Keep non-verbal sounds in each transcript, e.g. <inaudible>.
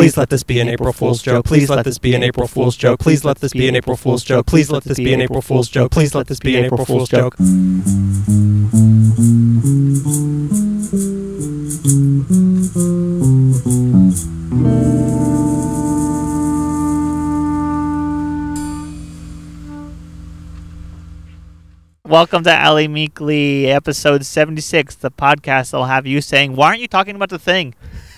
Please let this be an April Fool's joke. Please let this be an April Fool's joke. Please let this be an April Fool's joke. Please let this be an April Fool's joke. Please let this be an April Fool's joke. Welcome to Ali Meekly, episode 76, the podcast that'll have you saying, Why aren't you talking about the thing?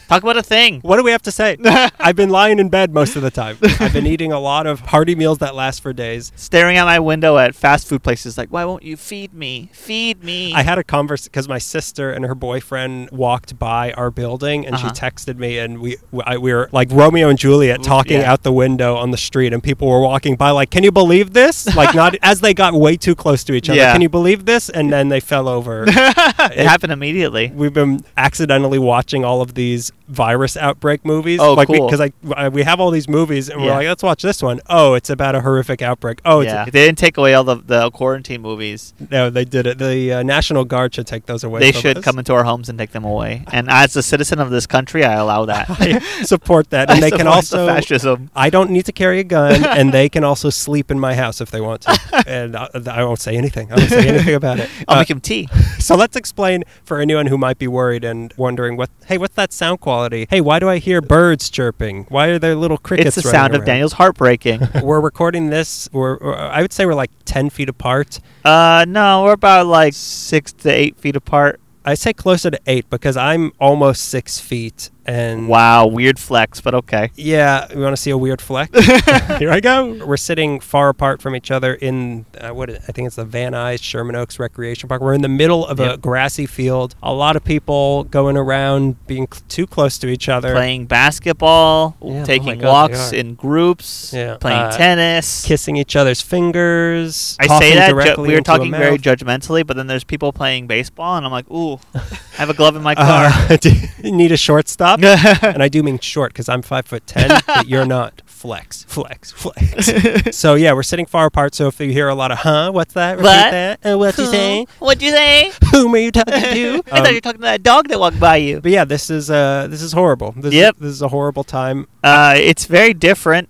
Talk about a thing. What do we have to say? <laughs> I've been lying in bed most of the time. I've been eating a lot of hearty meals that last for days. Staring out my window at fast food places, like, Why won't you feed me? Feed me. I had a conversation because my sister and her boyfriend walked by our building, and Uh-huh. she texted me, and we I, we were like Romeo and Juliet talking yeah. out the window on the street, and people were walking by, like, "Can you believe this?" Like, not <laughs> as they got way too close to each other. Yeah. Can you believe this? And then they fell over. <laughs> it happened immediately. We've been accidentally watching all of these virus outbreak movies. Oh, like cool. Because I, I we have all these movies, and we're like, let's watch this one. Oh, it's about a horrific outbreak. Oh, yeah. They didn't take away all the, the quarantine movies. no, they did it. The uh, National Guard should take those away. they should us. come into our homes and take them away. And as a citizen of this country, I allow that. <laughs> I support that, and <laughs> I they can support the also. fascism. I don't need to carry a gun, <laughs> and they can also sleep in my house if they want to. and I, I won't say anything. I won't say anything about it. I'll Uh, make him tea. so let's explain for anyone who might be worried and wondering what. Hey, what's that sound quality? Hey, why do I hear birds chirping? Why are there little crickets? It's the running sound of around? Daniel's heartbreaking. <laughs> we're recording this. We're, we're- I would say we're like ten feet apart. uh, no, we're about like six to eight feet apart. I say closer to eight because I'm almost six feet. And Wow, weird flex, but okay. yeah, we want to see a weird flex? <laughs> <laughs> Here I go. We're sitting far apart from each other in uh, what I think it's the Van Nuys Sherman Oaks Recreation Park. We're in the middle of a grassy field. A lot of people going around, being cl- too close to each other, Playing basketball, Yeah, oh taking God, walks in groups, Yeah. playing Uh, tennis. kissing each other's fingers. I say that ju- directly we were talking very judgmentally, but then there's people playing baseball, and I'm like, ooh, I have a glove in my <laughs> car. Uh, do you need a shortstop? <laughs> and I do mean short because I'm five foot ten, <laughs> but you're not. Flex, flex, flex. so yeah, we're sitting far apart. So if you hear a lot of "huh," what's that? Repeat What? that. Uh, what's he saying? What'd you say? <laughs> Whom are you talking to? I thought Um, you were talking to that dog that walked by you. but yeah, this is uh, this is horrible. This Yep. is, this is a horrible time. Uh, it's very different,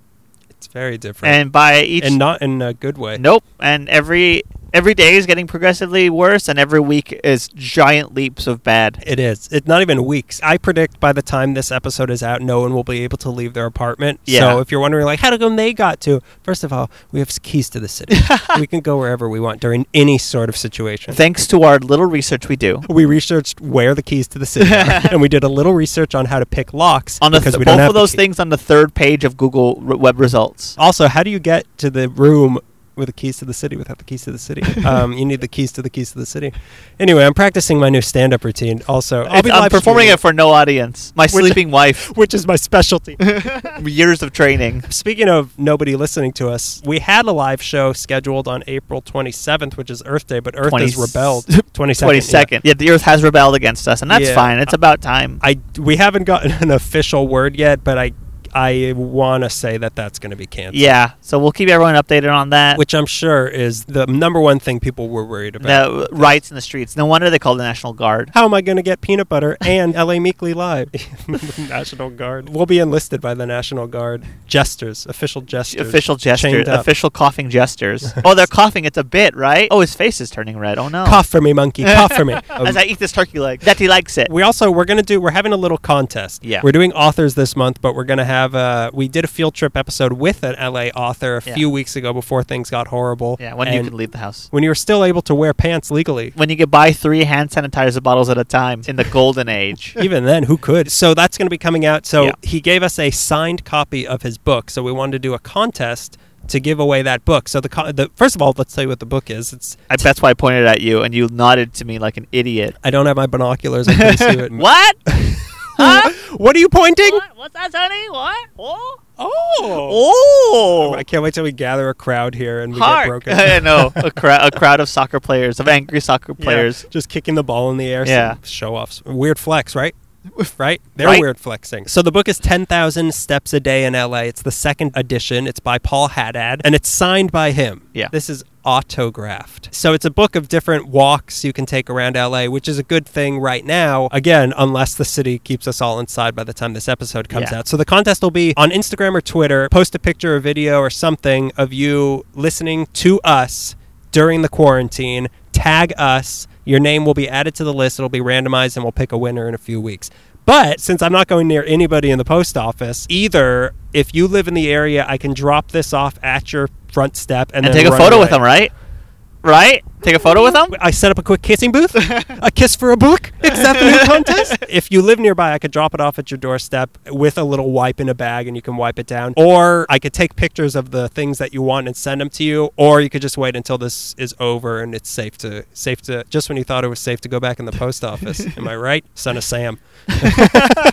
It's very different, and by each and not in a good way. Nope. And every every day is getting progressively worse, and every week is giant leaps of bad. It is. It's not even weeks. I predict by the time this episode is out, no one will be able to leave their apartment. Yeah. So if you're wondering, like, how to come they got to? First of all, we have keys to the city. <laughs> we can go wherever we want during any sort of situation. Thanks to our little research we do we researched where the keys to the city are, <laughs> and we did a little research on how to pick locks on the because th- we don't both have of those things on the third page of Google web results. Also, how do you get to the room with the keys to the city without the keys to the city? um, you need the keys to the keys to the city. Anyway, I'm practicing my new stand-up routine. Also, I'll It's- be I'm performing streaming it for no audience. My Which- sleeping wife. <laughs> which is my specialty. <laughs> Years of training. Speaking of nobody listening to us, we had a live show scheduled on April 27th, which is Earth Day, but Earth 20 has rebelled. 22nd. <laughs> Twenty yeah. Yeah. the Earth has rebelled against us, and that's Yeah. fine. It's about time. I we haven't gotten an official word yet, but I I want to say that that's going to be canceled. yeah. So we'll keep everyone updated on that. Which I'm sure is the number one thing people were worried about. the riots in the streets. No wonder they called the National Guard. How am I going to get peanut butter <laughs> and LA Meekly Live? <laughs> National Guard. We'll be enlisted by the National Guard. Jesters, official jesters. Official gestures. Official coughing gestures. <laughs> oh, they're coughing. It's a bit, right? Oh, his face is turning red. Oh no. Cough for me, monkey. Cough for me. Um, As I eat this turkey leg, that he likes it. We also we're gonna do we're having a little contest. Yeah. We're doing authors this month, but we're gonna have uh we did a field trip episode with an LA author a Yeah. few weeks ago before things got horrible. Yeah, when you could leave the house. when you were still able to wear pants legally. When you could buy three hand sanitizer bottles at a time in the golden age. <laughs> Even then, who could? So that's going to be coming out. So Yeah. he gave us a signed copy of his book. So we wanted to do a contest to give away that book. So the, the first of all, let's tell you what the book is. It's I, that's why I pointed at you, and you nodded to me like an idiot. I don't have my binoculars. I couldn't see <laughs> it. What? <laughs> huh? <laughs> What are you pointing? What? What's that, Sonny? What? Oh. Oh. Oh. I can't wait till we gather a crowd here and we Hark. get broken. <laughs> I know. <laughs> A, cra- a crowd of soccer players, of angry soccer Yeah, players. just kicking the ball in the air. Yeah. Show offs. Weird flex, right? <laughs> right? They're Right. weird flexing. So the book is 10,000 Steps a Day in LA. It's the second edition. It's by Paul Haddad and it's signed by him. Yeah. This is autographed. So it's a book of different walks you can take around LA, which is a good thing right now. Again, unless the city keeps us all inside by the time this episode comes Yeah. out. So the contest will be on Instagram or Twitter. Post a picture or video or something of you listening to us during the quarantine. Tag us. Your name will be added to the list. It'll be randomized and we'll pick a winner in a few weeks. But since I'm not going near anybody in the post office, either if you live in the area, I can drop this off at your front step and, And then take a photo away. with them, right? Right? Take a photo with them? I set up a quick kissing booth. <laughs> a kiss for a book. Is that the new contest? <laughs> If you live nearby, I could drop it off at your doorstep with a little wipe in a bag and you can wipe it down. Or I could take pictures of the things that you want and send them to you. Or you could just wait until this is over and it's safe to safe to just when you thought it was safe to go back in the post office. <laughs> Am I right? Son of Sam.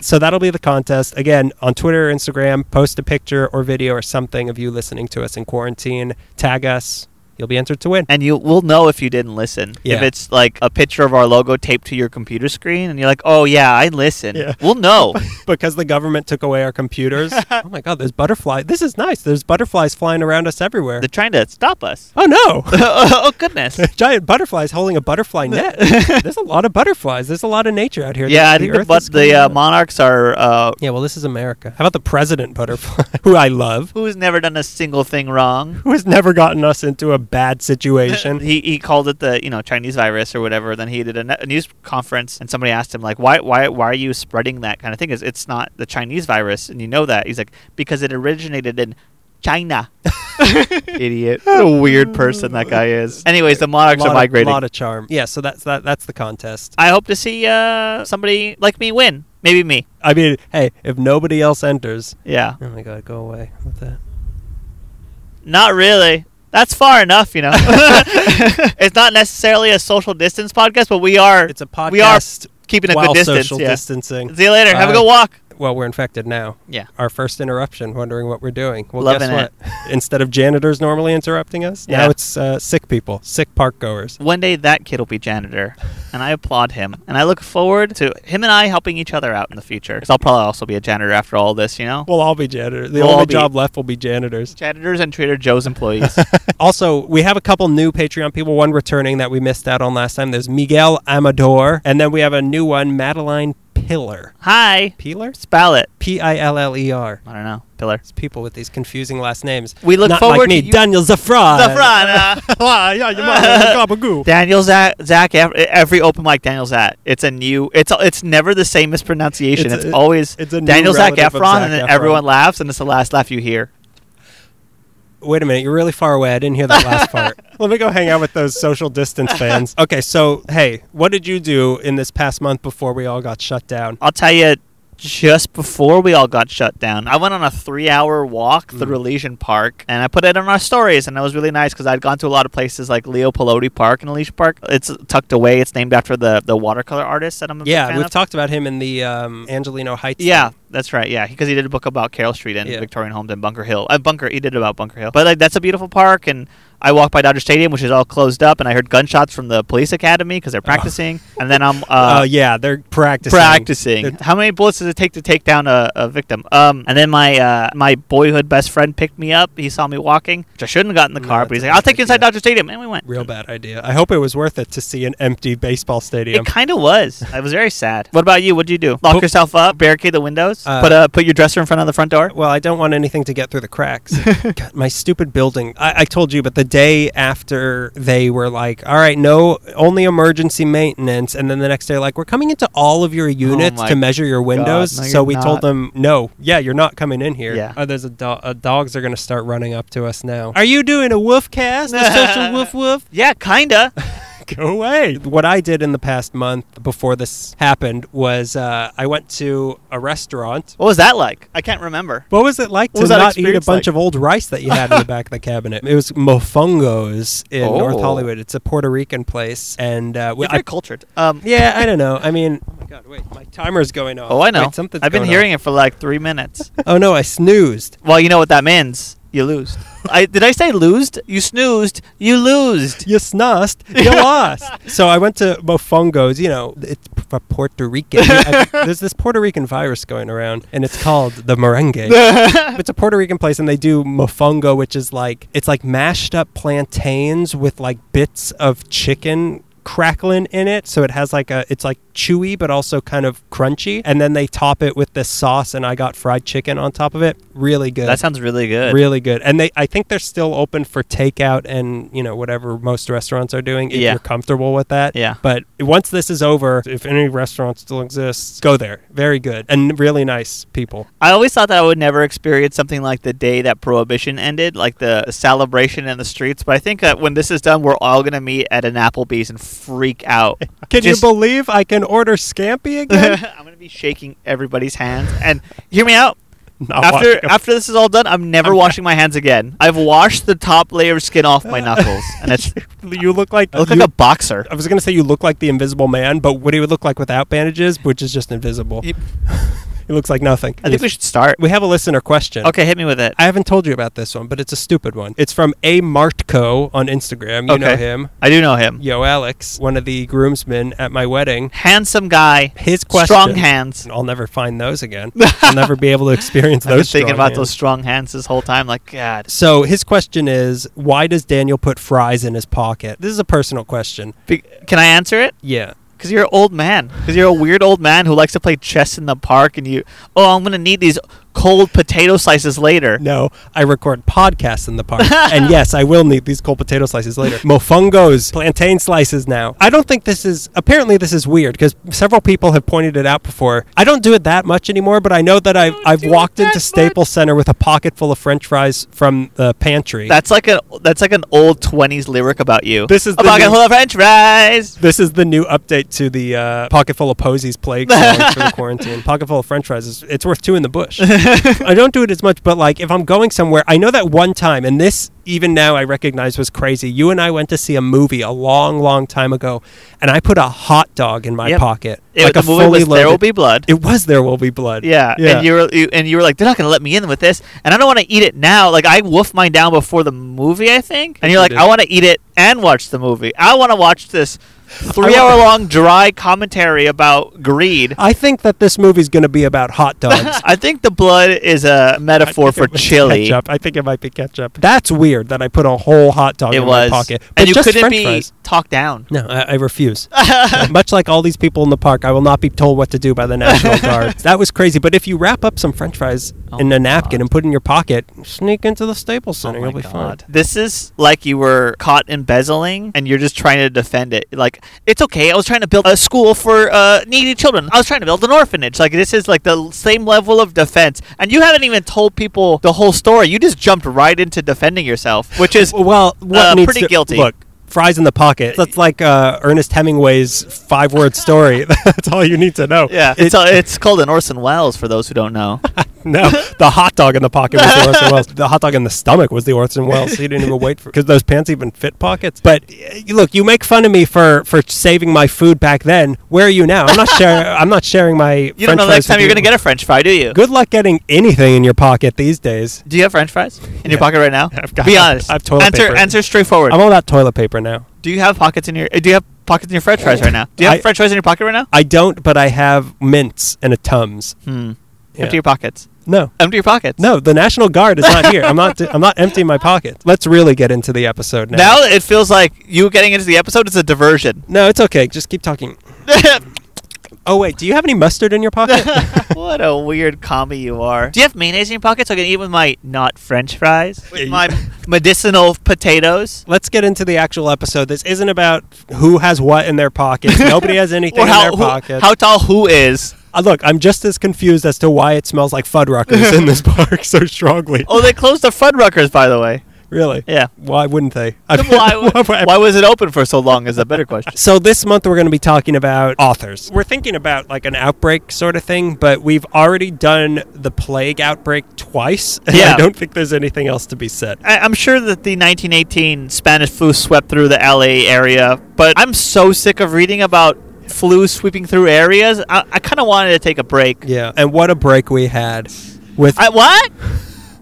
so that'll be the contest. Again, on Twitter or Instagram, post a picture or video or something of you listening to us in quarantine. Tag us. You'll be entered to win. And you will know if you didn't listen. If it's like a picture of our logo taped to your computer screen and you're like, oh, yeah, I listen. Yeah. We'll know. <laughs> because the government took away our computers. <laughs> oh my god, there's butterflies. This is nice. There's butterflies flying around us everywhere. They're trying to stop us. oh no. <laughs> oh, goodness. Giant butterflies holding a butterfly net. There's a lot of butterflies. There's a lot of nature out here. Yeah, I think the, earth but the uh, monarchs are. Uh, Yeah, well, this is America. How about the president butterfly, who I love, who's never done a single thing wrong? who has never gotten us into a bad situation? <laughs> he he called it the you know Chinese virus or whatever. Then he did a, ne- a news conference and somebody asked him like why why why are you spreading that kind of thing? It's, it's not the Chinese virus and you know that. He's like because it originated in China. <laughs> Idiot. What a weird person that guy is. Anyways, the monarchs are migrating. lot of charm. Yeah, so that's that. That's the contest. I hope to see uh, somebody like me win. Maybe me. I mean, hey, if nobody else enters, Yeah. oh my god, go away with that. Not really. That's far enough, you know. <laughs> <laughs> it's not necessarily a social distance podcast, but we are It's a podcast. We are keeping a good distance. social yeah. distancing. See you later. Have a good walk. Well, we're infected now. Yeah. Our first interruption, wondering what we're doing. Well, Loving guess what? <laughs> Instead of janitors normally interrupting us, Yeah. now it's uh, sick people, sick park goers. One day that kid will be janitor, and I applaud him. And I look forward to him and I helping each other out in the future. Because I'll probably also be a janitor after all this, you know? We'll all be janitors. The We'll only job left will be janitors. Janitors and Trader Joe's employees. <laughs> Also, we have a couple new Patreon people. One returning that we missed out on last time. There's Miguel Amador, and then we have a new one, Madeline Piller. Hi. Peeler? Spell it. P I L L E R. I don't know. Pillar. It's people with these confusing last names. We look Not forward like me, to you- Daniel Zafran. Zafran, uh, <laughs> Ah, yeah, your mother is a <laughs> gabagoo. Daniel Zach, Zach, ev- every open mic Daniel's at. It's a new. It's it's never the same mispronunciation. It's It's, a- always it's a new Daniel Zach relative of Efron, Zac and then Efron. everyone laughs, and it's the last laugh you hear. Wait a minute, you're really far away. I didn't hear that last <laughs> part. Let me go hang out with those social distance <laughs> fans. Okay, so hey, what did you do in this past month before we all got shut down? I'll tell you, just before we all got shut down, I went on a three-hour walk through Mm. Elysian Park, and I put it in our stories, and it was really nice because I'd gone to a lot of places like Leo Politi Park in Elysian Park. It's tucked away. It's named after the the watercolor artist that I'm Yeah, we've of. talked about him in the um, Angelino Heights. Yeah, thing. that's right. Yeah, because he did a book about Carroll Street and Yeah. Victorian homes and Bunker Hill. Uh, Bunker, he did about Bunker Hill. But like, that's a beautiful park, and I walked by Dodger Stadium, which is all closed up, and I heard gunshots from the police academy because they're practicing. And then I'm Oh uh, yeah, they're practicing. practicing. They're- How many bullets does it take to take down a, a victim? Um, and then my uh, my boyhood best friend picked me up. He saw me walking, which I shouldn't have gotten in the car, that's but he's like, "I'll take you inside idea. Dodger Stadium," and we went. Real bad idea. I hope it was worth it to see an empty baseball stadium. It kind of was. I was very sad. <laughs> What about you? What'd you do? Lock Boop. yourself up, barricade the windows, Uh, put uh, put your dresser in front of the front door. Well, I don't want anything to get through the cracks. <laughs> God, my stupid building. I, I told you, but the day after they were like, "All right, no, only emergency maintenance," and then the next day, like, "We're coming into all of your units Oh to measure your windows." no, so we not. told them, "No, yeah, you're not coming in here." Yeah. Oh, there's a, do- uh, dogs are going to start running up to us now. Are you doing a woof cast? <laughs> A social woof woof? Yeah, kinda. <laughs> Go away. What I did in the past month before this happened was uh, I went to a restaurant. What was that like? I can't remember. What was it like What to not eat a bunch like? of old rice that you had in the back of the cabinet? It was Mofongo's in Oh. North Hollywood. It's a Puerto Rican place, and uh, we, You're very I, cultured. Um, yeah, I don't know. I mean, oh my god, wait, my timer's going off. oh, I know. Wait, something's I've been going hearing it for like three minutes. Oh no, I snoozed. well, you know what that means. You lose. I did I say losed? You snoozed. You losed. You snussed, <laughs> you lost. So I went to Mofongo's. You know, it's p- Puerto Rican. I- <laughs> there's this Puerto Rican virus going around, and it's called the merengue. <laughs> it's a Puerto Rican place, and they do mofongo, which is like it's like mashed up plantains with like bits of chicken crackling in it so it has like a it's like chewy but also kind of crunchy and then they top it with this sauce and i got fried chicken on top of it really good That sounds really good. really good and they i think they're still open for takeout and you know whatever most restaurants are doing if Yeah. you're comfortable with that Yeah. but once this is over if any restaurant still exists go there very good and really nice people I always thought that I would never experience something like the day that Prohibition ended, like the celebration in the streets. But I think that when this is done, we're all gonna meet at an Applebee's and freak out. <laughs> can Just- you believe i can order scampi <laughs> again I'm gonna be shaking everybody's hands. And hear me out. Not after after this is all done, I'm never I'm- washing my hands again. I've washed the top layer of skin off my <laughs> knuckles, and it's you look like I look you- like a boxer. I was gonna say you look like the Invisible Man, but what he would look like without bandages, which is just invisible. You- <laughs> he looks like nothing. I think we should start. we have a listener question. Okay, hit me with it. I haven't told you about this one, but it's a stupid one. It's from A Martco on Instagram. You know Okay. him. I do know him. Yo, Alex, one of the groomsmen at my wedding. Handsome guy, His question. strong hands. I'll never find those again. <laughs> I'll never be able to experience those. <laughs> I've been thinking about hands. those strong hands this whole time. Like God, So his question is, why does Daniel put fries in his pocket? This is a personal question. Be- can I answer it? Yeah. Because you're an old man. Because you're a weird old man who likes to play chess in the park, and you. Oh, I'm gonna need these cold potato slices later. No, I record podcasts in the park. <laughs> and yes, I will need these cold potato slices later. <laughs> Mofongos, plantain slices now. I don't think this is, apparently, this is weird because several people have pointed it out before. I don't do it that much anymore, but I know that I've, I've walked that into Staples Center with a pocket full of french fries from the pantry. That's like a that's like an old twenties lyric about you. This is a the pocket new- full of French fries. this is the new update to the uh, Pocket Full of Posies Plague <laughs> song for the quarantine. Pocket Full of French fries is it's worth two in the bush. <laughs> I don't do it as much, but like if I'm going somewhere, I know that one time, and this even now I recognize was crazy. You and I went to see a movie a long, long time ago, and I put a hot dog in my Yep. pocket, It, like the a movie fully was loaded. There Will Be Blood. it was There Will Be Blood. yeah, yeah. and you were you, and you were like, they're not gonna let me in with this, and I don't want to eat it now. Like I wolfed mine down before the movie, I think, and you you're like. I want to eat it and watch the movie. I want to watch this three hour long dry commentary about greed. I think that this movie's going to be about hot dogs. <laughs> I think the blood is a metaphor for chili. Ketchup. I think it might be ketchup. That's weird that I put a whole hot dog It in was, my pocket. But and you couldn't French be fries. talked down. No, I, I refuse. <laughs> Much like all these people in the park, I will not be told what to do by the National <laughs> Guard. That was crazy. But if you wrap up some French fries Oh in a napkin God. and put it in your pocket, sneak into the Staples Center, Oh You'll be God. fine. This is like you were caught embezzling and you're just trying to defend it. Like, it's okay. I was trying to build a school for uh, needy children. I was trying to build an orphanage. Like, this is like the same level of defense. And you haven't even told people the whole story. You just jumped right into defending yourself, which is Well, what uh, pretty to- guilty. Look, fries in the pocket. That's like uh, Ernest Hemingway's five-word story. <laughs> That's all you need to know. yeah. It- It's, uh, it's called an Orson Welles for those who don't know. <laughs> <laughs> No, the hot dog in the pocket was the Orson Welles. <laughs> The hot dog in the stomach was the Orson Welles. <laughs> He didn't even wait for because those pants even fit pockets. But uh, look, you make fun of me for for saving my food back then. Where are you now? I'm not sharing. I'm not sharing my. You French don't know the next time you're going to get a French fry, do you? Good luck getting anything in your pocket these days. Do you have French fries in Yeah. your pocket right now? I've got- Be honest. I have toilet answer, paper. answer straightforward. I'm all about toilet paper now. do you have pockets in your? uh, Do you have pockets in your French fries right now? Do you have I- French fries in your pocket right now? I don't, but I have mints and a Tums. Hmm. Yeah. Empty your pockets. No. Empty your pockets. No, the National Guard is not here. I'm not. I'm not emptying my pocket. Let's really get into the episode now. Now it feels like you getting into the episode is a diversion. No, it's okay. Just keep talking. <laughs> Oh wait, do you have any mustard in your pocket? <laughs> what a weird combi you are. Do you have mayonnaise in your pocket so I can eat with my not French fries? With my <laughs> medicinal potatoes? Let's get into the actual episode. This isn't about who has what in their pockets. Nobody has anything Or in their who- pockets. how tall who is? Uh, look, I'm just as confused as to why it smells like Fuddruckers in this <laughs> park so strongly. Oh, they closed the Fuddruckers, by the way. Really? Yeah. Why wouldn't they? why, <laughs> why was it open for so long is a better question. So this month we're going to be talking about authors. We're thinking about like an outbreak sort of thing, but we've already done the plague outbreak twice, and Yeah. I don't think there's anything else to be said. I, I'm sure that the 1918 Spanish flu swept through the LA area, but I'm so sick of reading about flu sweeping through areas. I, I kind of wanted to take a break. Yeah, and what a break we had with I, what?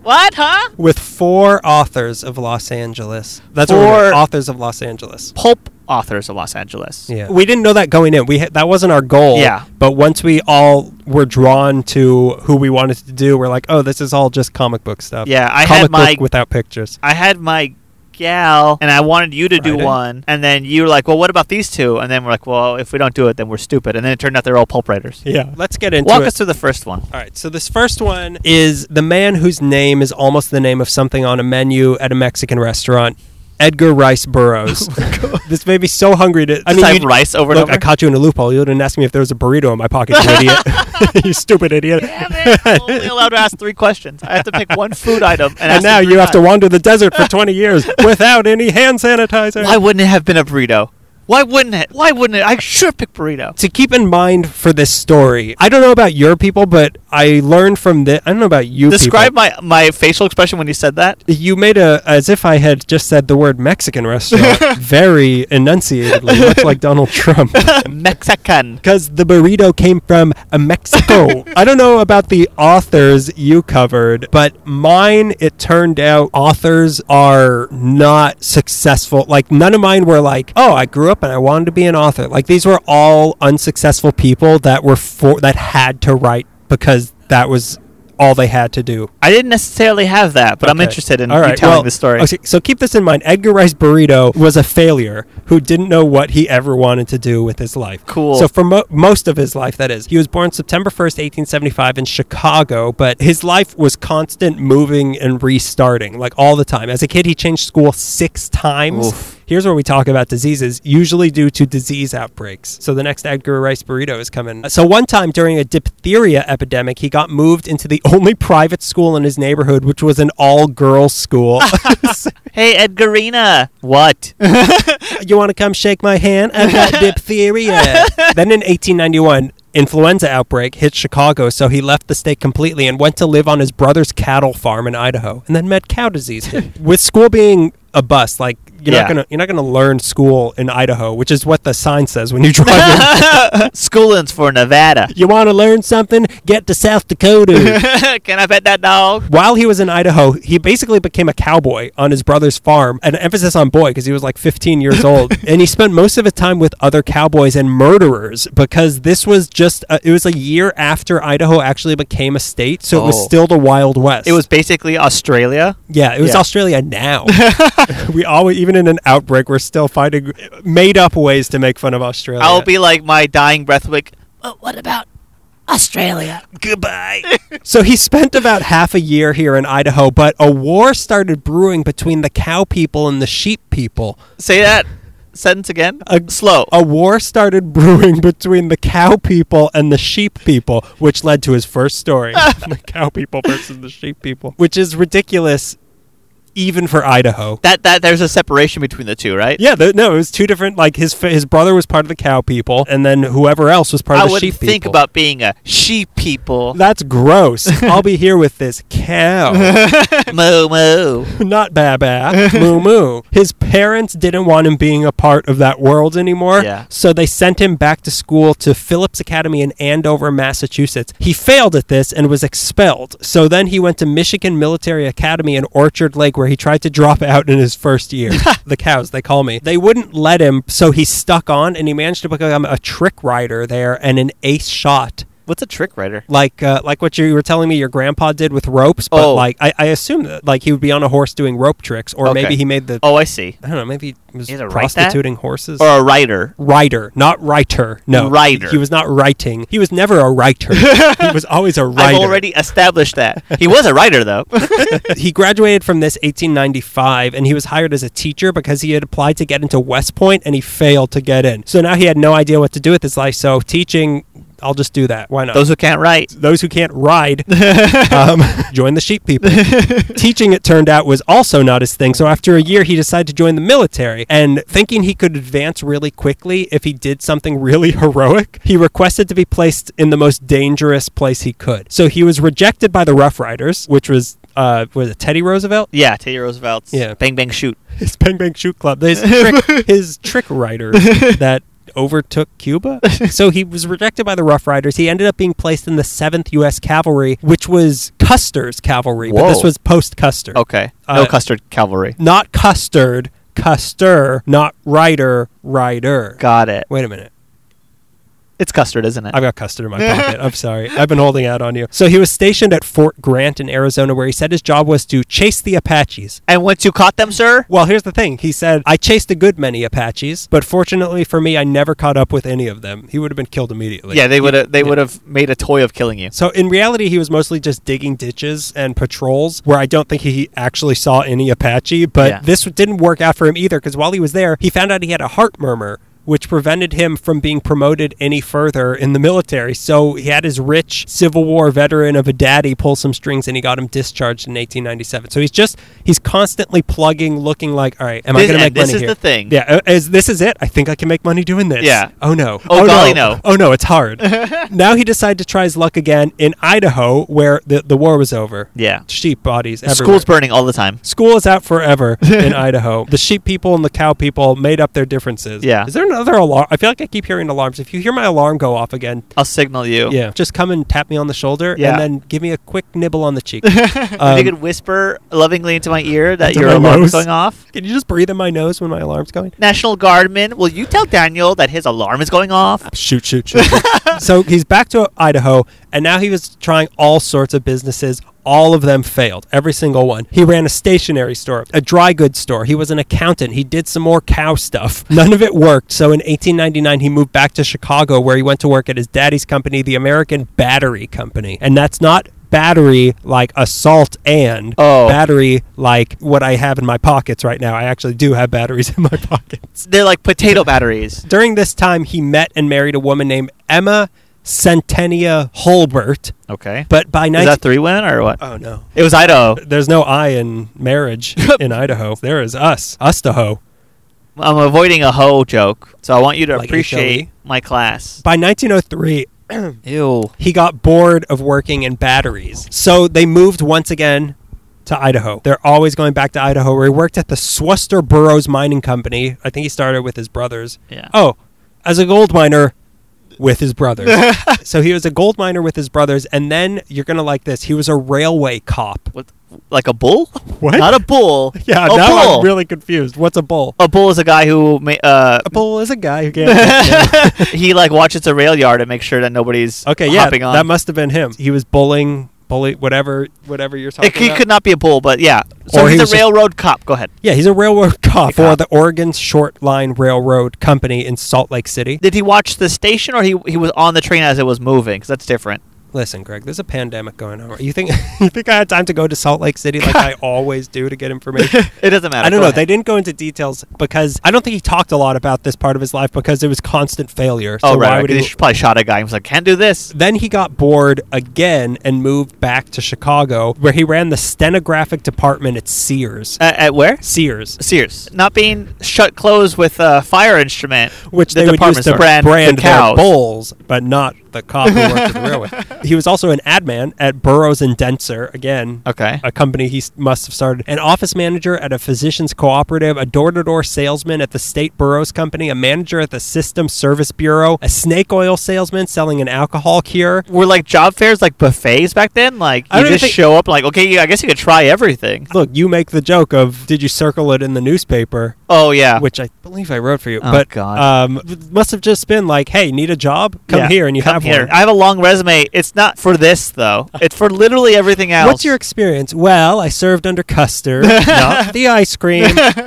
What? Huh? with four authors of Los Angeles. That's what Four- we're authors of Los Angeles. Pulp authors of Los Angeles. Yeah, we didn't know that going in. We ha- that wasn't our goal. Yeah. but once we all were drawn to who we wanted to do, we're like, oh, this is all just comic book stuff. Yeah, I comic had my book without pictures. I had my gal, and I wanted you to do one, and then you were like, "Well, what about these two? And then we're like, "Well, if we don't do it, then we're stupid." And then it turned out they're all pulp writers. Yeah, let's get into it. Walk it. us through the first one. All right, so this first one is the man whose name is almost the name of something on a menu at a Mexican restaurant. Edgar Rice Burroughs. <laughs> Oh this made me so hungry to. I I mean, type rice over look, and I caught you in a loophole. You didn't ask me if there was a burrito in my pocket, you idiot. <laughs> you stupid idiot. Damn it! <laughs> I'm only allowed to ask three questions. I have to pick one food item, and, And ask now it three you have to wander the desert for 20 years without any hand sanitizer. Why wouldn't it have been a burrito? Why wouldn't it? Why wouldn't it? I should pick burrito. to keep in mind for this story, I don't know about your people, but I learned from this. I don't know about you. Describe people. my my facial expression when you said that. You made a as if I had just said the word Mexican restaurant <laughs> very enunciatedly, much like Donald Trump. <laughs> Mexican. Because the burrito came from uh, Mexico. <laughs> I don't know about the authors you covered, but mine, it turned out authors are not successful. Like, none of mine were like, oh, I grew up and I wanted to be an author. Like, these were all unsuccessful people that were for that had to write because that was all they had to do. I didn't necessarily have that, but I'm interested in All you telling well, the story. Okay, so keep this in mind. Edgar Rice Burrito was a failure who didn't know what he ever wanted to do with his life. Cool. So for mo- most of his life, that is, he was born September first, eighteen seventy-five, in Chicago. But his life was constant moving and restarting, like all the time. As a kid, he changed school six times. Oof. Here's where we talk about diseases, usually due to disease outbreaks. So the next Edgar Rice burrito is coming. So one time during a diphtheria epidemic, he got moved into the <laughs> only private school in his neighborhood, which was an all-girls school. <laughs> Hey, Edgarina. What? <laughs> you want to come shake my hand? I've got diphtheria. then in 1891, influenza outbreak hit Chicago, so he left the state completely and went to live on his brother's cattle farm in Idaho, and then met cow disease. With school being a bust, like you're Yeah. not gonna you're not gonna learn school in Idaho, which is what the sign says when you <laughs> drive in. <laughs> Schoolin's for Nevada. you want to learn something? Get to South Dakota. <laughs> Can I pet that dog? While he was in Idaho, he basically became a cowboy on his brother's farm. An emphasis on boy because he was like 15 years old, and he spent most of his time with other cowboys and murderers because this was just a, it was a year after Idaho actually became a state, so it was Oh. still the Wild West. It was basically Australia. yeah, it was Yeah. Australia now. we always even in an outbreak, we're still finding made up ways to make fun of Australia. I'll be like my dying breath, like, "But what about Australia? Goodbye. <laughs> so he spent about half a year here in Idaho, but a war started brewing between the cow people and the sheep people. Say that sentence again. A- Slow. A war started <laughs> brewing between the cow people and the sheep people, which led to his first story <laughs> the cow people versus the sheep people, which is ridiculous even for Idaho. that that there's a separation between the two, right? Yeah, the, no, it was two different. Like his his brother was part of the cow people, and then whoever else was part I of the would sheep think about being a sheep people. That's gross. <laughs> I'll be here with this cow. <laughs> moo moo. not Baba, Moo Moo. His parents didn't want him being a part of that world anymore, Yeah. so they sent him back to school to Phillips Academy in Andover, Massachusetts. He failed at this and was expelled. So then he went to Michigan Military Academy in Orchard Lake, where he tried to drop out in his first year. <laughs> the cows, they call me. They wouldn't let him, so he stuck on, and he managed to become a trick rider there and an ace shot What's a trick rider? like uh, like what you were telling me your grandpa did with ropes, but Oh. like I, I assume that like he would be on a horse doing rope tricks, or Okay. maybe he made the Oh, I see. I don't know, maybe he was He had to write prostituting horses. Or a writer. Writer, not writer. No, Writer. He was not writing. He was never a writer. <laughs> he was always a writer. I've already established that. He was a writer, though. <laughs> he graduated from this 1895 and he was hired as a teacher because he had applied to get into West Point and he failed to get in. So now he had no idea what to do with his life. So teaching, I'll just do that. Why not? Those who can't write. those who can't ride <laughs> um, join the sheep people. <laughs> Teaching, it turned out, was also not his thing. So after a year, he decided to join the military. And thinking he could advance really quickly if he did something <laughs> really heroic, he requested to be placed in the most dangerous place he could. So he was rejected by the Rough Riders, which was. Uh, was it Teddy Roosevelt? Yeah, Teddy Roosevelt's Yeah. Bang Bang Shoot. His Bang Bang Shoot Club. His trick, his trick that overtook Cuba. <laughs> so he was rejected by the Rough Riders. He ended up being placed in the 7th U.S. Cavalry, which was Custer's cavalry, but this was post Custer. Okay. No Uh, custard cavalry. Not Custard, Custer, not Rider, Rider. Got it. Wait a minute. It's custard, isn't it? I've got custard in my <laughs> pocket. I'm sorry. I've been holding out on you. So he was stationed at Fort Grant in Arizona, where he said his job was to chase the Apaches. and once you caught them, sir, Well, here's the thing. He said, I chased a good many Apaches, but fortunately for me, I never caught up with any of them. He would have been killed immediately. yeah, they would have they yeah. would have made a toy of killing you. So in reality, he was mostly just digging ditches and patrols where I don't think he actually saw any Apache. But Yeah. this didn't work out for him either because while he was there, he found out he had a heart murmur. Which prevented him from being promoted any further in the military. So he had his rich Civil War veteran of a daddy pull some strings and he got him discharged in 1897. So he's just, he's constantly plugging, looking like, all right, am I going to make and this is the thing. Yeah, uh, is, this is it. I think I can make money doing this. Yeah. Oh no. Oh, golly, no. no. Oh no, it's hard. <laughs> now he decided to try his luck again in Idaho, where the, the war was over. Yeah. Sheep bodies. Everywhere. school's burning all the time. School is out forever <laughs> in Idaho. The sheep people and the cow people made up their differences. Yeah. Is there another alarm? I feel like I keep hearing alarms. If you hear my alarm go off again, I'll signal you. yeah, just come and tap me on the shoulder Yeah. and then give me a quick nibble on the cheek. <laughs> <laughs> Um, you could whisper lovingly into my ear that your my alarm is nose? going off. <laughs> Can you just breathe in my nose when my alarm's going? National Guardman, will you tell Daniel that his alarm is going off? Shoot, shoot, shoot. so he's back to Idaho, and now he was trying all sorts of businesses. All of them failed, every single one. He ran a stationery store, a dry goods store. He was an accountant. He did some more cow stuff. <laughs> None of it worked. So in 1899, he moved back to Chicago, where he went to work at his daddy's company, the American Battery Company. And that's not battery like assault and Oh. battery like what I have in my pockets right now. I actually do have batteries <laughs> in my pockets. They're like potato batteries. During this time, he met and married a woman named Emma Centennia Hulbert. Okay. But by Is 19- that three women or what? oh no, It was Idaho. there's no I in marriage <laughs> in Idaho. There is us, us to hoe. I'm avoiding a hoe joke, so I want you to Like appreciate HOE? my class. By 1903, <clears throat> Ew. he got bored of working in batteries, so they moved once again to Idaho. They're always going back to Idaho, where he worked at the Sweetser-Burroughs Mining Company. I think he started with his brothers. Yeah. Oh, as a gold miner with his brothers. <laughs> so he was a gold miner with his brothers, and then you're gonna like this. He was a railway cop. What? Like a bull? What? Not a bull. <laughs> Yeah, a now bull. I'm really confused. What's a bull? a bull is a guy who ma- uh, A bull is a guy who can't. <laughs> he like watches a rail yard and makes sure that nobody's okay, yeah, hopping on. that must have been him. He was bullying, bully, whatever, whatever you're talking It, he about. could not be a bull, but yeah. So Or he's was a just- railroad cop. Go ahead. yeah, he's a railroad <laughs> cop A for cop. the Oregon Short Line Railroad Company in Salt Lake City. Did he watch the station or he he was on the train as it was moving? Because that's different. Listen, Greg, there's a pandemic going on. You think <laughs> you think I had time to go to Salt Lake City like I <laughs> always do to get information? <laughs> It doesn't matter. I don't Go know. ahead. They didn't go into details because I don't think he talked a lot about this part of his life because it was constant failure. Oh, so oh why right. would right. he? He probably shot a guy. He was like, "Can't do this." Then he got bored again and moved back to Chicago, where he ran the stenographic department at Sears. At, at where? Sears, Sears. Not being shut closed with a fire instrument, which the they would use to brand, brand their cows. bulls, but not the cop who worked at the railway. <laughs> He was also an ad man at Burroughs and Dentzer, again, Okay. a company he s- must have started, an office manager at a physicians cooperative, a door to door salesman at the State Burroughs Company, a manager at the System Service Bureau, a snake oil salesman selling an alcohol cure. Were like job fairs like buffets back then? Like I you don't just think- show up like, okay, I guess you could try everything. Look, you make the joke of, did you circle it in the newspaper? Oh yeah. Which I believe I wrote for you. Oh, but God. um, must have just been like, hey, need a job? Come Yeah. here and you Come have here. one. I have a long resume. It's not for this though. <laughs> It's for literally everything else. What's your experience? Well, I served under Custer, <laughs> not the ice cream.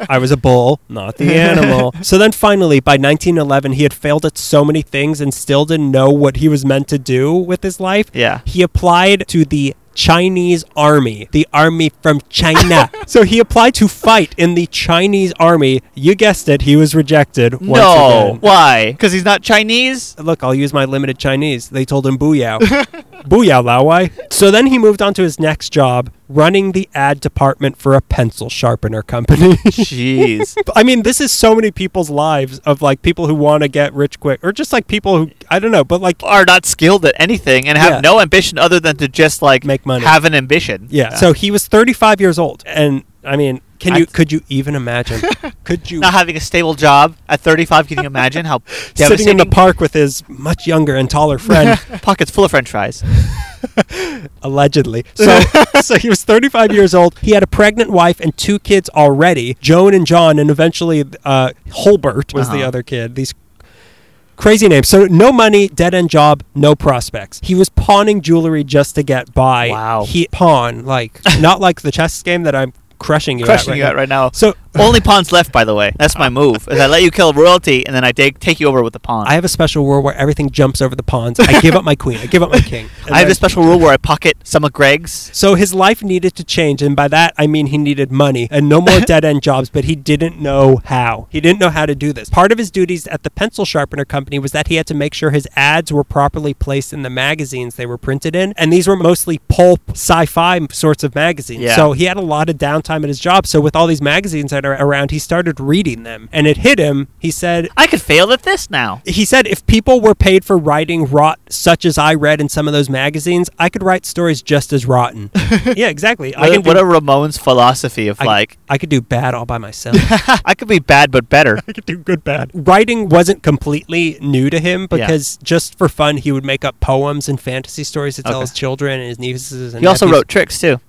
I was a bull, not the animal. <laughs> So then finally, by 1911, he had failed at so many things and still didn't know what he was meant to do with his life. Yeah. He applied to the Chinese army, the army from China. <laughs> so he applied to fight in the Chinese army. You guessed it, he was rejected. Once no. again. Why? Because he's not Chinese. Look, I'll use my limited Chinese. They told him booyah. <laughs> booyah, Lao Wai. So then he moved on to his next job, running the ad department for a pencil sharpener company. Jeez. <laughs> I mean, this is so many people's lives of like people who want to get rich quick, or just like people who, I don't know, but like, Are not skilled at anything and have Yeah. no ambition other than to just like Make money. have an ambition. yeah. So he was 35 years old. And I mean, Can I- you could you even imagine? <laughs> could you Not having a stable job at 35, can you imagine how <laughs> sitting in the park with his much younger and taller friend, <laughs> Pockets full of French fries. allegedly? So, so he was 35 years old. He had a pregnant wife and two kids already, Joan and John, and eventually uh, Hulbert was the Uh-huh. other kid. These crazy name. So no money, dead end job, no prospects. He was pawning jewelry just to get by. Wow. He pawn like not like the chess game that I'm crushing you Crushing at right you now. out right now. So <laughs> Only pawns left, by the way. That's my move. Is I let you kill royalty, and then I take take you over with the pawn. I have a special rule where everything jumps over the pawns. I give up my queen. I give up my <laughs> king. I have this special rule where I pocket some of Greg's. So his life needed to change, and by that I mean he needed money and no more <laughs> dead end jobs, but he didn't know how. He didn't know how to do this. Part of his duties at the pencil sharpener company was that he had to make sure his ads were properly placed in the magazines they were printed in, and these were mostly pulp sci-fi sorts of magazines. Yeah. So he had a lot of downtime at his job. So with all these magazines that are around, he started reading them, and it hit him. He said, I could fail at this now. he said if people were paid for writing rot such as I read in some of those magazines, I could write stories just as rotten. <laughs> yeah, exactly. I What, can what do, a Ramones philosophy of I- like, I could do bad all by myself. <laughs> I could be bad but better. <laughs> I could do good bad. Writing wasn't completely new to him because just for fun he would make up poems and fantasy stories to tell Okay. his children and his nieces and He also wrote tricks too.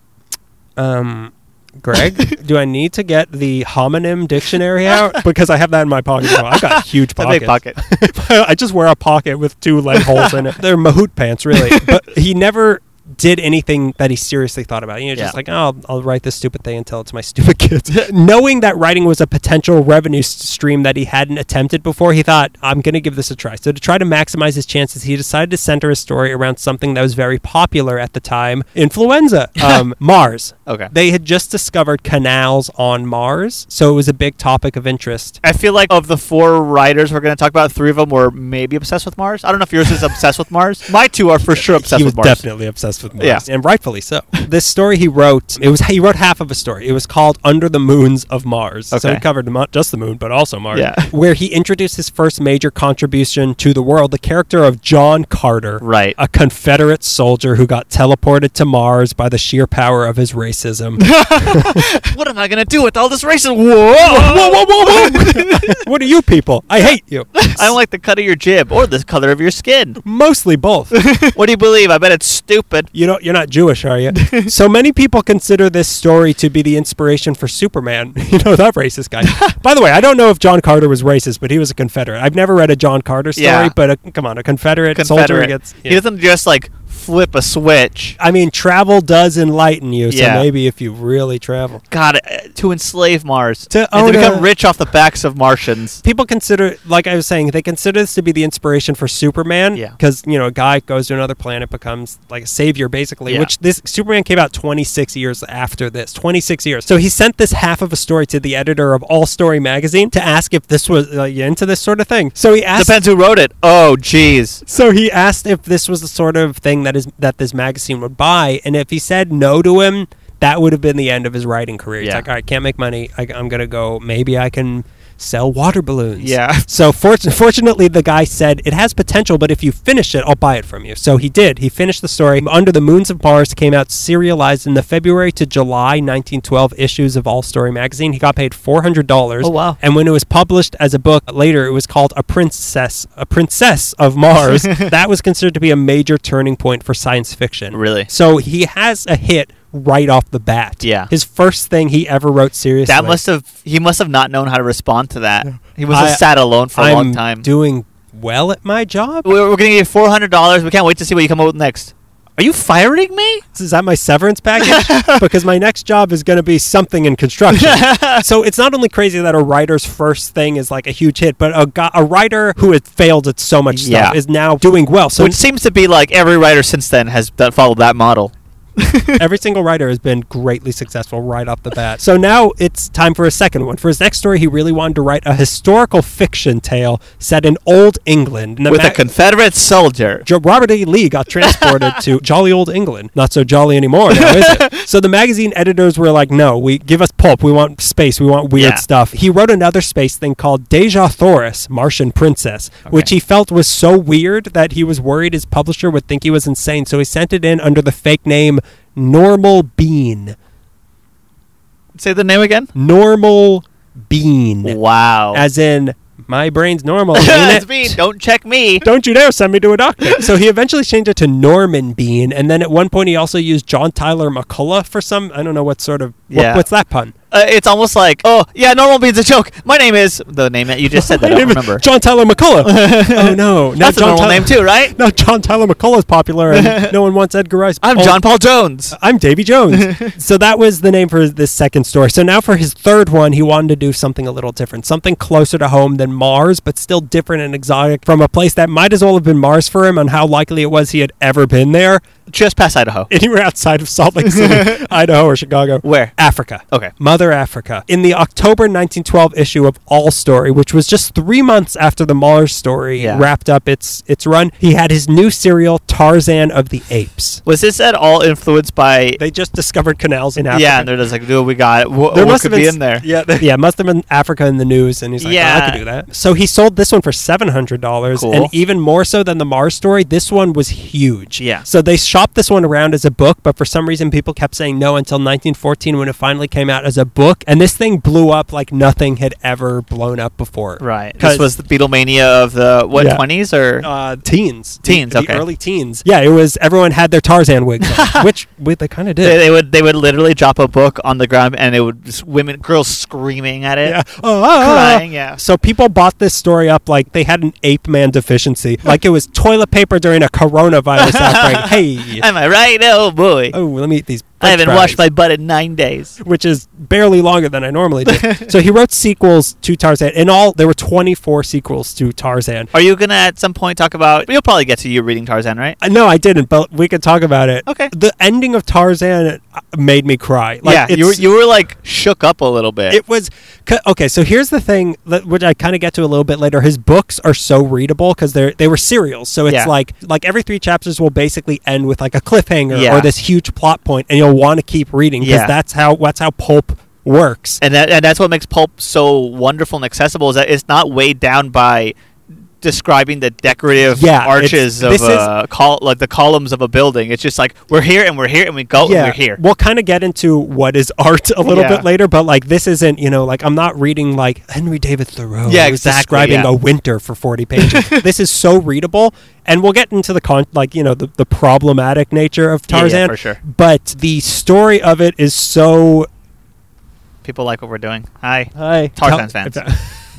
um Greg, <laughs> do I need to get the homonym dictionary out? <laughs> Because I have that in my pocket. now. I got <laughs> huge It's a big pockets. pocket. I just wear a pocket with two leg holes in it. They're mahout pants, really. But he never did anything that he seriously thought about. You know, just Yeah. like, oh, I'll, I'll write this stupid thing and tell it to my <laughs> stupid kids. Knowing that writing was a potential revenue stream that he hadn't attempted before, he thought, I'm going to give this a try. So to try to maximize his chances, he decided to center his story around something that was very popular at the time influenza, <laughs> um, Mars. Okay. They had just discovered canals on Mars, so it was a big topic of interest. I feel like of the four writers we're going to talk about, three of them were maybe obsessed with Mars. I don't know if yours is obsessed with Mars. My two are for sure obsessed he was with Mars. definitely obsessed with Mars, Yeah. and rightfully so. this story he wrote, it was he wrote half of a story. It was called "Under the Moons of Mars." So Okay. he covered not just the moon, but also Mars. Yeah. <laughs> where he introduced his first major contribution to the world, the character of John Carter, Right. a Confederate soldier who got teleported to Mars by the sheer power of his racism. <laughs> what am I going to do with all this racism? whoa, Whoa! whoa, whoa, whoa! <laughs> what are you people? I hate you. I don't like the cut of your jib or the color of your skin. Mostly both. What do you believe? I bet it's stupid. You don't. You're not Jewish, are you? <laughs> so many people consider this story to be the inspiration for Superman. <laughs> you know that racist guy. <laughs> By the way, I don't know if John Carter was racist, but he was a Confederate. I've never read a John Carter story, Yeah. but a, come on, a Confederate, soldier Confederate. gets. He doesn't just like flip a switch. I mean, travel does enlighten you. So Yeah. maybe if you really travel. God, uh, to enslave Mars. To and to become a- rich off the backs of Martians. People consider, like I was saying, they consider this to be the inspiration for Superman. Yeah. Because, you know, a guy goes to another planet, becomes like a savior, basically, Yeah. which this Superman came out 26 years after this. 26 years. So he sent this half of a story to the editor of All Story magazine to ask if this was uh, into this sort of thing. So he asked. Depends who wrote it. Oh, jeez. So he asked if this was the sort of thing that is that this magazine would buy, and if he said no to him, that would have been the end of his writing career. He's Yeah. like, all right, I can't make money. I, I'm gonna go. Maybe I can sell water balloons. Yeah. So fort- fortunately, the guy said it has potential, but if you finish it, I'll buy it from you. So he did. He finished the story. Under the Moons of Mars came out serialized in the February to July 1912 issues of All Story magazine. He got paid four hundred dollars. Oh, wow. And when it was published as a book later, it was called A Princess, A Princess of Mars. <laughs> that was considered to be a major turning point for science fiction. Really? So he has a hit right off the bat. Yeah. His first thing he ever wrote seriously. That must have. He must have not known how to respond to that. He must I- have sat alone for a I'm long time. doing well at my job. we're, we're gonna give you four hundred dollars. We can't wait to see what you come up with next. Are you firing me? Is that my severance package? <laughs> because my next job is going to be something in construction. <laughs> so it's not only crazy that a writer's first thing is like a huge hit, but a, go- a writer who had failed at so much stuff is now doing well. So Which seems to be like every writer since then has that followed that model. <laughs> every single writer has been greatly successful right off the bat. So now it's time for a second one. For his next story, he really wanted to write a historical fiction tale set in old England. And With ma- a Confederate soldier. Jo- Robert E. Lee got transported to <laughs> jolly old England. Not so jolly anymore now, is it? <laughs> So the magazine editors were like, "No, we give us pulp. We want space. We want weird Yeah. stuff." He wrote another space thing called Dejah Thoris, Martian Princess, which he felt was so weird that he was worried his publisher would think he was insane. So he sent it in under the fake name Normal Bean. Say the name again. Normal Bean. Wow. As in, my brain's normal. <laughs> ain't That's it? me. Don't check me. Don't you dare send me to a doctor. so he eventually changed it to Norman Bean, and then at one point he also used John Tyler McCullough for some. I don't know what sort of. What- Yeah. what's that pun? Uh, it's almost like, oh yeah, normal bean's a joke. My name is the name that you just said. That I <laughs> don't remember. John Tyler McCullough. <laughs> oh no, now That's a John normal Tyler- name too, right? <laughs> Now John Tyler McCullough is popular, and no one wants Edgar Rice. I'm Oh, John Paul Jones. I'm Davy Jones. so that was the name for this second story. So now for his third one, he wanted to do something a little different, something closer to home than Mars, but still different and exotic from a place that might as well have been Mars for him, and how likely it was he had ever been there, Just past Idaho. <laughs> anywhere outside of Salt Lake City, <laughs> Idaho, or Chicago. Where? Africa. Okay. Mother Africa. In the October 1912 issue of All Story, which was just three months after the Mars story Yeah. wrapped up its its run, he had his new serial Tarzan of the Apes. Was this at all influenced by? They just discovered canals in Africa. yeah, and they're just like, dude, we got it. What, there what must could have be been in there? Yeah, <laughs> yeah, must have been Africa in the news, and he's like, yeah, I Yeah. could do that. So he sold this one for seven hundred dollars, Cool. and even more so than the Mars story, this one was huge. Yeah. So they shopped this one around as a book, but for some reason, people kept saying no until 1914 when it finally came out as a book, and this thing blew up like nothing had ever blown up before. Right. 'Cause- This was the Beatlemania of the what Yeah. twenties or Uh, teens, The- Teens, the, okay. early teens. Yeah, it was. Everyone had their Tarzan wigs, on, <laughs> which we, they kind of did. they, they would they would literally drop a book on the ground and it would just women girls screaming at it, yeah. Oh, ah. crying. Yeah. So people bought this story up like they had an ape man deficiency, <laughs> like it was toilet paper during a coronavirus <laughs> outbreak. Hey, Am I right? Oh boy. oh, let me eat these. I haven't washed my butt in nine days. which is barely longer than I normally do. <laughs> so he wrote sequels to Tarzan. In all, there were 24 sequels to Tarzan. Are you gonna at some point talk about? You'll probably get to you reading Tarzan, right? Uh, No, I didn't, but we could talk about it. Okay. The ending of Tarzan uh, made me cry. Like, yeah, you were, you were like shook up a little bit. It was okay. So here's the thing, that- which I kind of get to a little bit later. His books are so readable because they're they were serials. So it's Yeah. like like every three chapters will basically end with like a cliffhanger Yeah. or this huge plot point, and you'll want to keep reading because Yeah. that's how that's how pulp works. and that and that's what makes pulp so wonderful and accessible is that it's not weighed down by describing the decorative Yeah, arches of uh, col- like the columns of a building. It's just like we're here and we're here and we go and we're here. We'll kind of get into what is art a little Yeah. bit later, but like this isn't, you know, like I'm not reading like Henry David Thoreau. Yeah, exactly, Describing yeah. a winter for 40 pages. <laughs> this is so readable, and we'll get into the con, like you know, the, the problematic nature of Yeah, yeah, Tarzan. for sure. But the story of it is so. People like what we're doing. Hi. Hi, Tarzan fans.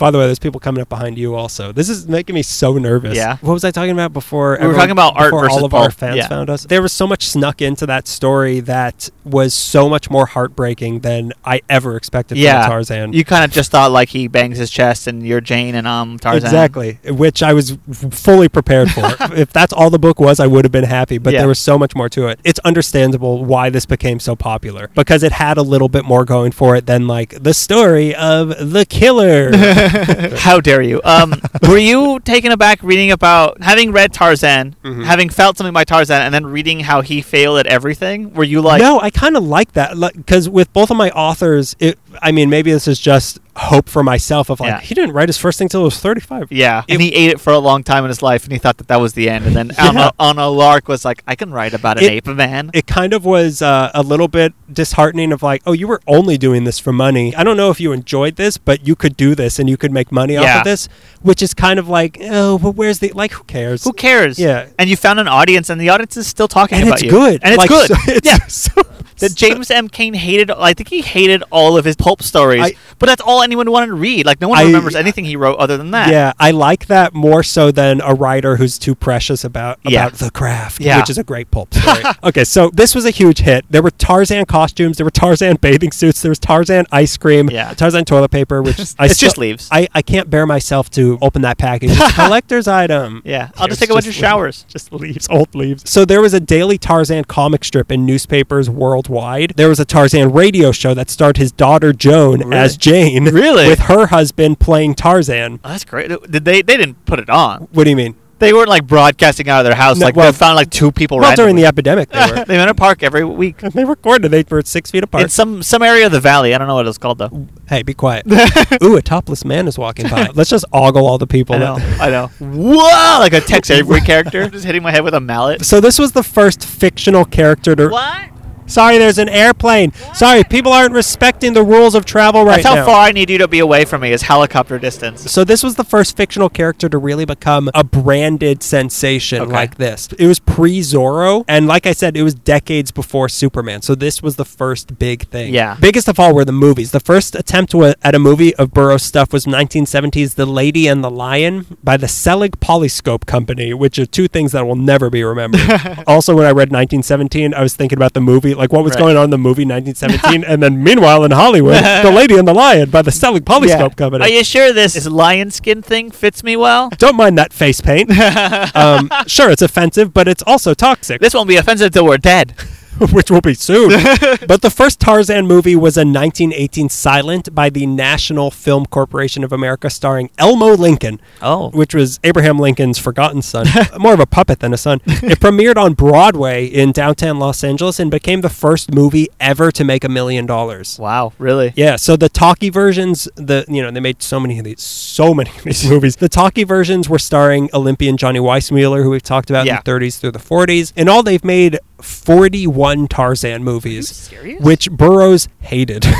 By the way, there's people coming up behind you also. This is making me so nervous. Yeah. What was I talking about before? We were everyone- talking about art before versus all of our fans Yeah. found us. There was so much snuck into that story that was so much more heartbreaking than I ever expected Yeah. from Tarzan. You kind of just thought like he bangs his chest and you're Jane and I'm Tarzan. Exactly, which I was fully prepared for. <laughs> if that's all the book was, I would have been happy. But Yeah. there was so much more to it. It's understandable why this became so popular because it had a little bit more going for it than like the story of the killer. <laughs> <laughs> How dare you? Um, <laughs> were you taken aback reading about having read Tarzan, Mhm. having felt something by Tarzan, and then reading how he failed at everything? Were you like, no, I kind of like that because with both of my authors, it. I mean, maybe this is just hope for myself of like Yeah. he didn't write his first thing till he was thirty-five. Yeah, It- and he ate it for a long time in his life, and he thought that that was the end. And then <laughs> Yeah. Anna, Anna Lark was like, "I can write about an It- ape man." It kind of was uh, a little bit disheartening of like, oh, you were only doing this for money. I don't know if you enjoyed this, but you could do this and you could make money off of this, which is kind of like, oh, but where's the like? Who cares? Who cares? Yeah. and you found an audience, and the audience is still talking and about it's you. good, and it's Like, good. so- <laughs> it's yeah, so- that <laughs> James M. Cain hated. I think he hated all of his pulp stories, I- but that's all anyone wanted to read. Like no one I- remembers anything he wrote other than that. Yeah, I like that more so than a writer who's too precious about Yeah. about the craft, Yeah. which is a great pulp story. <laughs> okay, so this was a huge hit. There were Tarzan costumes, there were Tarzan bathing suits, there was Tarzan ice cream, Yeah. Tarzan toilet paper, which <laughs> I it's still- just leaves. I, I can't bear myself to open that package. <laughs> Collector's item. yeah, I'll Here's just take a bunch of showers. Just leaves, old leaves. So there was a daily Tarzan comic strip in newspapers worldwide. There was a Tarzan radio show that starred his daughter Joan Really? as Jane. Really? With her husband playing Tarzan. Oh, that's great. Did they? They didn't put it on. What do you mean? They weren't like broadcasting out of their house. No, like well- they found like two people. Well, during the epidemic, they <laughs> were. they went to park every week. And <laughs> they recorded. They were six feet apart. In some some area of the valley. I don't know what it's called though. hey, be quiet. <laughs> Ooh, a topless man is walking by. Let's just ogle all the people. I know. I know. Whoa! Like a Tex Avery character just hitting my head with a mallet. So this was the first fictional character to. What? Sorry, there's an airplane. Sorry, people aren't respecting the rules of travel right now. That's how now. far I need you to be away from me is helicopter distance. So this was the first fictional character to really become a branded sensation Okay. like this. It was pre-Zorro, and like I said, it was decades before Superman. So this was the first big thing. Yeah. Biggest of all were the movies. The first attempt at a movie of Burroughs stuff was 1970s The Lady and the Lion by the Selig Polyscope Company, which are two things that will never be remembered. <laughs> also, when I read 1917, I was thinking about the movie, like what was Right. going on in the movie 1917, and then meanwhile in Hollywood, The <laughs> Lady and the Lion by the Selig Polyscope Company. Are you sure this, this lion skin thing fits me well? Don't mind that face paint. <laughs> um, sure, it's offensive, but it's also toxic, This won't be offensive till we're dead. <laughs> which will be soon. <laughs> but the first Tarzan movie was a 1918 silent by the National Film Corporation of America, starring Elmo Lincoln, Oh. which was Abraham Lincoln's forgotten son, <laughs> more of a puppet than a son. It premiered on Broadway in downtown Los Angeles and became the first movie ever to make a million dollars. Wow, really? Yeah, so the talkie versions, the you know, they made so many of these, so many of these movies. The talkie versions were starring Olympian Johnny Weissmuller, who we've talked about Yeah. in the 30s through the 40s. And all, they've made 41 Tarzan movies, serious? which Burroughs hated. <laughs>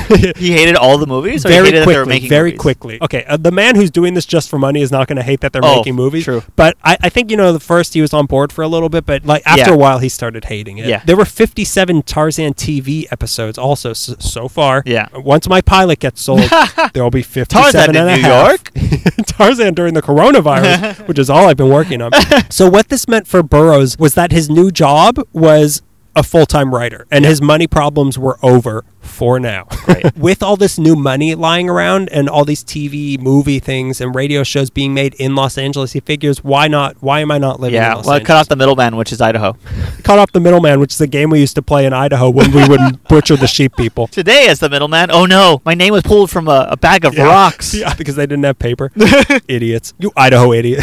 He hated all the movies? Or he very hated that they were quickly, very movies? quickly. Okay, uh, the man who's doing this just for money is not going to hate that they're Oh, making movies. true. But I, I think you know the first he was on board for a little bit, but like after Yeah. a while he started hating it. Yeah. There were 57 Tarzan TV episodes also s- so far. Yeah. Once my pilot gets sold, <laughs> there will be 57 Tarzan in a New half. York? <laughs> Tarzan during the coronavirus, which is all I've been working on. so what this meant for Burroughs was that his new job was a full-time writer and his money problems were over for now. Right. <laughs> With all this new money lying around and all these TV, movie things and radio shows being made in Los Angeles, he figures why not why am I not living in Yeah, Los well, <laughs> cut off the middleman, which is Idaho. cut off the middleman, which is a game we used to play in Idaho when we would <laughs> butcher the sheep people. Today, as the middleman, oh no, my name was pulled from a, a bag of rocks. Yeah, because they didn't have paper. Idiots. You Idaho idiot.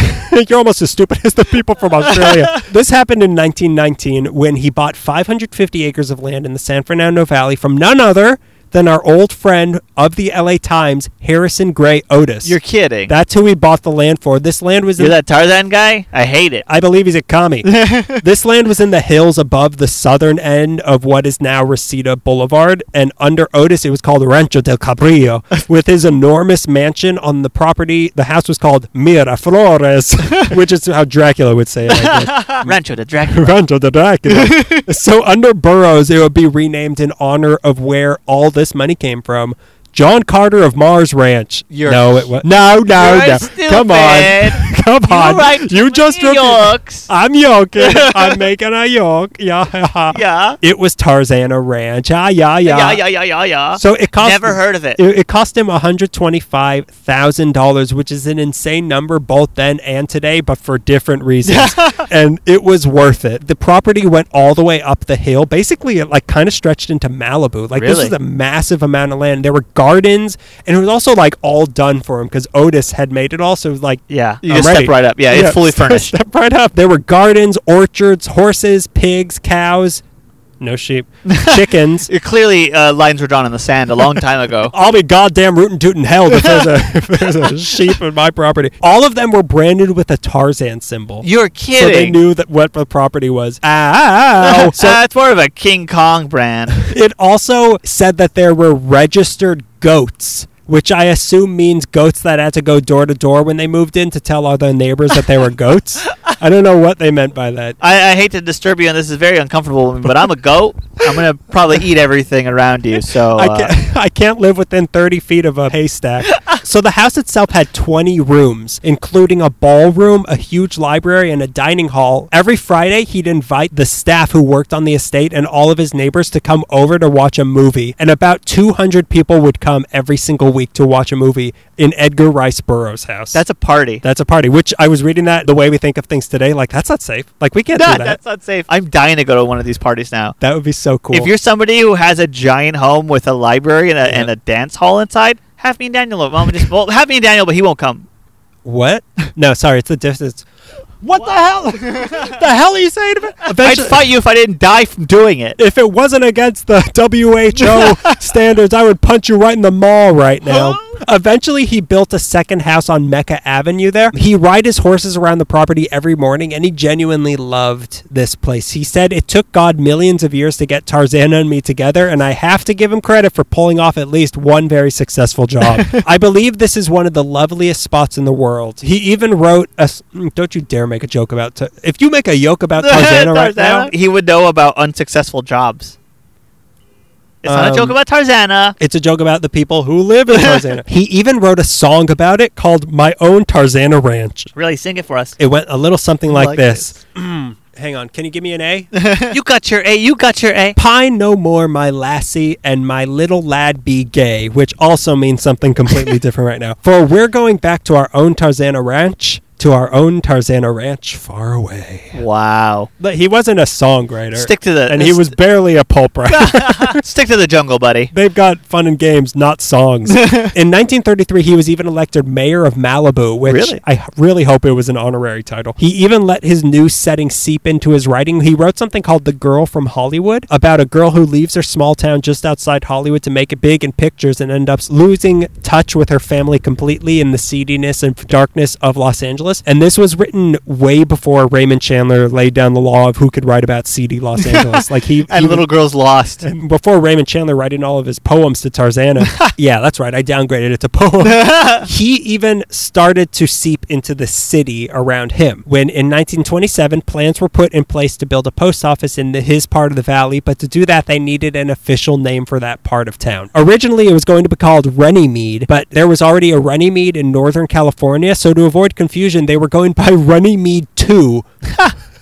You're almost as stupid as the people from Australia. this happened in 1919 when he bought 550 acres of land in the San Fernando Valley from none other than our old friend of the LA Times, Harrison Gray Otis. You're kidding. That's who we bought the land for. This land was You're in that Tarzan guy? I hate it. I believe he's a commie. <laughs> this land was in the hills above the southern end of what is now Reseda Boulevard, and under Otis, it was called Rancho del Cabrillo. <laughs> With his enormous mansion on the property, the house was called Miraflores, <laughs> which is how Dracula would say it. Rancho de Dracula. Rancho del Dracula. so under Burroughs, it would be renamed in honor of where all this money came from. John Carter of Mars Ranch. You're- no, it was <laughs> no, no, no. Come on, <laughs> come You on. You just too many repeat- yolks. I'm yoking. <laughs> I'm making a yoke. Yeah. Yeah. It was Tarzana Ranch. Ah, yeah, yeah. Yeah, yeah, yeah, yeah, yeah. So it cost Never heard of it. It, it cost him $125,000, which is an insane number both then and today, but for different reasons. and it was worth it. The property went all the way up the hill. Basically, it like kind of stretched into Malibu. Like this Really? was a massive amount of land. There were gardens, and it was also like all done for him because Otis had made it all. So like Yeah, you just ready. step right up. Yeah, it's fully <laughs> furnished. Step <laughs> right up. There were gardens, orchards, horses, pigs, cows, no sheep, <laughs> chickens. Clearly, uh, lines were drawn in the sand a long time ago. I'll be goddamn rootin' tootin' hell if there's, a, if there's a sheep in my property. All of them were branded with a Tarzan symbol. You're so kidding. they knew that what the property was. Ow! so uh, it's more of a King Kong brand. it also said that there were registered goats. Which I assume means goats that had to go door to door when they moved in to tell all other neighbors that they were goats. I don't know what they meant by that. I, I hate to disturb you, and this is very uncomfortable, but I'm a goat. I'm gonna probably eat everything around you. So I uh, can't, <laughs> I can't live within 30 feet of a haystack. so the house itself had 20 rooms, including a ballroom, a huge library, and a dining hall. Every Friday, he'd invite the staff who worked on the estate and all of his neighbors to come over to watch a movie. And about 200 people would come every single week to watch a movie in Edgar Rice Burroughs' house. that's a party. that's a party, which I was reading that the way we think of things today. Like, that's not safe. Like, we can't Nah, do that. that's not safe. I'm dying to go to one of these parties now. That would be so cool. If you're somebody who has a giant home with a library and a, Yeah. and a dance hall inside, have me and Daniel. Well, just well, have me and Daniel, but he won't come. What? <laughs> No, sorry, it's the distance. What the hell? <laughs> the hell are you saying to me? I'd fight you if I didn't die from doing it. if it wasn't against the WHO <laughs> standards, I would punch you right in the mall right now. Eventually, he built a second house on Mecca Avenue there. He ride his horses around the property every morning, and he genuinely loved this place. He said, It took God millions of years to get Tarzana and me together, and I have to give him credit for pulling off at least one very successful job. <laughs> I believe this is one of the loveliest spots in the world. He even wrote a. mm, Don't you dare make a joke about. If you make a yoke about <laughs> Tarzana right now, he would know about unsuccessful jobs. It's not a joke Um, about Tarzana. It's a joke about the people who live in Tarzana. <laughs> he even wrote a song about it called My Own Tarzana Ranch. Really, sing it for us. It went a little something like, Like this. Mm, <clears throat> hang on, can you give me an A? <laughs> you got your A. You got your A. Pine no more, my lassie, and my little lad be gay, which also means something completely <laughs> different right now. For we're going back to our own Tarzana Ranch, to our own Tarzana Ranch far away. Wow. But he wasn't a songwriter. Stick to the and he was barely a pulp writer. <laughs> stick to the jungle, buddy. They've got fun and games, not songs. <laughs> In 1933, he was even elected mayor of Malibu, which Really? I really hope it was an honorary title. He even let his new setting seep into his writing. He wrote something called The Girl from Hollywood about a girl who leaves her small town just outside Hollywood to make it big in pictures and end up losing touch with her family completely in the seediness and darkness of Los Angeles. And this was written way before Raymond Chandler laid down the law of who could write about seedy Los <laughs> Angeles. like he, And he little girls lost. before Raymond Chandler writing all of his poems to Tarzana. <laughs> yeah, that's right. I downgraded it to poem. <laughs> he even started to seep into the city around him. When in 1927, plans were put in place to build a post office in the, his part of the valley, but to do that, they needed an official name for that part of town. Originally, it was going to be called Runnymede, but there was already a Runnymede in Northern California, so to avoid confusion, they were going by Runnymede 2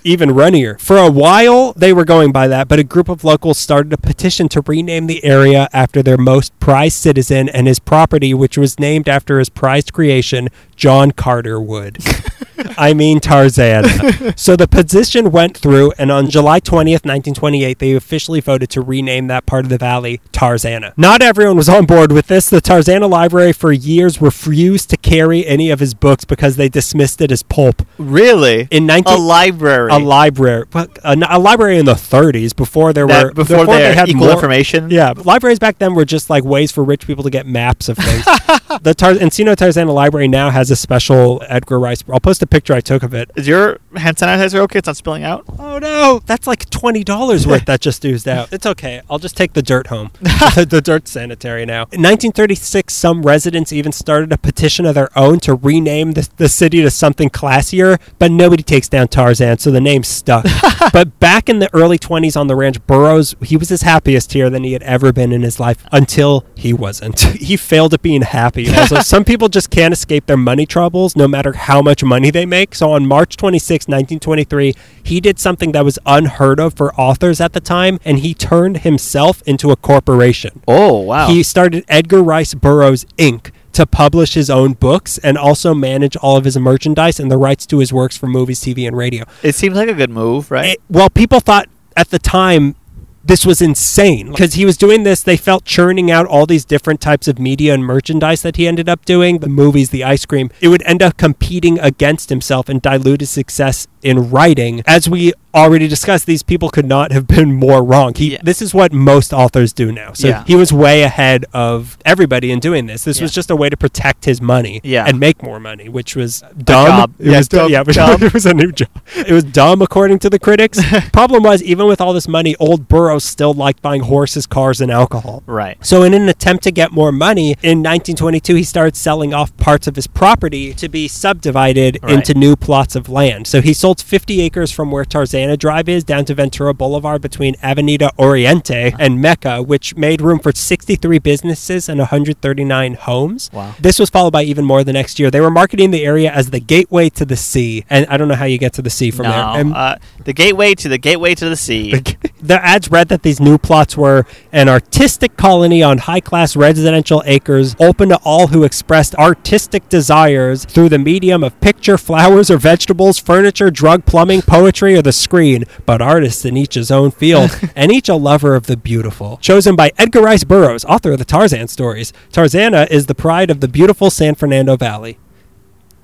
even runnier. For a while, they were going by that, but a group of locals started a petition to rename the area after their most prized citizen and his property, which was named after his prized creation, John Carter Wood. <laughs> <laughs> I mean Tarzan. so the petition went through, and on July 20th, 1928, they officially voted to rename that part of the valley Tarzana. Not everyone was on board with this. The Tarzana Library for years refused to carry any of his books because they dismissed it as pulp. Really? In 19 a library. a library, a, a library in the 30s before there That- were before, they had equal more information. Yeah, libraries back then were just like ways for rich people to get maps of things. <laughs> the Tar- Encino Tarzana Library now has a special Edgar Rice. I'll post a picture I took of it. Is your hand sanitizer okay? It's not spilling out. Oh no, that's like twenty dollars worth that just oozed out. It's okay. I'll just take the dirt home. <laughs> the, the dirt's sanitary now. In 1936, some residents even started a petition of their own to rename the, the city to something classier, but nobody takes down Tarzan, so the name stuck. <laughs> but back in the early 20s on the ranch, Burroughs, he was his happiest here than he had ever been in his life until he wasn't. <laughs> he failed at being happy. Also, some people just can't escape their money troubles no matter how much money they make. So on March 26, 1923, he did something that was unheard of for authors at the time, and he turned himself into a corporation. Oh wow. He started Edgar Rice Burroughs Inc. to publish his own books and also manage all of his merchandise and the rights to his works for movies, TV, and radio. it seems like a good move, right? It- well, people thought at the time this was insane because he was doing this. They felt churning out all these different types of media and merchandise that he ended up doing the movies, the ice cream. It would end up competing against himself and dilute his success in writing. As we already discussed, these people could not have been more wrong. He, Yeah. This is what most authors do now. So Yeah. he was way ahead of everybody in doing this. This was just a way to protect his money Yeah. and make more money, which was dumb. It Yeah, was dumb yeah, it was- job. it was a new job. It was dumb according to the critics. <laughs> Problem was, even with all this money, old Burroughs still liked buying horses, cars, and alcohol. right. So, in an attempt to get more money, in 1922, he started selling off parts of his property to be subdivided Right. into new plots of land. So, he sold 50 acres from where Tarzana Drive is down to Ventura Boulevard between Avenida Oriente and Mecca, which made room for 63 businesses and 139 homes. Wow. This was followed by even more the next year. They were marketing the area as the gateway to the sea. And I don't know how you get to the sea from no, there. And uh, the gateway to the gateway to the sea. the ads read that these new plots were an artistic colony on high class residential acres open to all who expressed artistic desires through the medium of picture, flowers, or vegetables, furniture, drug, plumbing, poetry, or the screen, but artists in each his own field, <laughs> and each a lover of the beautiful. Chosen by Edgar Rice Burroughs, author of the Tarzan stories, Tarzana is the pride of the beautiful San Fernando Valley.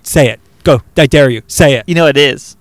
Say it. Go. I dare you. Say it. you know it is.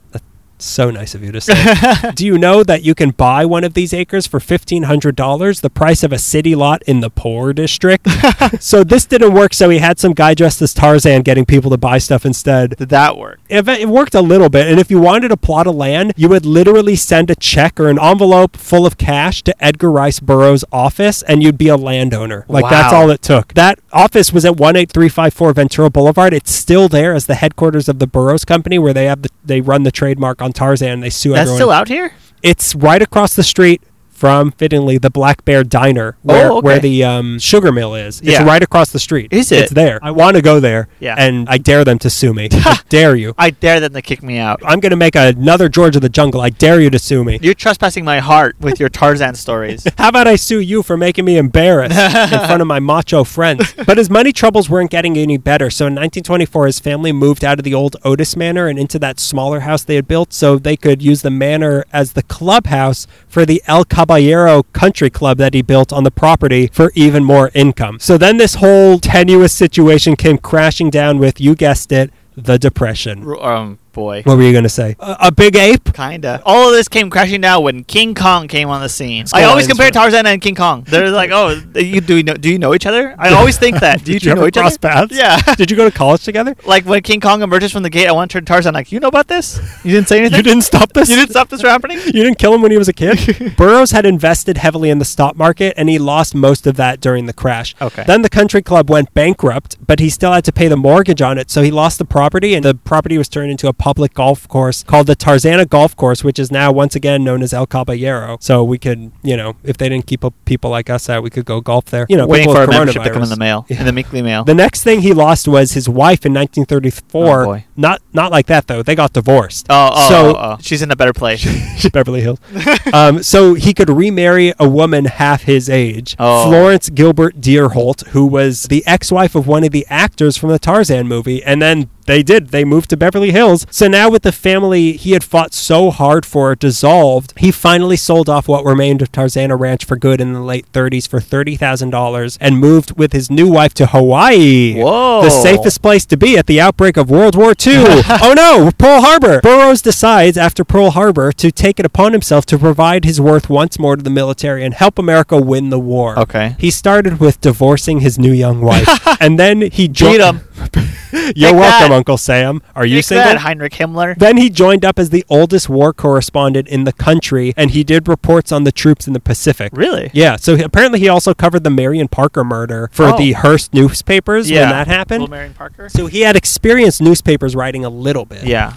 So nice of you to say. <laughs> Do you know that you can buy one of these acres for $1,500, the price of a city lot in the poor district? <laughs> so this didn't work, so he had some guy dressed as Tarzan getting people to buy stuff instead. Did that work? It, it worked a little bit, and if you wanted a plot of land, you would literally send a check or an envelope full of cash to Edgar Rice Burroughs' office, and you'd be a landowner. Like that's all it took. That office was at 18354 Ventura Boulevard. It's still there as the headquarters of the Burroughs Company, where they have the, they run the trademark on Tarzan. They sue That's everyone. still out here? It's right across the street from, fittingly, the Black Bear Diner, where, Oh, okay. where the um, sugar mill is. It's Yeah. right across the street. Is it? It's there. I want to go there, Yeah. and I dare them to sue me. I <laughs> dare you. I dare them to kick me out. I'm going to make another George of the Jungle. I dare you to sue me. You're trespassing my heart with your Tarzan stories. <laughs> How about I sue you for making me embarrassed in front of my <laughs> macho friends? But his money troubles weren't getting any better. So in 1924, his family moved out of the old Otis Manor and into that smaller house they had built so they could use the manor as the clubhouse for the El Caballero Country Club that he built on the property for even more income. So then this whole tenuous situation came crashing down with, you guessed it, the Depression. Um, boy. What were you going to say? A, a big ape? Kinda. All of this came crashing down when King Kong came on the scene. go I always compare sir. Tarzan and King Kong. They're like, oh, you do you know do you know each other? I always think that. <laughs> Do you, Did two you know ever each cross other? paths? Yeah. <laughs> Did you go to college together? <laughs> like when King Kong emerges from the gate, I want to turn Tarzan. Like, you know about this? You didn't say anything. You didn't stop this? You didn't stop this from happening. You didn't kill him when he was a kid? Burroughs had invested heavily in the stock market and he lost most of that during the crash. Okay. Then the country club went bankrupt, but he still had to pay the mortgage on it, so he lost the property and the property was turned into a public golf course called the Tarzana Golf Course, which is now once again known as El Caballero. So we could, you know, if they didn't keep people like us out, we could go golf there. You know, Waiting for a membership to come in the mail, in the weekly mail. The next thing he lost was his wife in 1934. Oh. Not not like that though. They got divorced. oh, oh, so oh, oh. she's in a better place. <laughs> Beverly Hills. <laughs> um, so he could remarry a woman half his age, Oh. Florence Gilbert Dearholt, who was the ex-wife of one of the actors from the Tarzan movie, and then they did. They moved to Beverly Hills. So now, with the family he had fought so hard for dissolved, he finally sold off what remained of Tarzana Ranch for good in the late 30s for thirty thousand dollars, and moved with his new wife to Hawaii. Whoa. The safest place to be at the outbreak of World War II. <laughs> oh no, Pearl Harbor. Burroughs decides after Pearl Harbor to take it upon himself to provide his worth once more to the military and help America win the war. Okay. He started with divorcing his new young wife, <laughs> and then he Beat joined. him. <laughs> You're Take welcome, that. Uncle Sam. Are you Take single? that, Heinrich Himmler. Then he joined up as the oldest war correspondent in the country, and he did reports on the troops in the Pacific. Really? Yeah, so he- apparently he also covered the Marion Parker murder for Oh. the Hearst newspapers when that happened. Little Marion Parker. So he had experienced newspapers writing a little bit. Yeah.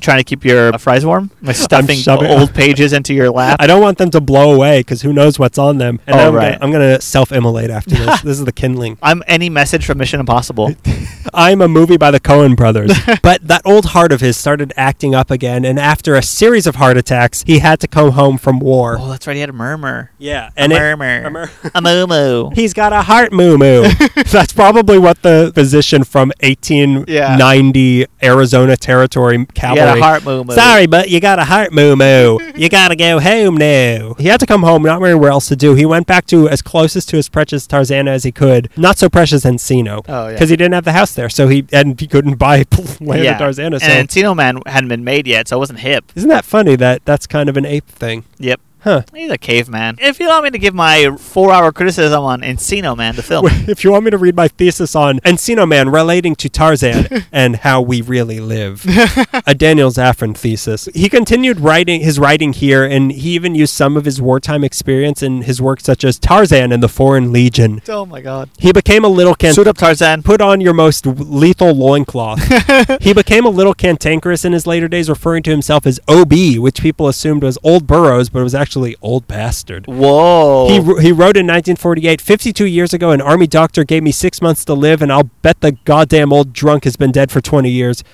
Trying to keep your uh, fries warm by stuffing old <laughs> pages into your lap. I don't want them to blow away because who knows what's on them. And Oh, I'm, right. gonna, I'm gonna self-immolate after this. <laughs> this is the kindling. I'm any message from Mission Impossible. <laughs> I'm a movie by the Coen brothers. but that old heart of his started acting up again, and after a series of heart attacks, he had to come home from war. oh, that's right. He had a murmur. Yeah, And a it- murmur. a mur- a moo moo. He's got a heart moo moo. That's probably what the physician from 1890 Arizona Territory cavalry. Had a heart moo moo. Sorry, but you got a heart moo moo. You <laughs> gotta go home now. He had to come home, not anywhere else to do. He went back to as closest to his precious Tarzana as he could. Not so precious Encino. Oh, yeah. Because he didn't have the house there, so he and he couldn't buy <laughs> land yeah. of Tarzana. So And Encino Man hadn't been made yet, so it wasn't hip. isn't that funny that that's kind of an ape thing? Yep. Huh. He's a caveman. If you want me to give my four-hour criticism on Encino Man, the film, <laughs> if you want me to read my thesis on Encino Man relating to Tarzan <laughs> and how we really live, a Daniel Zaffron thesis. He continued writing his writing here, and he even used some of his wartime experience in his work, such as Tarzan and the Foreign Legion. oh my god, He became a little can- suit up Tarzan. Put on your most lethal loincloth. <laughs> he became a little cantankerous in his later days, referring to himself as OB, which people assumed was Old Burroughs, but it was actually Old Bastard. Whoa. He, he wrote in 1948, 52 years ago, an army doctor gave me six months to live, and I'll bet the goddamn old drunk has been dead for 20 years.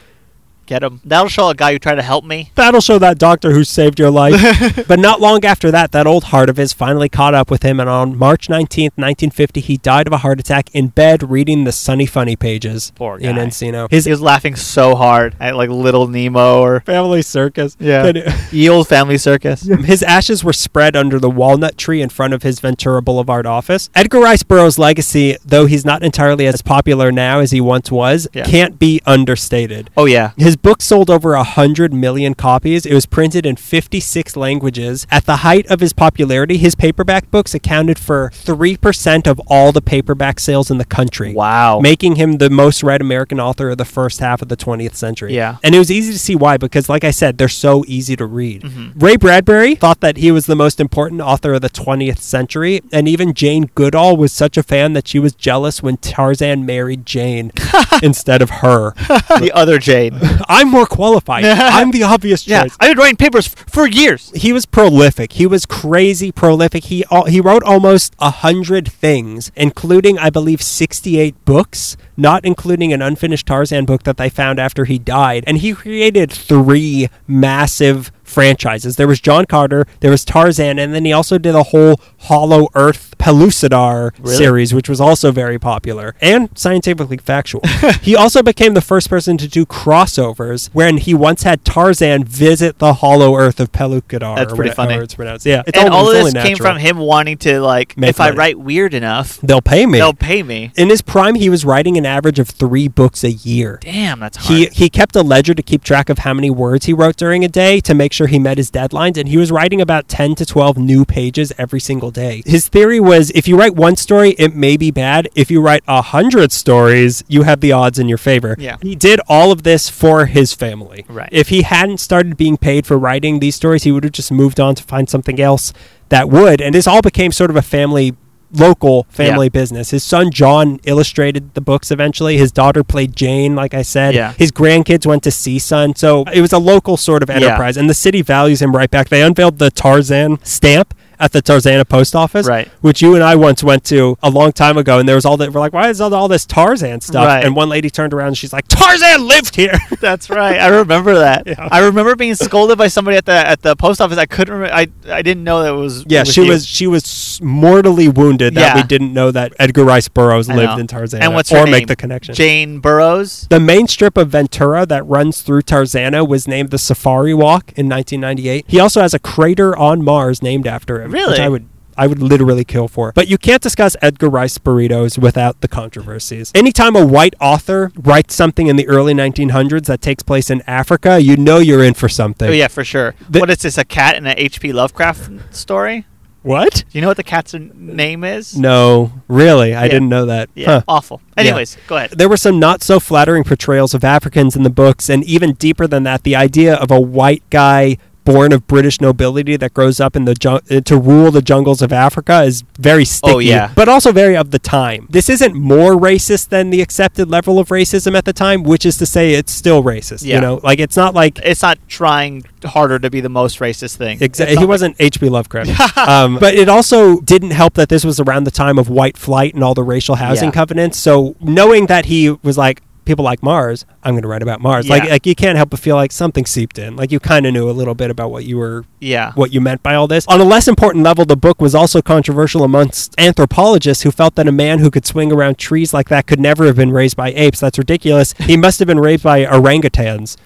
Get him. That'll show a guy who tried to help me. That'll show that doctor who saved your life. <laughs> but not long after that, that old heart of his finally caught up with him, and on March 19th, 1950, he died of a heart attack in bed reading the Sunny Funny pages Poor guy. in. Encino. His He was laughing so hard at like Little Nemo or family circus. Yeah. Ye <laughs> Old Family Circus. <laughs> His ashes were spread under the walnut tree in front of his Ventura Boulevard office. Edgar Rice Burroughs' legacy, though he's not entirely as popular now as he once was, Yeah. can't be understated. Oh yeah. His His book sold over 100 million copies. It was printed in 56 languages. At the height of his popularity, his paperback books accounted for 3% of all the paperback sales in the country. Wow. Making him the most read American author of the first half of the 20th century. Yeah. And it was easy to see why, because, like I said, they're so easy to read. Mm-hmm. Ray Bradbury thought that he was the most important author of the 20th century, and even Jane Goodall was such a fan that she was jealous when Tarzan married Jane <laughs> instead of her. the other Jane. <laughs> I'm more qualified. <laughs> I'm the obvious yeah, choice. I've been writing papers f- for years. He was prolific. He was crazy prolific. He he wrote almost a hundred things, including I believe sixty-eight books, not including an unfinished Tarzan book that they found after he died. And he created three massive franchises. There was John Carter, there was Tarzan, and then he also did a whole Hollow Earth Pellucidar Really? series, which was also very popular and scientifically factual. <laughs> he also became the first person to do crossovers, when he once had Tarzan visit the Hollow Earth of Pellucidar. That's pretty funny. it's pronounced. Yeah, it's and all of it's this only came natural. from him wanting to like, Make if I write weird enough, They'll pay me. they'll pay me. In his prime, he was writing an average of three books a year. Damn, that's hard. He he kept a ledger to keep track of how many words he wrote during a day to make sure he met his deadlines, and he was writing about ten to twelve new pages every single day. His theory was if you write one story, it may be bad. If you write a hundred stories, you have the odds in your favor. Yeah. He did all of this for his family. Right. If he hadn't started being paid for writing these stories, he would have just moved on to find something else that would. And this all became sort of a family local family Yeah. business. His son John illustrated the books eventually. His daughter played Jane, like I said. Yeah. His grandkids went to Son. So it was a local sort of enterprise. Yeah. enterprise. And the city values him right back. They unveiled the Tarzan stamp at the Tarzana post office, Right. which you and I once went to a long time ago. And there was all that, we're like, why is all, this Tarzan stuff? Right. And one lady turned around and she's like, Tarzan lived here. <laughs> That's right. I remember that. <laughs> Yeah. I remember being scolded by somebody at the at the post office. I couldn't. Remember, I I didn't know that it was. Yeah, she you. was she was mortally wounded that Yeah. we didn't know that Edgar Rice Burroughs lived in Tarzana And what's or her make the connection. Jane Burroughs. The main strip of Ventura that runs through Tarzana was named the Safari Walk in 1998. He also has a crater on Mars named after him, which Really? I would I would literally kill for. But you can't discuss Edgar Rice burritos without the controversies. Anytime a white author writes something in the early 1900s that takes place in Africa, you know you're in for something. Oh yeah, for sure. The- what is this? A cat in an H.P. Lovecraft story? What? Do you know what the cat's name is? No, really, I Yeah. didn't know that. Yeah, Huh. awful. Anyways, go ahead. There were some not so flattering portrayals of Africans in the books, and even deeper than that, the idea of a white guy born of British nobility that grows up in the jun- uh, to rule the jungles of Africa is very sticky, Oh, yeah. but also very of the time. This isn't more racist than the accepted level of racism at the time, which is to say, it's still racist. Yeah. You know, like it's not like It's not trying harder to be the most racist thing. Exactly. He wasn't H.P. Lovecraft. <laughs> um, but it also didn't help that this was around the time of white flight and all the racial housing Yeah. covenants. So knowing that he was like, people like Mars, I'm going to write about Mars. Like, like you can't help but feel like something seeped in. Like you kind of knew a little bit about what you were Yeah. what you meant by all this. On a less important level, the book was also controversial amongst anthropologists who felt that a man who could swing around trees like that could never have been raised by apes. That's ridiculous. He must have been raised by orangutans.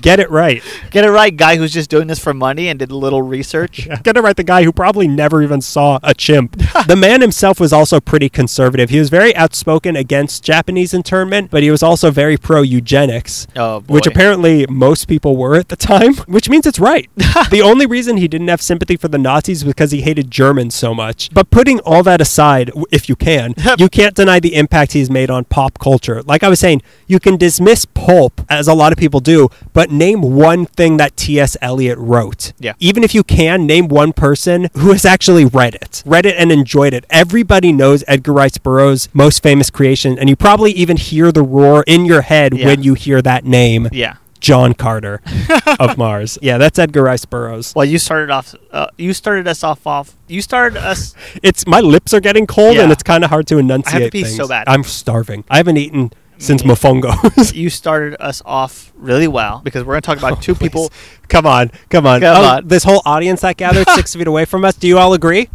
Get it right. Get it right, guy who's just doing this for money and did a little research. <laughs> Get it right, the guy who probably never even saw a chimp. <laughs> the man himself was also pretty conservative. He was very outspoken against Japanese internment, but he was also very pro eugenics. Oh. Which apparently most people were at the time, <laughs> which means it's right. the only reason he didn't have sympathy for the Nazis was because he hated Germans so much. But putting all that aside, if you can, you can't deny the impact he's made on pop culture. Like I was saying, you can dismiss pulp, as a lot of people do, but name one thing that T.S. Eliot wrote. Yeah. Even if you can, name one person <laughs> who has actually read it, read it and enjoyed it. Everybody knows Edgar Rice Burroughs' most famous creation, and you probably even hear the roar in your head Yeah. when you hear that name. Yeah. John Carter <laughs> of Mars. Yeah, that's Edgar Rice Burroughs. Well, you started off. Uh, you started us off. Off. You started us. It's my lips are getting cold and it's kind of hard to enunciate. pee things. so bad. I'm starving. I haven't eaten since Me. <laughs> You started us off really well because we're going to talk about two people. come on, come on. Come Oh, on. This whole audience that gathered six <laughs> feet away from us. Do you all agree?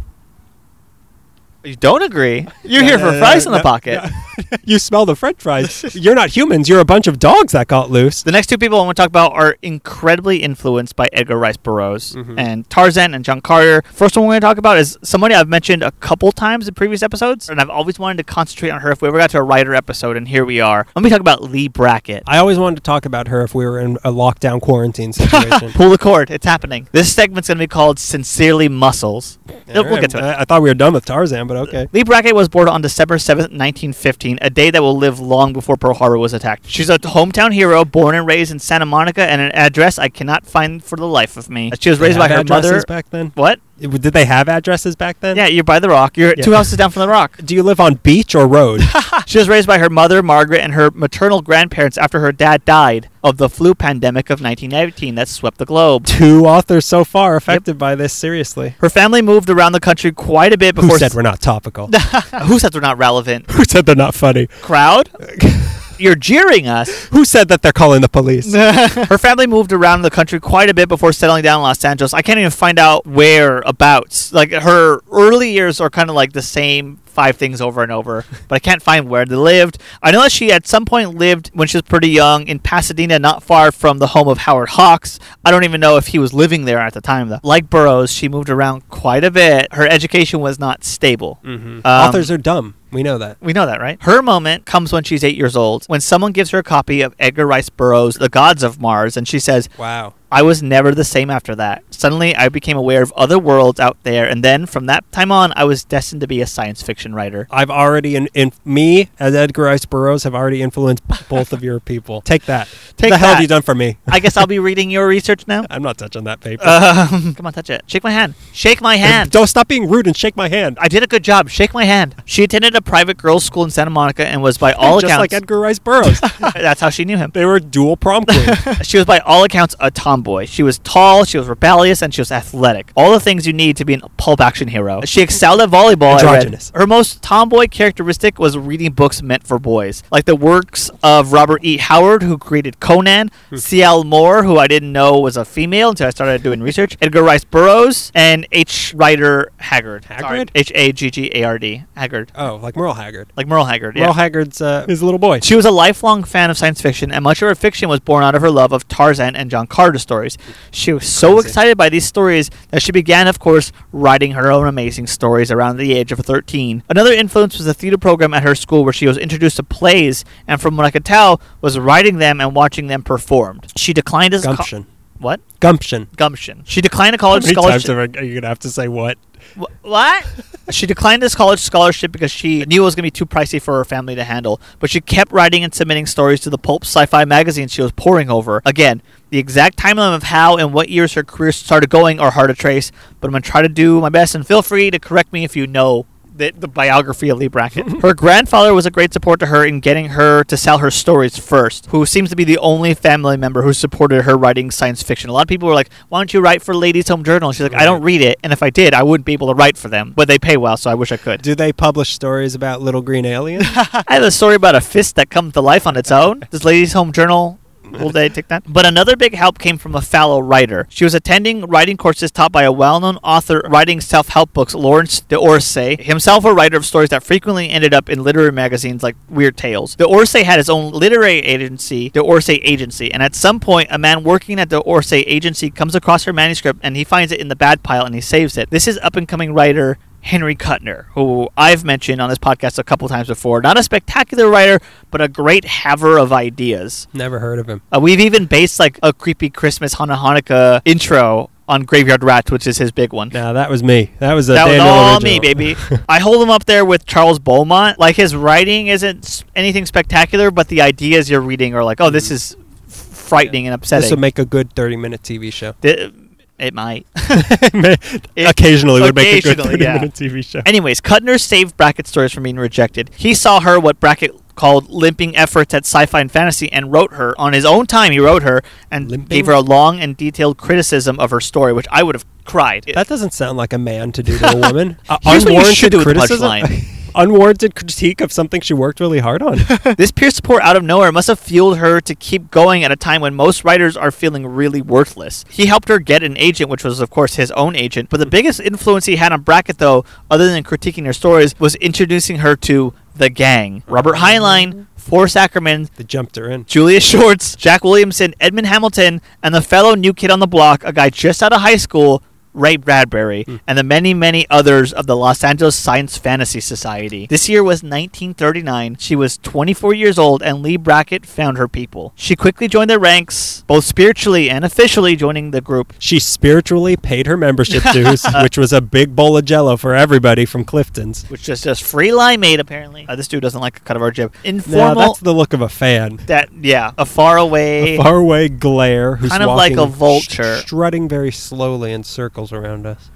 You don't agree. You're No, here no, for no, fries in the pocket. <laughs> you smell the French fries. You're not humans. You're a bunch of dogs that got loose. The next two people I want to talk about are incredibly influenced by Edgar Rice Burroughs Mhm. and Tarzan and John Carter. First one we're going to talk about is somebody I've mentioned a couple times in previous episodes, and I've always wanted to concentrate on her if we ever got to a writer episode, and here we are. Let me talk about Leigh Brackett. I always wanted to talk about her if we were in a lockdown quarantine <laughs> situation. Pull the cord. It's happening. This segment's going to be called Sincerely Muscles. we'll Alright, get to it. I, I thought we were done with Tarzan, but okay. Leigh Brackett was born on December 7th, 1915, a day that will live long before Pearl Harbor was attacked. She's a hometown hero, born and raised in Santa Monica, and an address I cannot find for the life of me. She was raised by her mother. back then. What? Did they have addresses back then? Yeah, you're by the rock. You're Yeah. two houses down from the rock. Do you live on beach or road? <laughs> She was raised by her mother, Margaret, and her maternal grandparents after her dad died of the flu pandemic of 1919 that swept the globe. Two authors so far affected by this. Seriously. Her family moved around the country quite a bit before. Who said we're not topical? <laughs> Who said they're not relevant? Who said they're not funny? Crowd? <laughs> You're jeering us. Who said that they're calling the police? <laughs> Her family moved around the country quite a bit before settling down in Los Angeles. I can't even find out whereabouts. Like her early years are kind of like the same five things over and over, but I can't find where they lived. I know that she at some point lived when she was pretty young in Pasadena, not far from the home of Howard Hawks. I don't even know if he was living there at the time though. Like Burroughs, she moved around quite a bit. Her education was not stable. Mm-hmm. Um, Authors are dumb. We know that. We know that, right? Her moment comes when she's eight years old, when someone gives her a copy of Edgar Rice Burroughs' The Gods of Mars, and she says, Wow. I was never the same after that. Suddenly, I became aware of other worlds out there, and then from that time on, I was destined to be a science fiction writer. I've already in, in me as Edgar Rice Burroughs have already influenced both of your people. <laughs> Take that. Take the hell that. have you done for me? I guess I'll be <laughs> reading your research now. I'm not touching that paper. Um, <laughs> come on, touch it. Shake my hand. Shake my hand. Don't stop being rude and shake my hand. I did a good job. Shake my hand. She attended a private girls' school in Santa Monica and was, by all Just accounts, like Edgar Rice Burroughs. that's how she knew him. they were dual prom queens. she was by all accounts a tomboy. She was tall, she was rebellious, and she was athletic. All the things you need to be a pulp action hero. She excelled at volleyball. I. Androgynous. Her most tomboy characteristic was reading books meant for boys, like the works of Robert E. Howard, who created Conan, Hmm. C.L. Moore, who I didn't know was a female until I started doing research, Edgar Rice Burroughs, and H. Rider Haggard. Haggard? H A G G A R D. Haggard. oh, like Merle Haggard. Like Merle Haggard. Yeah. Merle Haggard's uh, his little boy. She was a lifelong fan of science fiction, and much of her fiction was born out of her love of Tarzan and John Carter stories. She was so Crazy. excited by these stories that she began, of course, writing her own amazing stories around the age of 13. Another influence was the theater program at her school, where she was introduced to plays, and from what I could tell, was writing them and watching them performed. She declined as co- what Gumption. gumption. She declined a How college many times scholarship. are you gonna have to say what? Wh- What? <laughs> she declined this college scholarship because she knew it was going to be too pricey for her family to handle. But she kept writing and submitting stories to the pulp sci-fi magazine she was poring over. Again, the exact timeline of how and what years her career started going are hard to trace. But I'm going to try to do my best, and feel free to correct me if you know the, the biography of Leigh Brackett. <laughs> her grandfather was a great support to her in getting her to sell her stories first, who seems to be the only family member who supported her writing science fiction. A lot of people were like, why don't you write for Ladies Home Journal? She's like, I don't read it, and if I did, I wouldn't be able to write for them. But they pay well, so I wish I could. Do they publish stories about little green aliens? <laughs> I have a story about a fist that comes to life on its own. <laughs> Does Ladies Home Journal will they take that? But another big help came from a fellow writer. She was attending writing courses taught by a well-known author writing self-help books, Lawrence D'Orsay, himself a writer of stories that frequently ended up in literary magazines like Weird Tales. D'Orsay had his own literary agency, D'Orsay Agency, and at some point, a man working at the Orsay Agency comes across her manuscript and he finds it in the bad pile and he saves it. This is up-and-coming writer Henry Kuttner, who I've mentioned on this podcast a couple times before. Not a spectacular writer, but a great haver of ideas. Never heard of him. Uh, we've even based like a creepy Christmas Hana Hanukkah intro on Graveyard Rats, which is his big one. Now that was me. That was a that was all original. me, baby. <laughs> I hold him up there with Charles Beaumont. Like his writing isn't anything spectacular, but the ideas you're reading are like, oh, this is f- frightening and upsetting. This would make a good 30 minute TV show. Th- it might. <laughs> <laughs> Occasionally would make a good 30 yeah. minute TV show. Anyways, Kuttner saved Brackett's stories from being rejected. He saw her what Brackett called limping efforts at sci-fi and fantasy and wrote her on his own time. He wrote her and Limping? gave her a long and detailed criticism of her story, which I would have cried. That doesn't sound like a man to do to a <laughs> woman. Uh, Here's what you unwarranted should do with criticism. punchline. Unwarranted critique of something she worked really hard on. <laughs> this peer support out of nowhere must have fueled her to keep going at a time when most writers are feeling really worthless. He helped her get an agent, which was, of course, his own agent. But the biggest influence he had on Brackett, though, other than critiquing her stories, was introducing her to The Gang. Robert Heinlein, Forrest Ackerman, They jumped her in. Julius Schwartz, Jack Williamson, Edmund Hamilton, and the fellow new kid on the block, a guy just out of high school, Ray Bradbury, and the many, many others of the Los Angeles Science Fantasy Society. This year was 1939. She was 24 years old, and Leigh Brackett found her people. She quickly joined their ranks, both spiritually and officially joining the group. She spiritually paid her membership dues, <laughs> which was a big bowl of jello for everybody from Clifton's. Which is just free limeade, apparently. Uh, this dude doesn't like a cut of our jib. Informal. that's the look of a fan. that yeah, a far away. A faraway glare who's Kind of like a vulture. strutting very slowly in circles around us.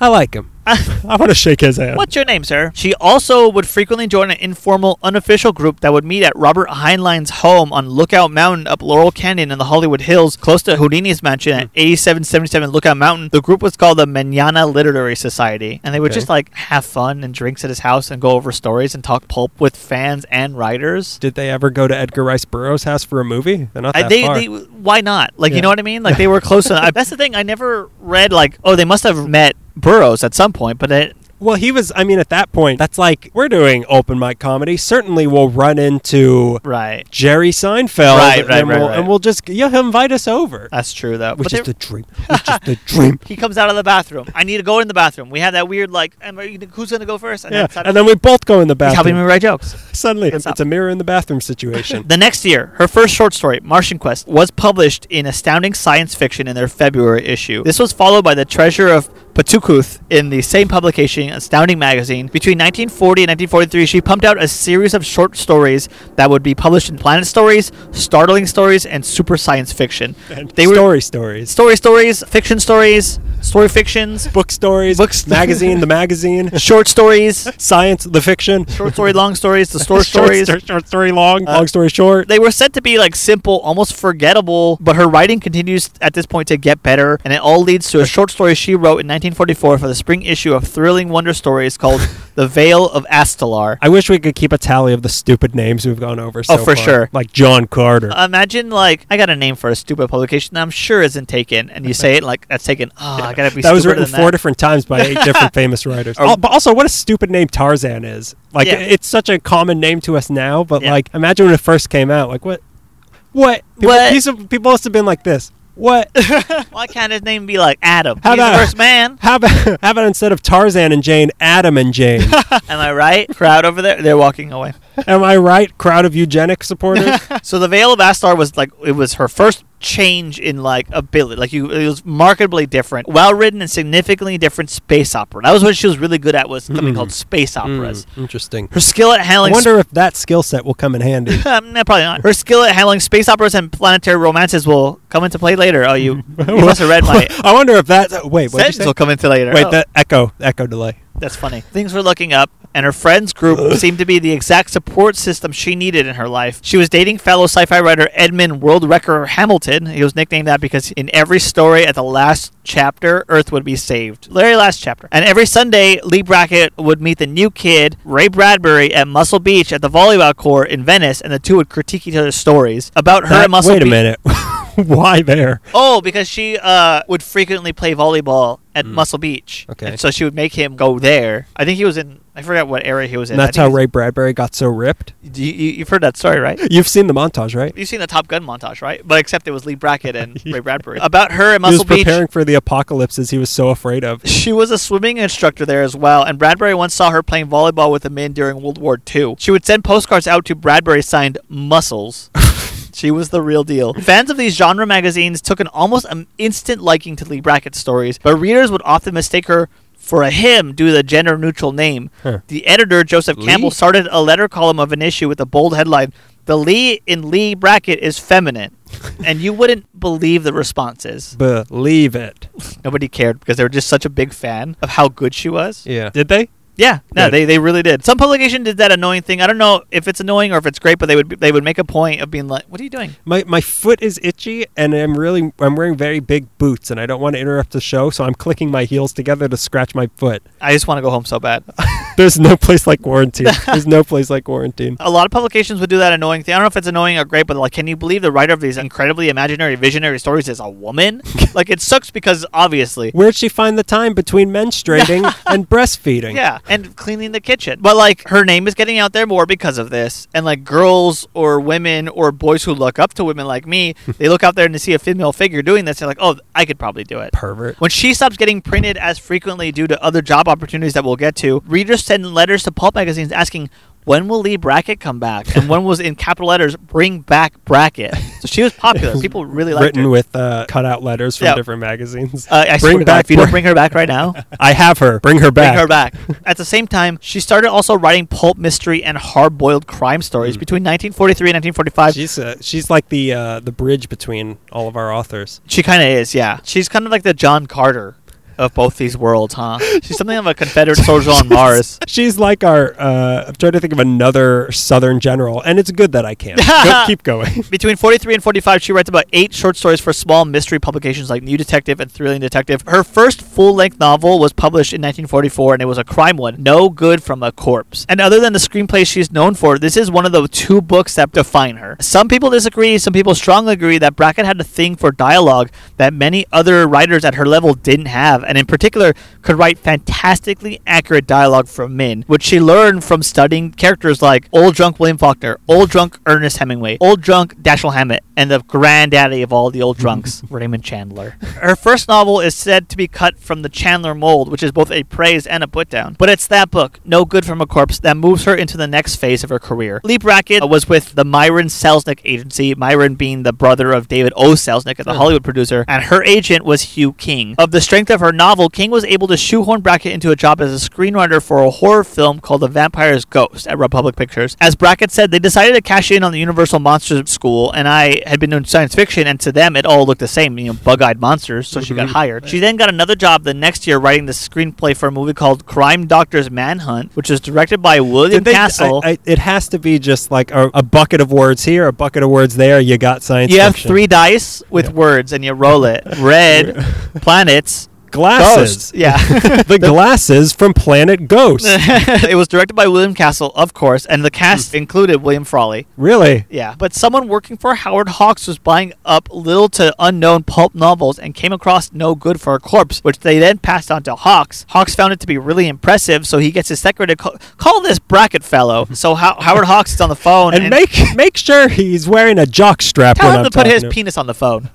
I like him. <laughs> I want to shake his hand. What's your name, sir? She also would frequently join an informal, unofficial group that would meet at Robert Heinlein's home on Lookout Mountain up Laurel Canyon in the Hollywood Hills, close to Houdini's mansion at hmm. 8777 Lookout Mountain. The group was called the Manana Literary Society, and they would Okay. just like have fun and drinks at his house and go over stories and talk pulp with fans and writers. Did they ever go to Edgar Rice Burroughs' house for a movie? They're not I, that they, far. they, why not? Like, Yeah. you know what I mean? Like, they were close <laughs> enough. That's the thing. I never read, like, oh, they must have met Burroughs at some point, but it, well, he was. I mean, at that point, that's like we're doing open mic comedy. Certainly, we'll run into right. Jerry Seinfeld, Right, right, and, right, we'll, right. and we'll just yeah, he'll invite us over, That's true, though. which But is the dream. Which is the <laughs> dream. he comes out of the bathroom. I need to go in the bathroom. We have that weird, like, who's going to go first? Yeah, then, and then we both go in the he's helping me bathroom. write jokes. <laughs> Suddenly, What's it's a mirror in the bathroom situation. <laughs> The next year, her first short story, Martian Quest, was published in Astounding Science Fiction in their February issue. This was followed by The Treasure of Patukuth in the same publication, Astounding Magazine. Between 1940 and 1943, she pumped out a series of short stories that would be published in Planet Stories, Startling Stories, and Super Science Fiction. And They were story stories, story stories, fiction stories, story fictions, book stories, Books- <laughs> magazine, the magazine, short stories, science, the fiction, short story, long stories, the store <laughs> short, stories. sto- short story long, Uh, long story short. They were said to be like simple, almost forgettable, but her writing continues at this point to get better, and it all leads to a short story she wrote in 1944 for the spring issue of Thrilling Wonder Stories called <laughs> The Veil of Astellar. I wish we could keep a tally of the stupid names we've gone over. So Oh, for far. sure. Like John Carter. Imagine like I got a name for a stupid publication that I'm sure isn't taken, and you say it like that's taken. Oh, I gotta be. that was written than four that. different times by eight different <laughs> famous writers. Or- Al- but also, what a stupid name Tarzan is. Like, Yeah. it's such a common name to us now, but Yeah. like, imagine when it first came out. Like, what? What? People, What? these people must have been like this. What? <laughs> <laughs> Why can't his name be like Adam? How He's about- the first man. how about how about instead of Tarzan and Jane, Adam and Jane? Am I right? Crowd over there, they're walking away. Am I right? Crowd of eugenic supporters. So the Veil of Astar was like it was her first change in like ability. Like you, it was markedly different, well written, and significantly different space opera. That was what she was really good at. Was something Mm. called space operas. Mm, interesting. Her skill at handling. I wonder if that skill set will come in handy. <laughs> um, no, probably not. Her skill at handling space operas and planetary romances will come into play later. Oh, you, <laughs> you must have read my <laughs> I wonder if that. Wait, what? sentence will come into later. Wait, Oh. the echo, echo delay. That's funny. Things were looking up, and her friends group <laughs> seemed to be the exact support system she needed in her life. She was dating fellow sci-fi writer Edmund World Wrecker Hamilton. He was nicknamed that because in every story at the last chapter, Earth would be saved. Very last chapter. And every Sunday, Leigh Brackett would meet the new kid, Ray Bradbury, at Muscle Beach at the volleyball court in Venice, and the two would critique each other's stories about her That- at Muscle wait a Beach. minute. <laughs> <laughs> Why there? Oh, because she uh, would frequently play volleyball at Muscle Beach. Okay. And so she would make him go there. I think he was in. I forgot what area he was in. And that's how Ray Bradbury got so ripped. You, you, you've heard that story, right? You've seen the montage, right? You've seen the Top Gun montage, right? But except it was Leigh Brackett and <laughs> Ray Bradbury. About her at Muscle Beach. He was Beach. preparing for the apocalypses he was so afraid of. She was a swimming instructor there as well, and Bradbury once saw her playing volleyball with the men during World War II. She would send postcards out to Bradbury signed Muscles. <laughs> she was the real deal. Fans of these genre magazines took an almost um, instant liking to Leigh Brackett's stories, but readers would often mistake her for a him due to the gender neutral name. Huh. The editor, Joseph Lee? Campbell, started a letter column of an issue with a bold headline The Leigh in Leigh Brackett is feminine. <laughs> and you wouldn't believe the responses. Believe it. Nobody cared because they were just such a big fan of how good she was. Yeah. Did they? Yeah, no, Good. they, they really did. Some publication did that annoying thing. I don't know if it's annoying or if it's great, but they would they would make a point of being like, "What are you doing?" My my foot is itchy and I'm really I'm wearing very big boots and I don't want to interrupt the show, so I'm clicking my heels together to scratch my foot. I just want to go home so bad. <laughs> There's no place like quarantine. There's no place like quarantine. A lot of publications would do that annoying thing. I don't know if it's annoying or great, but like, can you believe the writer of these incredibly imaginary, visionary stories is a woman? <laughs> like, it sucks because obviously. Where'd she find the time between menstruating <laughs> and breastfeeding? Yeah, and cleaning the kitchen. But like, her name is getting out there more because of this. And like, girls or women or boys who look up to women like me, <laughs> they look out there and they see a female figure doing this. They're like, oh, I could probably do it. Pervert. When she stops getting printed as frequently due to other job opportunities that we'll get to, readers send letters to pulp magazines asking, when will Leigh Brackett come back? And when was in capital letters, bring back Brackett. So she was popular. People really liked Written her. with uh, cutout letters from Yeah. different magazines. Uh, I Bring back if you don't bring her back right now, <laughs> I have her. Bring her back. bring her back. At the same time, she started also writing pulp mystery and hard-boiled crime stories between 1943 and 1945. Mm. She's uh, she's like the uh, the bridge between all of our authors. She kind of is, yeah. She's kind of like the John Carter of both these worlds, huh? <laughs> She's something of a Confederate soldier on <laughs> Mars. She's like our. Uh, I'm trying to think of another Southern general, and it's good that I can. Go, <laughs> keep going. Between 43 and 45, she writes about eight short stories for small mystery publications like New Detective and Thrilling Detective. Her first full length novel was published in 1944, and it was a crime one No Good from a Corpse. And other than the screenplay she's known for, this is one of the two books that define her. Some people disagree, some people strongly agree that Brackett had a thing for dialogue that many other writers at her level didn't have, and in particular, could write fantastically accurate dialogue from Min, which she learned from studying characters like old drunk William Faulkner, old drunk Ernest Hemingway, old drunk Dashiell Hammett, and the granddaddy of all the old drunks, <laughs> Raymond Chandler. Her first novel is said to be cut from the Chandler mold, which is both a praise and a put down. But it's that book, No Good from a Corpse, that moves her into the next phase of her career. Leigh Brackett uh, was with the Myron Selznick agency, Myron being the brother of David O. Selznick, the Hollywood producer, and her agent was Hugh King. Of the strength of her novel, King was able to shoehorn Brackett into a job as a screenwriter for a horror film called The Vampire's Ghost at Republic Pictures. As Brackett said, they decided to cash in on the Universal Monsters School, and I had been doing science fiction, and to them it all looked the same, you know, bug-eyed monsters. So she got mhm. hired. She then got another job the next year writing the screenplay for a movie called Crime Doctor's Manhunt, which was directed by William they- Castle. I- I- it has to be just like a, a bucket of words here, a bucket of words there. You got science. you have three dice with words, and you roll it. Red, <laughs> planets, glasses. ghosts. Yeah. <laughs> the glasses from Planet Ghost. <laughs> it was directed by William Castle, of course, and the cast hmm. included William Frawley. really? Yeah, but someone working for Howard Hawks was buying up little to unknown pulp novels and came across No Good for a Corpse, which they then passed on to Hawks. Hawks found it to be really impressive, so he gets his secretary to call, call this Brackett fellow. <laughs> So How- Howard Hawks is on the phone And, make make sure he's wearing a jock strap Tell him I'm to put his to penis on the phone.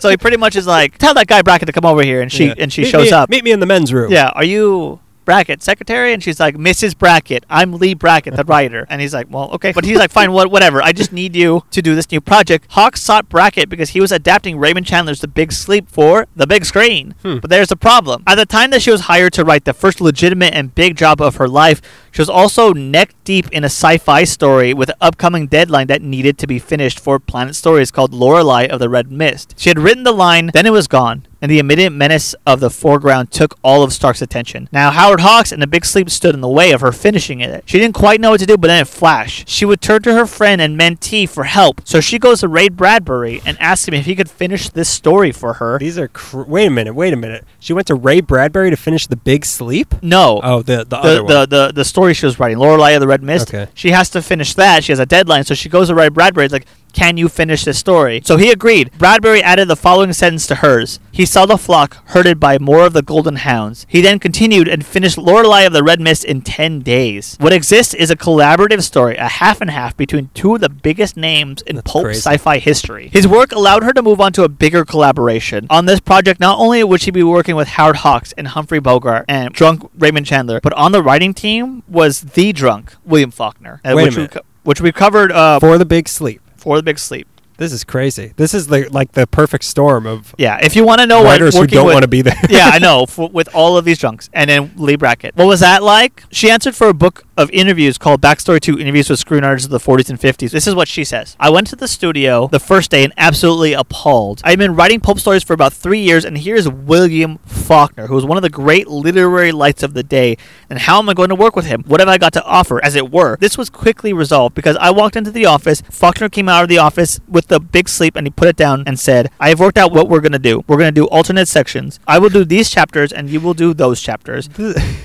so he pretty much is like, tell that guy Brackett to come over here, and she Yeah. and she Meet shows me- up. Meet me in the men's room. Yeah, are you Brackett secretary? And she's like, Mrs. Brackett, I'm Leigh Brackett, the writer. And he's like, well, okay. But he's like, fine, what, whatever. I just need you to do this new project. Hawks sought Brackett because he was adapting Raymond Chandler's The Big Sleep for the big screen. Hmm. But there's a problem. At the time that she was hired to write the first legitimate and big job of her life, she was also neck deep in a sci-fi story with an upcoming deadline that needed to be finished for Planet Stories called Lorelei of the Red Mist. She had written the line, then it was gone and the immediate menace of the foreground took all of Stark's attention. Now, Howard Hawks and the Big Sleep stood in the way of her finishing it. She didn't quite know what to do, but then it flashed. She would turn to her friend and mentee for help, so she goes to Ray Bradbury and asks him if he could finish this story for her. These are. Cr- wait a minute. Wait a minute. She went to Ray Bradbury to finish The Big Sleep. No. Oh, the the, other the, one. the, the, the story she was writing, Lorelei of the Red Mist. Okay. She has to finish that. She has a deadline, so she goes to write Bradbury. It's like, can you finish this story? So he agreed. Bradbury added the following sentence to hers. He saw the flock herded by more of the golden hounds. He then continued and finished Lorelei of the Red Mist in 10 days. What exists is a collaborative story, a half and half between two of the biggest names in That's pulp sci-fi history. His work allowed her to move on to a bigger collaboration. On this project, not only would she be working with Howard Hawks and Humphrey Bogart and drunk Raymond Chandler, but on the writing team was the drunk William Faulkner, uh, Wait a which, we, minute. co- which we covered uh, for the Big Sleep. For the Big Sleep. This is crazy. This is the, like the perfect storm of Yeah, if you want to know writers what who don't want to be there. yeah, I <laughs> know. For, with all of these drunks, and then Leigh Brackett. What was that like? She answered for a book of interviews called Backstory to Interviews with Screenwriters of the 40s and 50s. This is what she says. I went to the studio the first day and absolutely appalled. I've been writing pulp stories for about three years, and here's William Faulkner, who was one of the great literary lights of the day. And how am I going to work with him? What have I got to offer, as it were? This was quickly resolved because I walked into the office. Faulkner came out of the office with the big sleep and he put it down and said, I have worked out what we're going to do. We're going to do alternate sections. I will do these chapters and you will do those chapters. <laughs>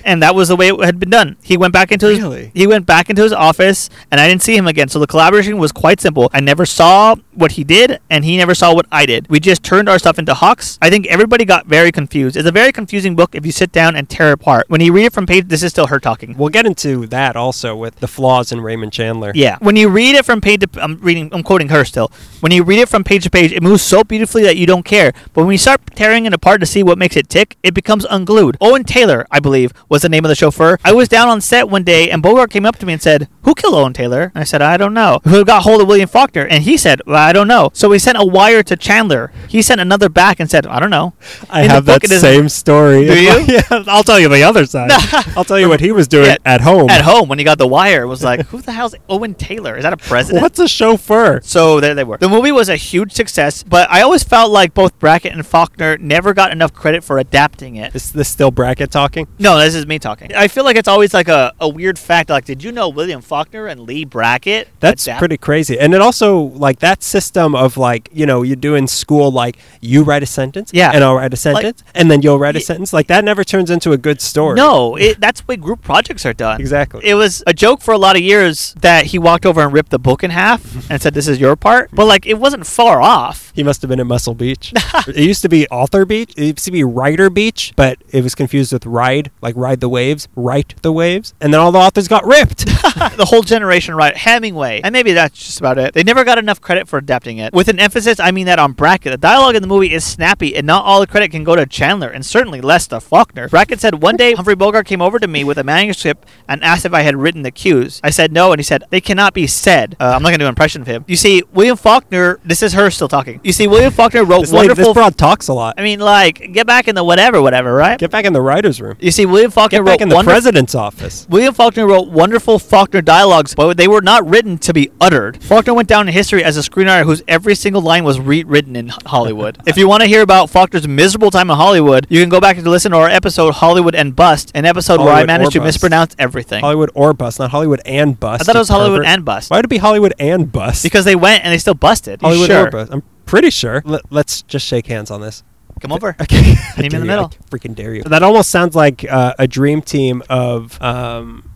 And that was the way it had been done. He went back into his Really? he went back into his office and I didn't see him again. So the collaboration was quite simple. I never saw what he did and he never saw what I did. We just turned our stuff into hawks. I think everybody got very confused. It's a very confusing book if you sit down and tear it apart. When you read it from page this is still her talking. We'll get into that also with the flaws in Raymond Chandler. Yeah. When you read it from page to I'm reading I'm quoting her still. When you read it from page to page, it moves so beautifully that you don't care. But when you start tearing it apart to see what makes it tick, it becomes unglued. Owen Taylor, I believe, was the name of the chauffeur. I was down on set one day and Bogart came up to me and said, Who killed Owen Taylor? And I said, I don't know. Who got hold of William Faulkner? And he said, Well, I don't know. So we sent a wire to Chandler. He sent another back and said, I don't know. I In have book, that same story. Do you? <laughs> yeah, I'll tell you the other side. I'll tell you what he was doing Yeah. at home. At home when he got the wire, it was like, Who the hell's Owen Taylor? Is that a president? What's a chauffeur? So there they were. The movie was a huge success, but I always felt like both Brackett and Faulkner never got enough credit for adapting it. Is this still Brackett talking? No, this is me talking. I feel like it's always like a, a weird fact. Like, did you know William Faulkner and Leigh Brackett? That's adapt- pretty crazy. And it also like that system of like, you know, you do in school like you write a sentence Yeah. and I'll write a sentence and then you'll write a sentence. Like that never turns into a good story. No, it, that's the way group projects are done. Exactly. It was a joke for a lot of years that he walked over and ripped the book in half <laughs> and said, "This is your part." But like, it wasn't far off. He must have been at Muscle Beach. <laughs> it used to be Author Beach. It used to be Writer Beach, but it was confused with Ride, like Ride the Waves, Write the Waves. And then all the authors got ripped. <laughs> <laughs> the whole generation right Hemingway. And maybe that's just about it. They never got enough credit for adapting it. With an emphasis I mean that on Brackett. The dialogue in the movie is snappy and not all the credit can go to Chandler and certainly less to Faulkner. Brackett said one day Humphrey Bogart came over to me with a manuscript and asked if I had written the cues. I said no and he said they cannot be said. Uh, I'm not gonna do an impression of him. You see William Faulkner this is her still talking. You see William Faulkner wrote this, lady, wonderful this broad talks a lot. I mean like get back in the whatever whatever right? Get back in the writer's room. you see William Faulkner Get back wrote in the wonderful president's office. William Faulkner wrote wonderful Faulkner dialogues, but they were not written to be uttered. Faulkner went down in history as a screenwriter whose every single line was rewritten in Hollywood. <laughs> if you want to hear about Faulkner's miserable time in Hollywood, you can go back and listen to our episode Hollywood and Bust, an episode where I managed to Bust. mispronounce everything. Hollywood or bust, not Hollywood and bust. I thought it was Hollywood pervert. and Bust Why would it be Hollywood and bust? because they went and they still busted. You Hollywood sure? or bust. I'm pretty sure. Let, let's just shake hands on this. Come over. <laughs> Okay. Meet me in the middle. I freaking dare you. That almost sounds like uh, a dream team of. Um,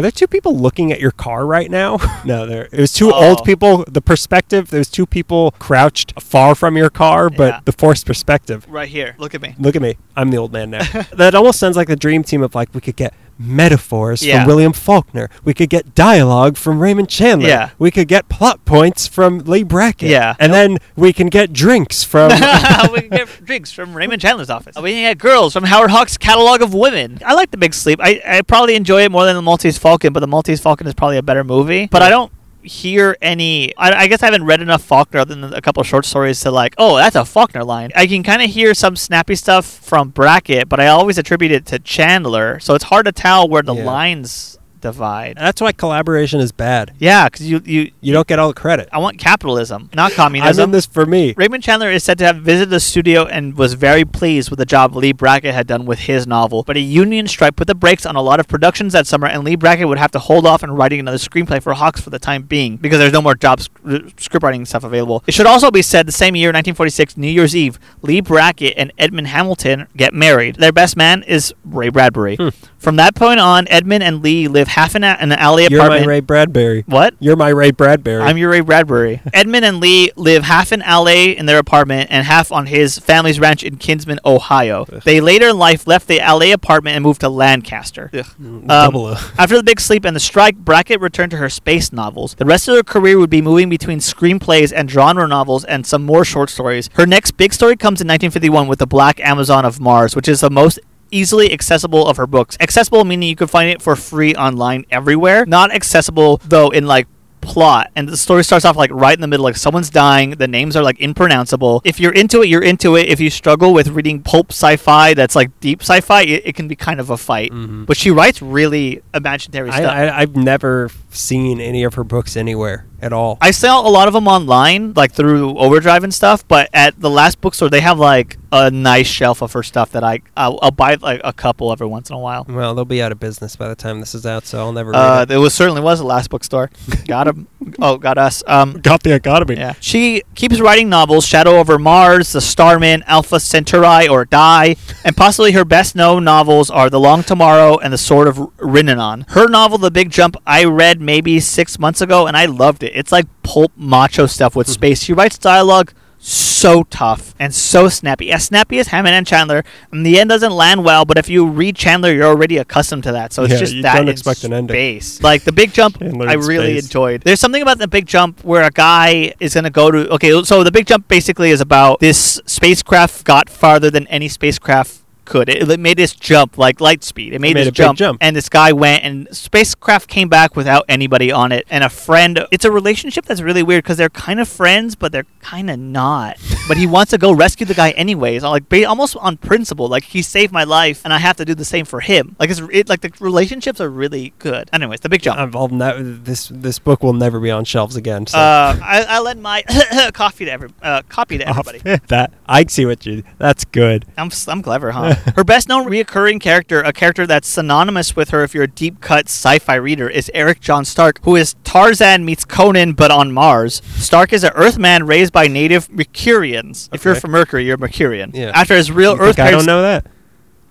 are there two people looking at your car right now? <laughs> no, there. It was two Oh. old people. The perspective. There's two people crouched far from your car, but Yeah. the forced perspective. Right here. Look at me. Look at me. I'm the old man now. <laughs> that almost sounds like the dream team of like we could get metaphors Yeah. from William Faulkner. We could get dialogue from Raymond Chandler. Yeah. We could get plot points from Leigh Brackett. Yeah. And then we can get drinks from <laughs> we can get drinks from Raymond Chandler's office. We can get girls from Howard Hawks' catalog of women. I like The Big Sleep. I, I probably enjoy it more than The Maltese Falcon, but The Maltese Falcon is probably a better movie. But I don't hear any. I, I guess I haven't read enough Faulkner other than a couple of short stories to like, oh, that's a Faulkner line. I can kind of hear some snappy stuff from Brackett, but I always attribute it to Chandler, so it's hard to tell where the Yeah. lines divide. That's why collaboration is bad. Yeah, because you, you You don't get all the credit. I want capitalism, not communism. I'm in this for me. Raymond Chandler is said to have visited the studio and was very pleased with the job Leigh Brackett had done with his novel. But a union strike put the brakes on a lot of productions that summer, and Leigh Brackett would have to hold off on writing another screenplay for Hawks for the time being because there's no more job sc- scriptwriting stuff available. It should also be said the same year, 1946, New Year's Eve, Leigh Brackett and Edmund Hamilton get married. Their best man is Ray Bradbury. Hmm. From that point on, Edmund and Leigh live half an, a- an alley apartment. You're my Ray Bradbury. what? You're my Ray Bradbury. I'm your Ray Bradbury. <laughs> Edmund and Leigh live half in LA in their apartment and half on his family's ranch in Kinsman, Ohio. Ugh. They later in life left the LA apartment and moved to Lancaster. Mm, Um, Double <laughs> After the big sleep and the strike, Brackett returned to her space novels. The rest of her career would be moving between screenplays and genre novels and some more short stories. Her next big story comes in 1951 with The Black Amazon of Mars, which is the most easily accessible of her books. Accessible meaning you could find it for free online everywhere. Not accessible though in like plot and the story starts off like right in the middle like someone's dying the names are like impronounceable if you're into it you're into it if you struggle with reading pulp sci-fi that's like deep sci-fi it, it can be kind of a fight Mhm. but she writes really imaginary I, stuff I, I've never seen any of her books anywhere at all. I sell a lot of them online, like through Overdrive and stuff. But at the last bookstore, they have like a nice shelf of her stuff that I I'll, I'll buy like a couple every once in a while. well, they'll be out of business by the time this is out, so I'll never Uh, read it. there was certainly was the last bookstore. <laughs> got him. Oh, got us. Um, Got the economy. yeah. She keeps writing novels: Shadow over Mars, The Starman, Alpha Centauri, or Die, and possibly her best-known novels are The Long Tomorrow and The Sword of Rhiannon. Her novel, The Big Jump, I read maybe six months ago, and I loved it. It's like pulp macho stuff with space. She writes dialogue so tough and so snappy. As snappy as Hammond and Chandler. And the end doesn't land well, but if you read Chandler, you're already accustomed to that. So it's Yeah, just that don't expect an ending. space. Like the Big Jump, I really space. enjoyed. There's something about the Big Jump where a guy is gonna go to. Okay, so the Big Jump basically is about this spacecraft got farther than any spacecraft could. It, it made this jump like light speed. It made, made this jump, jump. and this guy went and spacecraft came back without anybody on it and a friend. It's a relationship that's really weird because they're kind of friends, but they're kind of not. <laughs> but he wants to go rescue the guy anyways, like almost on principle. Like he saved my life, and I have to do the same for him. Like it's it, like the relationships are really good. Anyways, the big jump. I've, I'll ne- this this book will never be on shelves again. So. Uh, I, I lend my <coughs> coffee to every uh, copy to everybody. <laughs> that I see what you. That's good. I'm, I'm clever, huh? <laughs> her best known reoccurring character, a character that's synonymous with her if you're a deep cut sci fi reader, is Eric John Stark, who is Tarzan meets Conan but on Mars. Stark is an Earthman raised by native Mercurians. If you're from Mercury, you're a Mercurian. Yeah. After his real You Earth think I don't know that.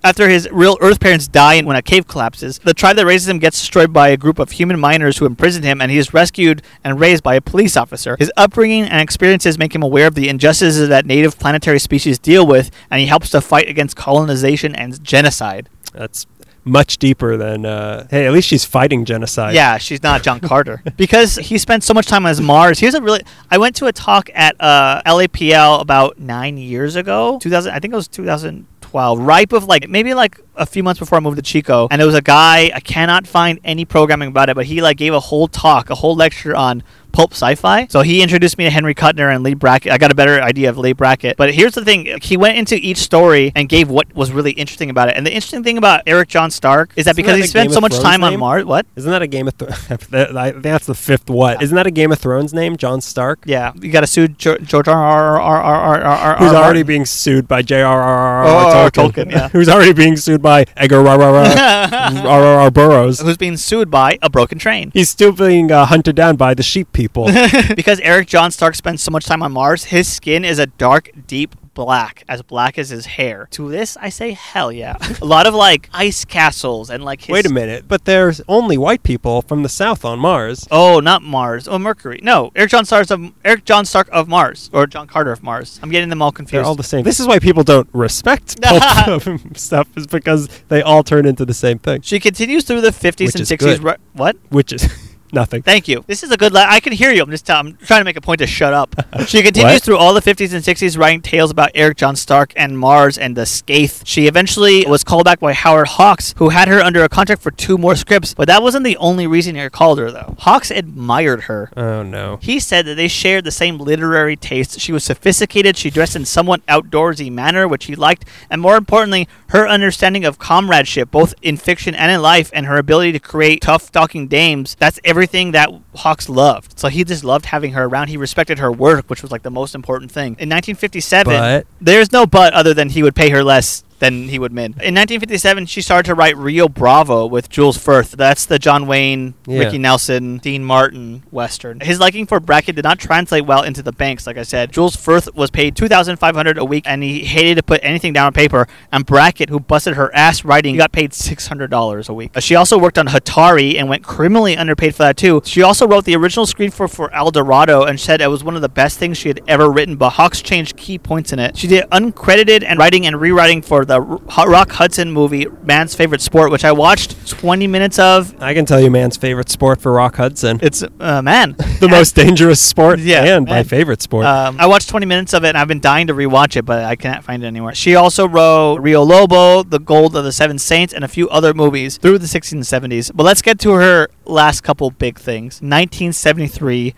after his real Earth parents die and when a cave collapses, the tribe that raises him gets destroyed by a group of human miners who imprison him, and he is rescued and raised by a police officer. His upbringing and experiences make him aware of the injustices that native planetary species deal with, and he helps to fight against colonization and genocide. That's much deeper than. Uh, hey, at least she's fighting genocide. Yeah, she's not John Carter <laughs> because he spent so much time on Mars. Here's a really. I went to a talk at uh, LAPL about nine years ago, 2000. I think it was 2012, ripe of like maybe like a few months before I moved to Chico, and there was a guy. I cannot find any programming about it, but he like gave a whole talk, a whole lecture on pulp sci-fi. So he introduced me to Henry Kuttner and Leigh Brackett. I got a better idea of Leigh Brackett. But here's the thing: he went into each story and gave what was really interesting about it. And the interesting thing about Eric John Stark is that Isn't because that he spent Game so much Thrones time on name? Mars. What? Isn't that a Game of Thrones? I think that's the fifth what? Isn't that a Game of Thrones name? John Stark? Yeah, you got to sue George R. R. R. R. R. R. R. Who's R. already being sued by J.R.R.R. Oh, Tolkien? Tolkien, yeah. Who's already being sued by Edgar R.R.R. Burroughs? Who's being sued by a broken train? He's still being uh, hunted down by the sheep people. <laughs> <laughs> because Eric John Stark spends so much time on Mars, his skin is a dark, deep black, as black as his hair. To this, I say hell yeah. <laughs> a lot of like ice castles and like. His Wait a minute, but there's only white people from the south on Mars. Oh, not Mars. Oh, Mercury. No, Eric John Stark of Eric John Stark of Mars or John Carter of Mars. I'm getting them all confused. They're all the same. This is why people don't respect pulp stuff, is because they all turn into the same thing, she continues through the 50s Which and is 60s. good. ri- what? which is nothing. Thank you. This is a good. La- I can hear you. I'm just. Tell- I'm trying to make a point to shut up. <laughs> She continues through all the 50s and 60s, writing tales about Eric John Stark and Mars and the Skaith. She eventually was called back by Howard Hawks, who had her under a contract for two more scripts. But that wasn't the only reason he called her, though. Hawks admired her. Oh no. He said that they shared the same literary taste. She was sophisticated, she dressed in somewhat outdoorsy manner, which he liked, and more importantly, her understanding of comradeship, both in fiction and in life, and her ability to create tough talking dames. That's everything that Hawks loved. So he just loved having her around. He respected her work, which was like the most important thing. In 1957, But there's no but other than he would pay her less than he would min. In 1957, she started to write Rio Bravo with Jules Firth. That's the John Wayne, Yeah. Ricky Nelson, Dean Martin Western. His liking for Brackett did not translate well into the banks, like I said. Jules Firth was paid 2500 a week, and he hated to put anything down on paper. And Brackett, who busted her ass writing, got paid $600 a week. She also worked on Hatari and went criminally underpaid for that, too. She also wrote the original screenplay for, for El Dorado and said it was one of the best things she had ever written, but Hawks changed key points in it. She did uncredited and writing and rewriting for the Rock Hudson movie, Man's Favorite Sport, which I watched 20 minutes of. I can tell you man's favorite sport for Rock Hudson. It's uh, man, the <laughs> most dangerous sport Yeah, and my favorite sport. Um, I watched 20 minutes of it, and I've been dying to rewatch it, but I can't find it anywhere. She also wrote Rio Lobo, The Gold of the Seven Saints, and a few other movies through the 60s and 70s. But let's get to her last couple big things. 1973.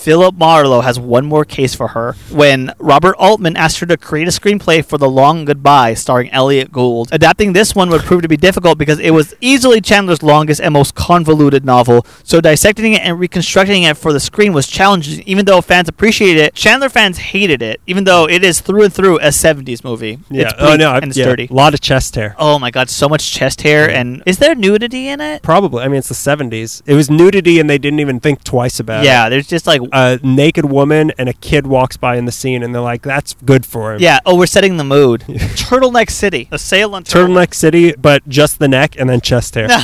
Philip Marlowe has one more case for her when Robert Altman asked her to create a screenplay for The Long Goodbye starring Elliott Gould. Adapting this one would prove to be difficult because it was easily Chandler's longest and most convoluted novel, so dissecting it and reconstructing it for the screen was challenging even though fans appreciated it. Chandler fans hated it, even though it is through and through a 70s movie. yeah. It's Oh no. I- and it's yeah, dirty. A lot of chest hair. Oh my god, so much chest hair and is there nudity in it? Probably. I mean, it's the 70s. It was nudity, and they didn't even think twice about it. Yeah, there's just like A naked woman and a kid walks by in the scene, and they're like, "That's good for him." yeah, oh, we're setting the mood. <laughs> Turtleneck City. A sail on Turtleneck City, but just the neck and then chest hair. <laughs>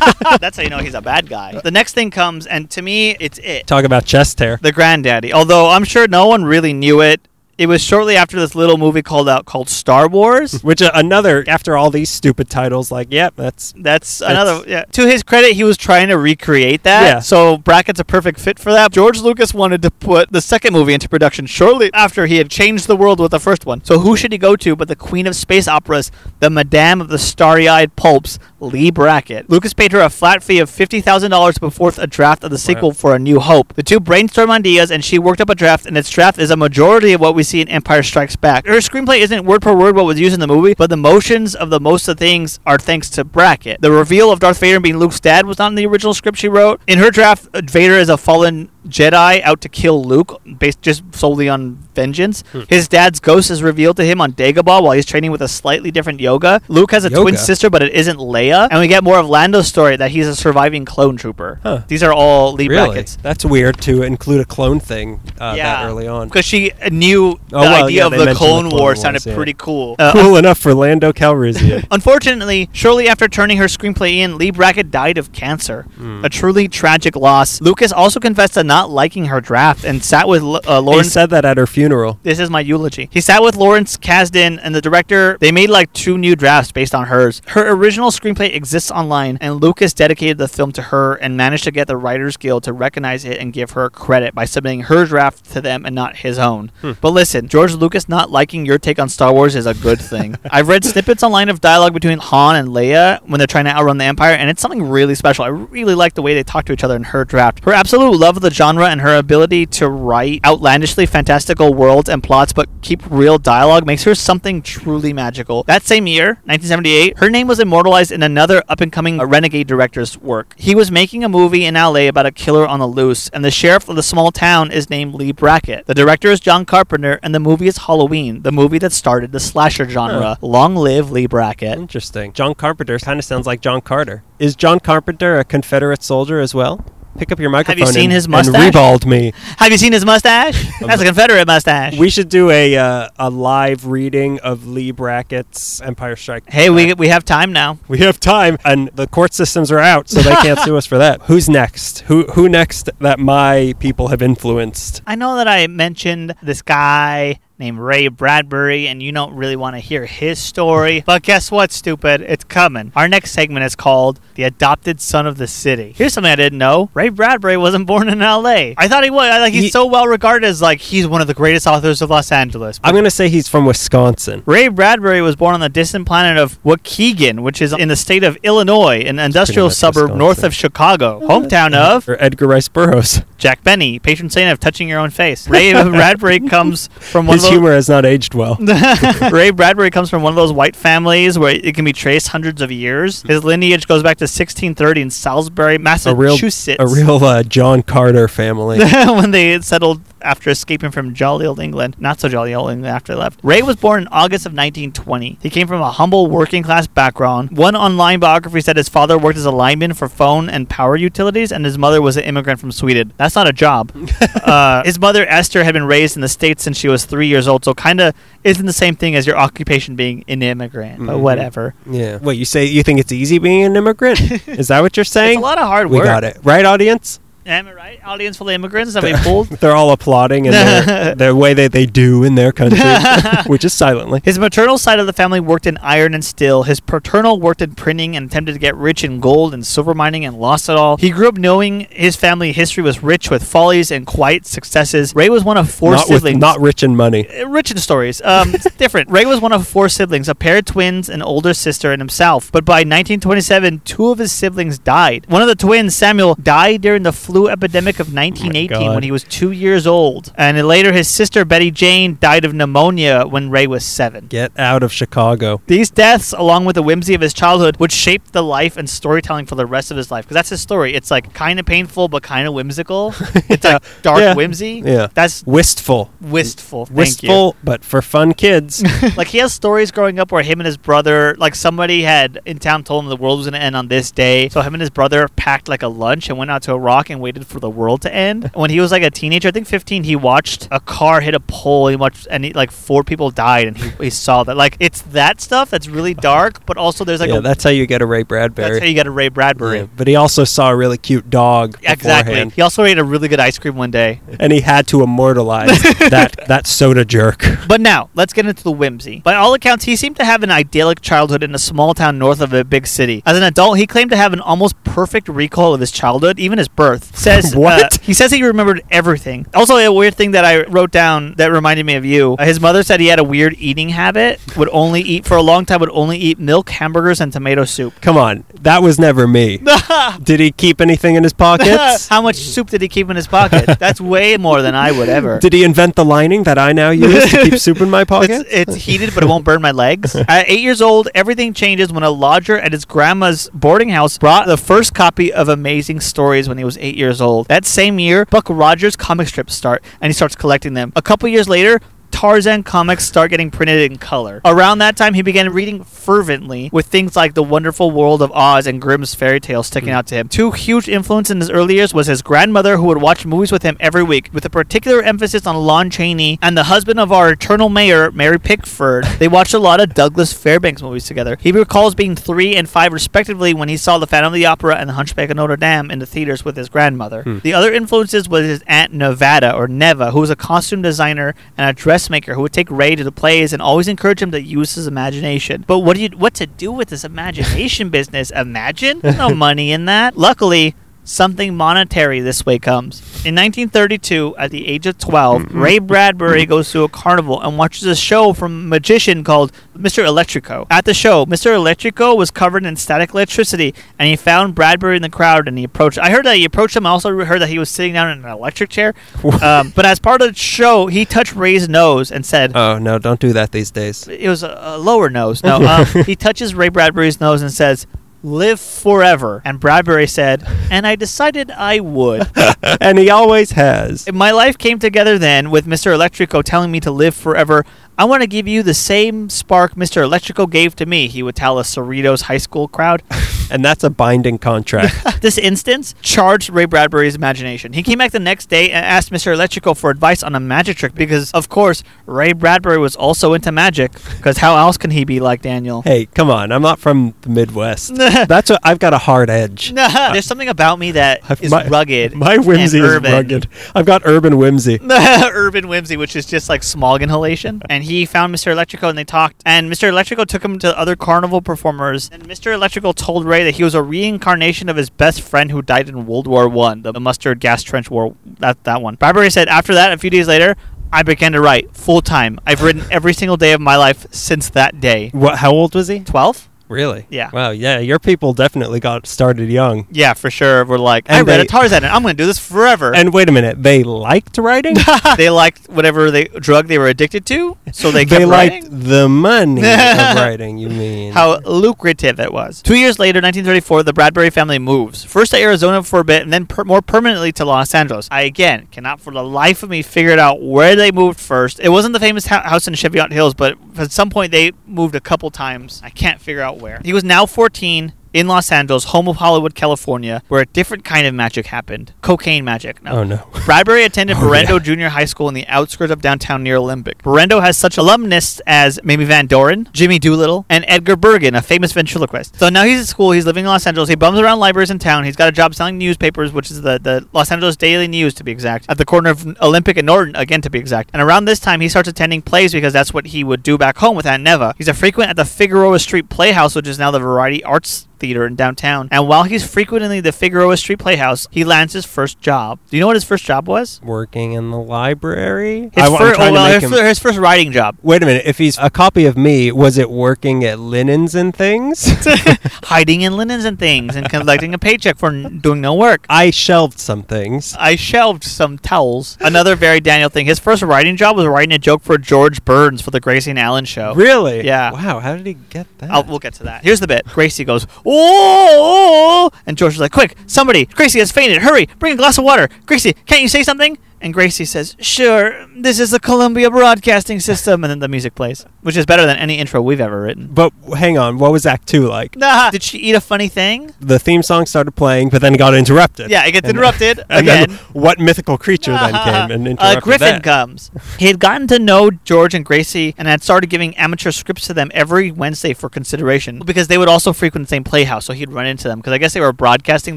<laughs> That's how you know he's a bad guy. The next thing comes, and to me, it's it. Talk about chest hair. The granddaddy. Although I'm sure no one really knew it. It was shortly after this little movie called out called Star Wars. <laughs> Which uh, another after all these stupid titles, like, yep, that's That's That's- another. Yeah. To his credit, he was trying to recreate that. Yeah. So Brackett's a perfect fit for that. George Lucas wanted to put the second movie into production shortly after he had changed the world with the first one. So who should he go to but the queen of space operas, the madame of the starry-eyed pulps, Leigh Brackett? Lucas paid her a flat fee of fifty thousand dollars to put forth a draft of the sequel for A New Hope. The two brainstormed ideas, and she worked up a draft, and its draft is a majority of what we see in Empire Strikes Back. Her screenplay isn't word for word what was used in the movie, but the motions of the most of the things are thanks to Brackett. The reveal of Darth Vader being Luke's dad was not in the original script she wrote. In her draft, Vader is a fallen Jedi out to kill Luke, based just solely on vengeance. His dad's ghost is revealed to him on Dagobah while he's training with a slightly different Yoda. Luke has a twin sister, but it isn't Leia. And we get more of Lando's story that he's a surviving clone trooper. Huh. These are all Leigh really Brackett's. that's weird to include a clone thing uh, that early on. Because she knew the well, idea yeah, of the Clone, the Clone War Wars, sounded yeah. pretty cool. <laughs> Uh, cool enough for Lando Calrissian. <laughs> Unfortunately, shortly after turning her screenplay in, Leigh Brackett died of cancer. Hmm. A truly tragic loss. Lucas also confessed to not liking her draft and sat with uh, he said that at her funeral. This is my eulogy. He sat with Lawrence Kasdan and the director. They made like two new drafts based on hers. Her original screenplay exists online, and Lucas dedicated the film to her and managed to get the Writers Guild to recognize it and give her credit by submitting her draft to them and not his own. But listen, George Lucas not liking your take on Star Wars is a good thing. <laughs> I've read snippets online of dialogue between Han and Leia when they're trying to outrun the Empire, and it's something really special. I really like the way they talk to each other in her draft. Her absolute love of the genre and her ability to write outlandishly fantastical worlds and plots but keep real dialogue makes her something truly magical. That same year, 1978, her name was immortalized in another up and coming renegade director's work. He was making a movie in LA about a killer on the loose, and the sheriff of the small town is named Leigh Brackett. The director is John Carpenter, and the movie is Halloween, the movie that started the slasher genre. Long live Leigh Brackett. Interesting. John Carpenter kind of sounds like John Carter. Is John Carpenter a Confederate soldier as well? Pick up your microphone. Have you seen and, his and mustache? rebald me. Have you seen his mustache? <laughs> That's a Confederate mustache. We should do a uh, a live reading of Leigh Brackett's Empire Strike. hey, we, we have time now. We have time, and the court systems are out, so they can't <laughs> sue us for that. Who's next? Who who next that my people have influenced? I know that I mentioned this guy named Ray Bradbury, and you don't really want to hear his story. But guess what, stupid? It's coming. Our next segment is called The Adopted Son of the City. Here's something I didn't know Ray Bradbury wasn't born in LA. I thought he was. I, Like, he's He- so well regarded as, like, he's one of the greatest authors of Los Angeles. I'm gonna say he's from Wisconsin. Ray Bradbury was born on the distant planet of Waukegan, which is in the state of Illinois, an industrial suburb Wisconsin. north of Chicago, oh, hometown of Or Edgar Rice Burroughs. Jack Benny, patron saint of touching your own face. Ray <laughs> Bradbury comes from one His of those. Humor has not aged well. <laughs> Ray <laughs> Bradbury comes from one of those white families where it can be traced hundreds of years. His lineage goes back to 1630 in Salisbury, A real, Massachusetts. a real uh, John Carter family. <laughs> when they settled after escaping from jolly old England. Not so jolly old England after they left. Ray was born in August of 1920. He came from a humble working class background. One online biography said his father worked as a lineman for phone and power utilities, and his mother was an immigrant from Sweden. That's not a job. <laughs> uh, his mother, Esther, had been raised in the States since she was three years old, so kind of isn't the same thing as your occupation being an immigrant, but Mhm. whatever. Yeah. Wait, you say you think it's easy being an immigrant? <laughs> Is that what you're saying? It's a lot of hard work. we got it right, audience. Am I right? Audience full of immigrants that we pulled. <laughs> They're all applauding in their, <laughs> their way that they do in their country, <laughs> which is silently. His maternal side of the family worked in iron and steel. His paternal worked in printing and attempted to get rich in gold and silver mining and lost it all. He grew up knowing his family history was rich with follies and quiet successes. Ray was one of four Not with siblings. not rich in money. Uh, rich in stories. Um, it's different. Ray was one of four siblings, a pair of twins, an older sister, and himself. But by 1927, two of his siblings died. One of the twins, Samuel, died during the flu epidemic of 1918 God. when he was two years old. And later, his sister, Betty Jane, died of pneumonia when Ray was seven. Get out of Chicago. These deaths, along with the whimsy of his childhood, would shape the life and storytelling for the rest of his life. Because that's his story. It's like kind of painful, but kind of whimsical. <laughs> It's like dark Yeah. whimsy. Yeah. That's Wistful. wistful. Thank you. Wistful, but for fun kids. <laughs> like he has stories growing up where him and his brother, like somebody had in town told him the world was going to end on this day. So him and his brother packed like a lunch and went out to a rock and waited for the world to end. <laughs> When he was like a teenager, I think 15, he watched a car hit a pole. He watched and he, like four people died, and he, he saw that. Like it's that stuff that's really dark, but also there's like yeah, a that's how you get a Ray Bradbury. that's how you get a Ray Bradbury. Yeah, But he also saw a really cute dog. Exactly. beforehand, He also ate a really good ice cream one day. And he had to immortalize <laughs> that that soda jerk. But now, let's get into the whimsy. By all accounts, he seemed to have an idyllic childhood in a small town north of a big city. As an adult, he claimed to have an almost perfect recall of his childhood, even his birth. Says <laughs> What? uh, he says he remembered everything. Also, a weird thing that I wrote down that reminded me of you. Uh, his mother said he had a weird eating habit. Would only eat for a long time. Would only eat milk, hamburgers, and tomato soup. Come on, that was never me. <laughs> Did he keep anything in his pockets? <laughs> How much soup did he keep in his pocket? That's way more than I would ever. Did he invent the lining that I now use to keep soup in my pocket? It's, it's heated, but it won't burn my legs. At eight years old, everything changes when a lodger at his grandma's boarding house brought the first copy of Amazing Stories when he was eight years old. That same year, Buck Rogers comic strips start, and he starts collecting them. A couple years later, Tarzan comics start getting printed in color. Around that time, he began reading fervently with things like The Wonderful World of Oz and Grimm's fairy tales sticking hmm. out to him. Two huge influences in his early years was his grandmother, who would watch movies with him every week, with a particular emphasis on Lon Chaney, and the husband of our eternal mayor, Mary Pickford. They watched a lot of Douglas Fairbanks movies together. He recalls being three and five, respectively, when he saw The Phantom of the Opera and The Hunchback of Notre Dame in the theaters with his grandmother. Hmm. The other influences was his aunt Nevada, or Neva, who was a costume designer and a dressmaker who would take Ray to the plays and always encourage him to use his imagination. But what do you what to do with this imagination <laughs> business? Imagine? There's no money in that. Luckily, something monetary this way comes. In 1932, at the age of 12, Ray Bradbury goes to a carnival and watches a show from a magician called Mr. Electrico. At the show, Mr. Electrico was covered in static electricity, and he found Bradbury in the crowd and he approached. I heard that he approached him. I also heard that he was sitting down in an electric chair. Um, but as part of the show, he touched Ray's nose and said, oh no, don't do that these days. it was a, a lower nose. No, <laughs> um, he touches Ray Bradbury's nose and says, "Live forever." And Bradbury said, <laughs> "And I decided I would." <laughs> and he always has. My life came together then with Mr. Electrico telling me to live forever. I want to give you the same spark Mr. Electrico gave to me, he would tell a Cerritos high school crowd. <laughs> And that's a binding contract. <laughs> this instance charged Ray Bradbury's imagination. He came back the next day and asked Mr. Electrico for advice on a magic trick because, of course, Ray Bradbury was also into magic. Because how else can he be like Daniel? hey, come on, I'm not from the Midwest. <laughs> That's what I've got a hard edge. There's something about me that I've- my- rugged. My whimsy is rugged. I've got urban whimsy. urban whimsy, which is just like smog inhalation. And he found Mr. Electrico and they talked. And Mr. Electrico took him to other carnival performers. And Mr. Electrico told Ray that he was a reincarnation of his best friend who died in World War One, the mustard gas trench war. That that one. Bradbury said after that, a few days later. I began to write full time. I've written every single day of my life since that day. What? How old was he? 12? Really? Yeah. Wow. Yeah, your people definitely got started young. Yeah, for sure. We're like, I And read they- a Tarzan and I'm going to do this forever. And wait a minute, they liked writing. <laughs> they liked whatever they drug they were addicted to, so they <laughs> kept they writing. liked the money of <laughs> writing. You mean? how lucrative it was. Two years later, 1934, the Bradbury family moves. First to Arizona for a bit, and then per- more permanently to Los Angeles. I again cannot for the life of me figure it out where they moved first. It wasn't the famous ho- house in Cheviot Hills, but at some point they moved a couple times. I can't figure out He was now 14. In Los Angeles, home of Hollywood, California, where a different kind of magic happened. Cocaine magic. No. Oh no. <laughs> Bradbury attended <laughs> Oh, Berendo yeah. Junior High School in the outskirts of downtown near Olympic. Berendo has such alumnists as Mamie Van Doren, Jimmy Doolittle, and Edgar Bergen, a famous ventriloquist. So now he's at school, he's living in Los Angeles, he bums around libraries in town, he's got a job selling newspapers, which is the, the Los Angeles Daily News to be exact, at the corner of Olympic and Norton, again to be exact. And around this time, he starts attending plays because that's what he would do back home with Aunt Neva. He's a frequent at the Figueroa Street Playhouse, which is now the Variety Arts Theater in downtown. And while he's frequenting the Figueroa Street Playhouse, he lands his first job. Do you know what his first job was? Working in the library. His, I, am fir- oh, well, his, him. his first writing job. Wait a minute. If he's a copy of me, was it working at linens and things? <laughs> <laughs> hiding in linens and things and collecting a paycheck for doing no work. I shelved some things. I shelved some towels. Another very Daniel thing. His first writing job was writing a joke for George Burns for the Gracie and Allen show. Really? Yeah. Wow. How did he get that? I'll, we'll get to that. Here's the bit. Gracie goes, oh, and George was like, quick, somebody, Gracie has fainted. Hurry, bring a glass of water. Gracie, can't you say something? And Gracie says, sure, this is the Columbia Broadcasting System. And then the music plays, which is better than any intro we've ever written. but hang on. What was Act Two like? Nah. Did she eat a funny thing? The theme song started playing, but then got interrupted. Yeah, it gets And- interrupted <laughs> And again. then what mythical creature then <laughs> came and interrupted uh, Griffin that? comes. He had gotten to know George and Gracie and had started giving amateur scripts to them every Wednesday for consideration because they would also frequent the same playhouse. So he'd run into them because I guess they were broadcasting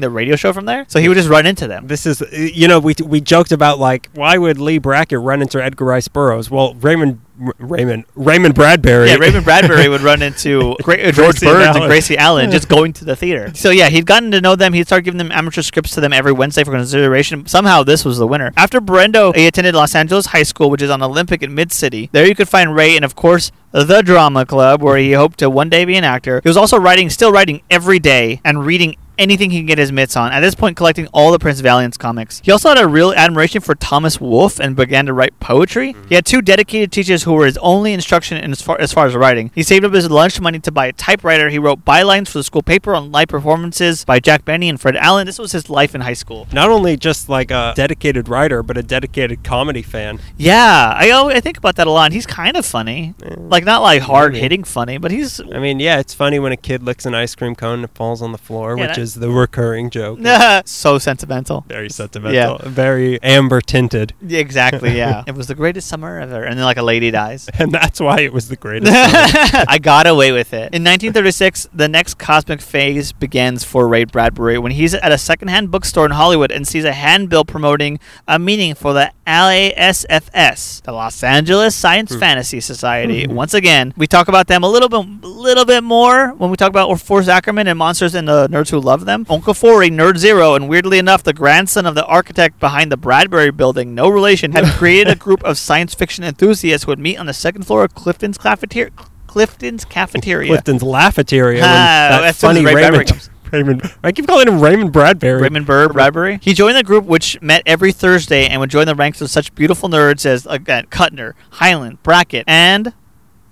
the radio show from there. So he would just run into them. This is, you know, we we joked about like why would Leigh Brackett run into Edgar Rice Burroughs? Well, Raymond R- Raymond Raymond Bradbury. Yeah, Raymond Bradbury would run into <laughs> Gra- George Gracie Burns Allen. and Gracie Allen just going to the theater. <laughs> So yeah, he'd gotten to know them. He'd start giving them amateur scripts to them every Wednesday for consideration. Somehow this was the winner. After Berendo, he attended Los Angeles High School, which is on Olympic in Mid City. There you could find Ray and of course the drama club where he hoped to one day be an actor. He was also writing, still writing every day and reading anything he can get his mitts on. At this point, collecting all the Prince Valiant's comics. He also had a real admiration for Thomas Wolfe and began to write poetry. Mm-hmm. He had two dedicated teachers who were his only instruction in as far as far as writing. He saved up his lunch money to buy a typewriter. He wrote bylines for the school paper on live performances by Jack Benny and Fred Allen. This was his life in high school. Not only just like a dedicated writer, but a dedicated comedy fan. Yeah, I I think about that a lot. He's kind of funny, like not like hard hitting funny, but he's I mean, yeah, it's funny when a kid licks an ice cream cone and it falls on the floor, Yeah, which that- is the recurring joke. <laughs> so sentimental. Very sentimental. Yeah. Very amber tinted. Exactly. Yeah, <laughs> it was the greatest summer ever, and then like a lady dies. <laughs> And that's why it was the greatest. song. I got away with it. In 1936, the next cosmic phase begins for Ray Bradbury when he's at a secondhand bookstore in Hollywood and sees a handbill promoting a meeting for the LASFS, the Los Angeles Science hmm. Fantasy Society. Hmm. Once again, we talk about them a little bit, little bit more when we talk about Forrest Ackerman and Monsters and the Nerds Who Love Them. Onkafori, Nerd Zero, and weirdly enough, the grandson of the architect behind the Bradbury building, no relation, had <laughs> created a group of science fiction enthusiasts who would meet on the second floor of Clifton's cafeteria. Clifton's cafeteria. Clifton's when Ah, that funny Ray Raymond. <laughs> Raymond. I keep calling him Raymond Bradbury. Raymond Burr Bradbury. He joined the group, which met every Thursday and would join the ranks of such beautiful nerds as again Kuttner, Heinlein, Brackett, and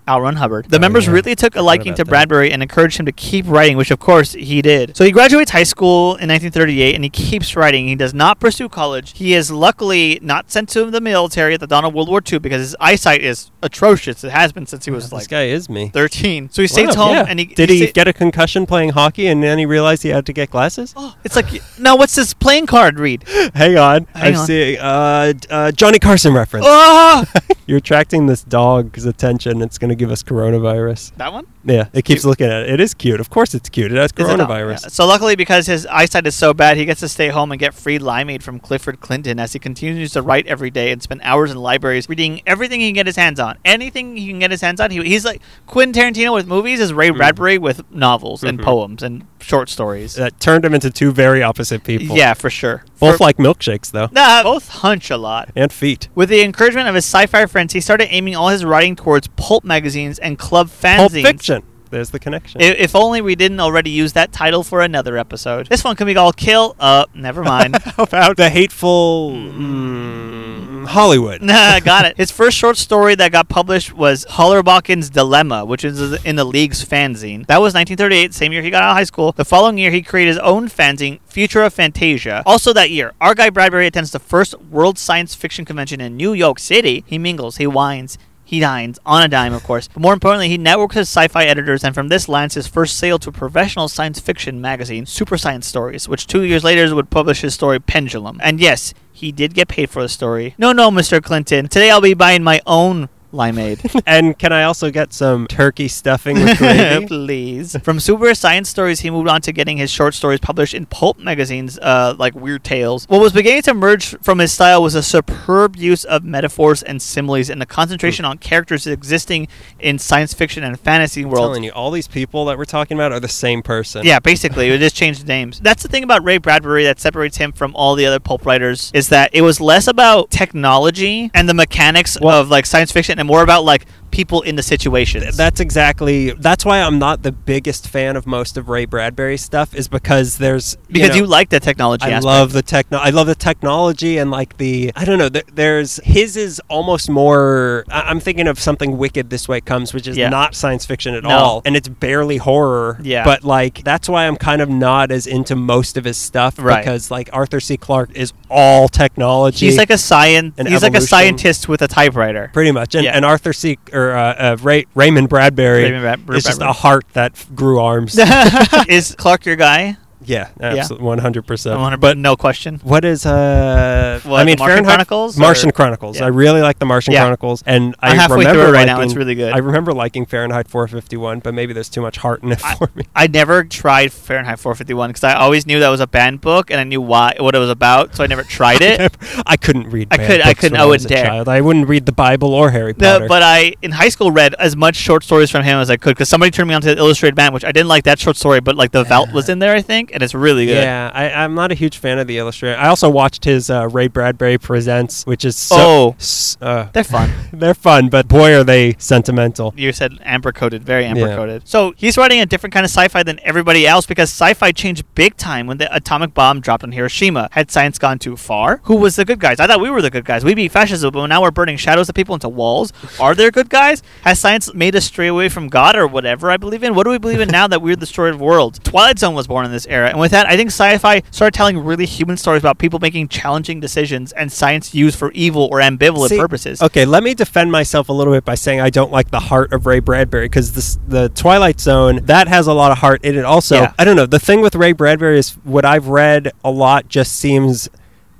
L. Ron Hubbard. The Oh, members yeah. really took a liking about to that. Bradbury and encouraged him to keep writing, which of course he did. So he graduates high school in 1938 and he keeps writing. He does not pursue college. He is luckily not sent to the military at the dawn of World War II because his eyesight is atrocious. It has been since he was this like guy is me. 13. So he stays Wow, home yeah. and he did he sta- get a concussion playing hockey and then he realized he had to get glasses? <gasps> Oh, it's like now what's this playing card read? <laughs> Hang on, Hang I'm on. seeing uh, uh, Johnny Carson reference. Oh, <laughs> You're attracting this dog's attention. It's going to give us coronavirus. that one. Yeah, it keeps looking at it. It is cute. Of course, it's cute. It has it coronavirus. Yeah. So luckily, because his eyesight is so bad, he gets to stay home and get free limeade from Clifford Clinton as he continues to write every day and spend hours in libraries reading everything he can get his hands on. Anything he can get his hands on. He, he's like Quentin Tarantino with movies is Ray Bradbury with novels and Mhm. poems and short stories. That turned him into two very opposite people. yeah, for sure. both For- like milkshakes though, Nah, both hunch a lot. and feet. With the encouragement of his sci-fi friends, he started aiming all his writing towards pulp magazines and club fanzines. Pulp Fiction. There's the connection. I- If only we didn't already use that title for another episode. This one can be called Kill. Uh, never mind. How <laughs> about the hateful mm, Hollywood? <laughs> Nah, got it. His first short story that got published was Hollerbochen's Dilemma, which is in the League's fanzine. That was 1938, same year he got out of high school. The following year, he created his own fanzine, Futuria Fantasia. Also that year, our guy Bradbury attends the first World Science Fiction Convention in New York City. He mingles, he wines, He dines on a dime, of course. But more importantly, he networks his sci-fi editors, and from this lands his first sale to a professional science fiction magazine, Super Science Stories, which two years later would publish his story Pendulum. And yes, he did get paid for the story. No, no, Mr. Clinton. Today I'll be buying my own limeade. <laughs> and can I also get some turkey stuffing with gravy? <laughs> Please. From Super Science Stories, he moved on to getting his short stories published in pulp magazines uh, like Weird Tales. What was beginning to emerge from his style was a superb use of metaphors and similes and a concentration on characters existing in science fiction and fantasy I'm worlds. telling you, all these people that we're talking about are the same person. Yeah, basically, it just changed names. That's the thing about Ray Bradbury that separates him from all the other pulp writers is that it was less about technology and the mechanics Well- of like science fiction and more about like people in the situations. That's exactly. That's why I'm not the biggest fan of most of Ray Bradbury's stuff. Is because there's because know, you like the technology I aspect. love the techno. I love the technology and like the. I don't know. Th- there's his is almost more. I- I'm thinking of something wicked. This way comes, which is Yeah. not science fiction at No. all, and it's barely horror. Yeah. But like that's why I'm kind of not as into most of his stuff Right. because like Arthur C. Clarke is all technology. He's like a science. He's like a scientist with a typewriter. Pretty much, and, Yeah. and Arthur C. or uh, uh, Ray, Raymond Bradbury Raymond Brad- is just Bradbury. a heart that f- grew arms. <laughs> Is Clarke your guy? Yeah, absolutely, one hundred percent. 100 But no question. what is uh? What, I mean, Martian Fahrenheit- Chronicles, Martian or- Chronicles. Yeah. I really like the Martian Yeah. Chronicles, and I I'm halfway remember through it right liking, now. It's really good. I remember liking Fahrenheit 451, but maybe there's too much heart in it for me. <laughs> I never tried Fahrenheit 451 because I always knew that was a banned book and I knew why what it was about, so I never tried <laughs> it. I couldn't read. I could- I couldn't- I wouldn't dare. Child. I wouldn't read the Bible or Harry No, Potter. but I in high school read as much short stories from him as I could because somebody turned me on to the Illustrated Man, which I didn't like that short story, but like the Veldt was in there, I think, and it's really good. Yeah, I, I'm not a huge fan of the Illustrator. I also watched his uh, Ray Bradbury Presents, which is so. Oh. s- uh, <laughs> They're fun. <laughs> they're fun, but boy, are they sentimental. You said amber coated, very amber Yeah. coated. So he's writing a different kind of sci-fi than everybody else because sci-fi changed big time when the atomic bomb dropped on Hiroshima. Had science gone too far? Who was the good guys? I thought we were the good guys. We beat fascism, but now we're burning shadows of people into walls. Are there good guys? Has science made us stray away from God or whatever I believe in? What do we believe in now that we're the destroyer of worlds? Twilight Zone was born in this era, and with that, I think sci-fi started telling really human stories about people making challenging decisions and science used for evil or ambivalent See, purposes. Okay, let me defend myself a little bit by saying I don't like the heart of Ray Bradbury because the Twilight Zone that has a lot of heart in it. Also, Yeah. I don't know. The thing with Ray Bradbury is what I've read a lot just seems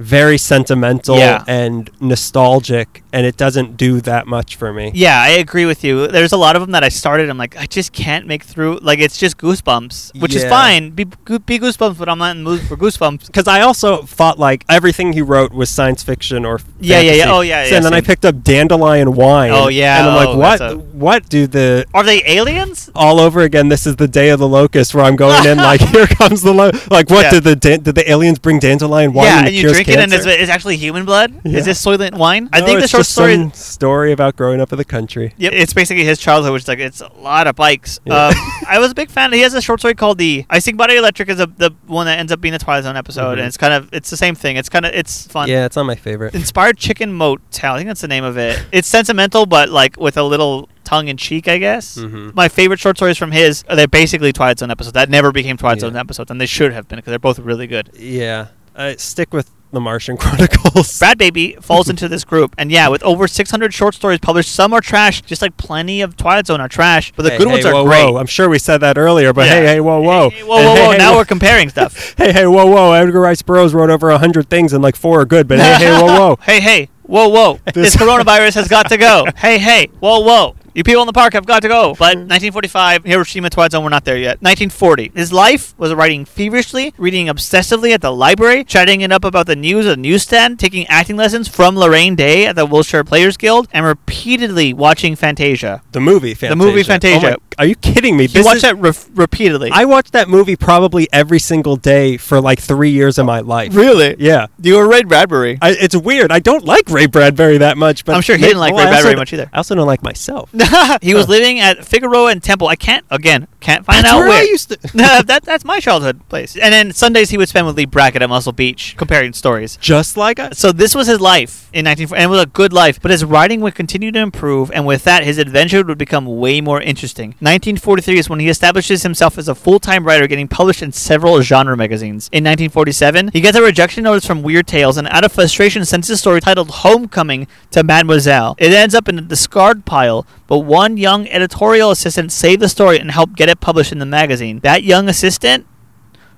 very sentimental Yeah. and nostalgic, and it doesn't do that much for me. Yeah, I agree with you. There's a lot of them that I started. I'm like, I just can't make through. Like, it's just goosebumps, which is fine. Be, be goosebumps, but I'm not in the mood for goosebumps. Because I also thought like everything he wrote was science fiction or Yeah, yeah, yeah. Oh, yeah, So- yeah, And then I picked up Dandelion Wine. Oh, yeah. and I'm like, Oh, what? a- What do the Are they aliens? all over again? This is the day of the locust where I'm going in like <laughs> here comes the lo-. like what Yeah. did the dan- did the aliens bring dandelion wine? yeah, and and you drink it, and it's, it's actually human blood. Yeah. Is this Soylent wine? I think the short just story. some story about growing up in the country. Yep, it's basically his childhood, which is like it's a lot of bikes. Yeah. Um, I was a big fan. He has a short story called "The I Icing Body Electric" is a, the one that ends up being a Twilight Zone episode, Mhm. and it's kind of it's the same thing. It's kind of it's fun. Yeah, it's not my favorite. Inspired Chicken Motel. I think that's the name of it. It's sentimental, but like with a little tongue in cheek, I guess. Mhm. My favorite short stories from his, uh, they're basically Twilight Zone episodes. That never became Twilight Yeah. Zone episodes, and they should have been because they're both really good. Yeah, I stick with the Martian <laughs> Chronicles. Brad Baby falls into this group, and yeah, with over 600 short stories published, some are trash, just like plenty of Twilight Zone are trash, but the Hey, good hey, ones are whoa, great. Whoa. I'm sure we said that earlier, but Yeah. hey, hey, whoa, whoa, Hey, whoa, whoa, hey, whoa! hey, now whoa. we're comparing stuff. <laughs> Hey, hey, whoa, whoa! Edgar Rice Burroughs wrote over a hundred things, and like four are good. But hey, hey, whoa, whoa! <laughs> hey, hey, whoa, whoa! This- this coronavirus has got to go. hey, hey, whoa, whoa! You people in the park have got to go. But mm-hmm. 1945, Hiroshima Twilight Zone, we're not there yet. 1940, his life was writing feverishly, reading obsessively at the library, chatting it up about the news at the newsstand, taking acting lessons from Laraine Day at the Wilshire Players Guild, and repeatedly watching Fantasia. The movie, Fantasia. The movie Oh Fantasia. my- are you kidding me? This watched is- that re- repeatedly. I watched that movie probably every single day for like three years of my life. really? Yeah. You were Ray Bradbury. I, it's weird. I don't like Ray Bradbury that much, but I'm sure he may- didn't like well, Ray also Bradbury much either. I also don't like myself. <laughs> <laughs> he was oh. living at Figueroa and Temple. I can't again can't find That's out where where. I used to. <laughs> <laughs> that that's my childhood place. And then Sundays he would spend with Leigh Brackett at Muscle Beach comparing stories. Just like us. So this was his life in 1940, and it was a good life. But his writing would continue to improve, and with that, his adventure would become way more interesting. 1943 is when he establishes himself as a full-time writer, getting published in several genre magazines. In 1947, he gets a rejection notice from Weird Tales, and out of frustration, sends a story titled "Homecoming" to Mademoiselle. It ends up in the discard pile, but one young editorial assistant saved the story and helped get it published in the magazine. That young assistant,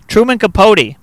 Truman Capote.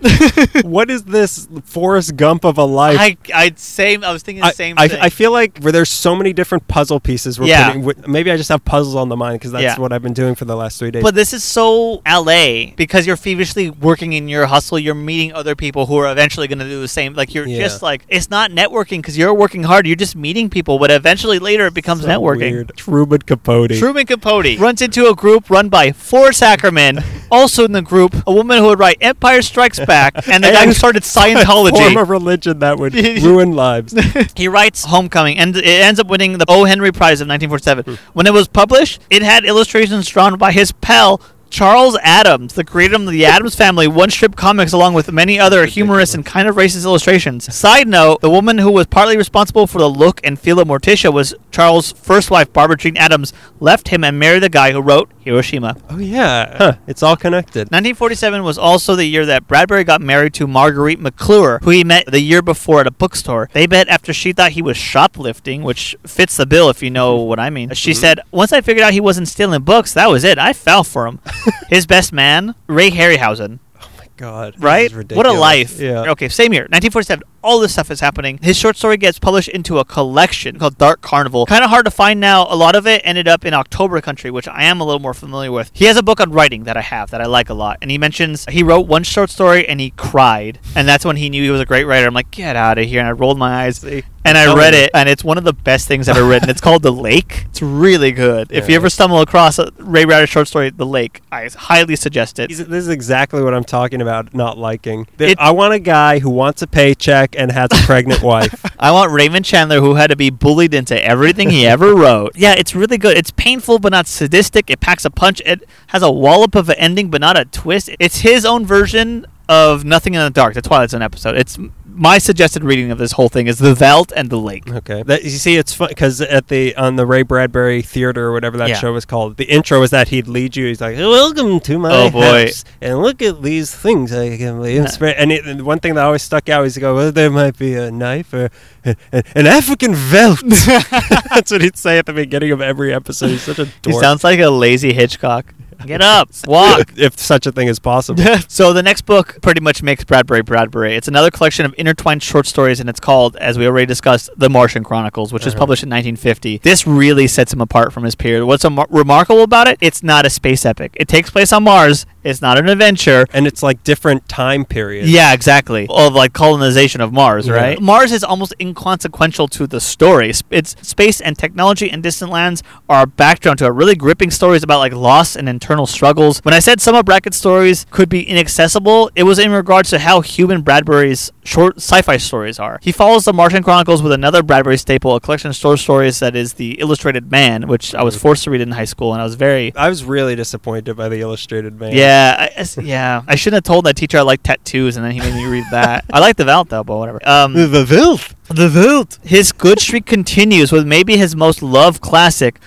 <laughs> what is this Forrest Gump of a life? I, I'd same. I was thinking the I, same I, thing. I feel like where there's so many different puzzle pieces. We're Yeah. putting, maybe I just have puzzles on the mind because that's Yeah. what I've been doing for the last three days. But this is so LA because you're feverishly working in your hustle. You're meeting other people who are eventually going to do the same. Like you're Yeah. just like it's not networking because you're working hard. You're just meeting people, but eventually later it becomes So networking. Weird. Truman Capote. Truman Capote runs into a group run by Forrest Ackerman. <laughs> also in the group, a woman who would write Empire Strikes Back, <laughs> and the guy who And- started <laughs> Form Scientology. a religion that would <laughs> ruin lives. he writes Homecoming, and it ends up winning the O. Henry Prize of 1947. Hmm. When it was published, it had illustrations drawn by his pal. Charles Addams, the creator of the Addams Family, one strip comics, along with many other humorous and kind of racist illustrations. Side note: the woman who was partly responsible for the look and feel of Morticia was Charles' first wife, Barbara Jean Addams. Left him and married the guy who wrote Hiroshima. Oh yeah, huh. It's all connected. 1947 was also the year that Bradbury got married to Marguerite McClure, who he met the year before at a bookstore. They met after she thought he was shoplifting, which fits the bill if you know what I mean. She mm-hmm. said, Once I figured out he wasn't stealing books, that was it. I fell for him. <laughs> His best man, Ray Harryhausen. Oh my God, Right? is What a life. Yeah. Okay, same year, 1947. All this stuff is happening. His short story gets published into a collection called Dark Carnival. Kind of hard to find now. A lot of it ended up in October Country, which I am a little more familiar with. He has a book on writing that I have that I like a lot. And he mentions he wrote one short story and he cried. And that's when he knew he was a great writer. I'm like, get out of here. And I rolled my eyes. And I read it, and it's one of the best things I've ever written. It's called The Lake. <laughs> It's really good. If you ever stumble across a Ray Ryder short story, The Lake, I highly suggest it. This is exactly what I'm talking about. Not liking. It- I want a guy who wants a paycheck and has a pregnant <laughs> wife. I want Raymond Chandler, who had to be bullied into everything he ever <laughs> wrote. Yeah, it's really good. It's painful but not sadistic. It packs a punch. It has a wallop of an ending but not a twist. It's his own version of Nothing in the Dark, the Twilight Zone episode. It's my suggested reading of this whole thing is The Veldt and The Lake. Okay. That, you see, it's fun because at the on the Ray Bradbury Theater or whatever that Yeah. show was called, the intro is that he'd lead you. He's like, "Welcome to my Oh, boy. house, and look at these things I can be inspired." And, it, and one thing that always stuck out is he go, "Well, there might be a knife or an, an African Veldt." <laughs> <laughs> That's what he'd say at the beginning of every episode. He's such a He sounds like a lazy Hitchcock. <laughs> Get up, walk. if such a thing is possible. <laughs> so the next book pretty much makes Bradbury Bradbury. It's another collection of intertwined short stories, and it's called, as we already discussed, The Martian Chronicles, which was Uh-huh. published in 1950. This really sets him apart from his peers. What's am- remarkable about it? It's not a space epic. It takes place on Mars. It's not an adventure. and it's like different time periods. Yeah, exactly. Of like colonization of Mars, Yeah. right? Mars is almost inconsequential to the story. It's space and technology and distant lands are a background to it. Really gripping stories about like loss and internal struggles. When I said some of Brackett's stories could be inaccessible, it was in regards to how human Bradbury's short sci-fi stories are. He follows the Martian Chronicles with another Bradbury staple, a collection of short stories that is the Illustrated Man, which I was mm. forced to read in high school, and I was very I was really disappointed by the Illustrated Man. yeah, I, I s- <laughs> yeah. I shouldn't have told that teacher I like tattoos, and then he made me read that. I like the Veldt though, but whatever. Um, The Veldt. the Veldt. His good streak continues with maybe his most loved classic,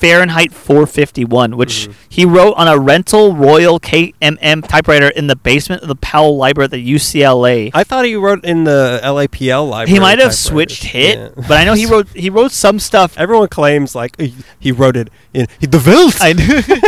Fahrenheit 451, which Mhm. he wrote on a rental Royal KMM typewriter in the basement of the Powell Library at the UCLA. I thought he wrote in the LAPL library. he might have switched hit, Yeah. but I know he wrote he wrote some stuff. Everyone claims like he- he wrote it in the Veldt. I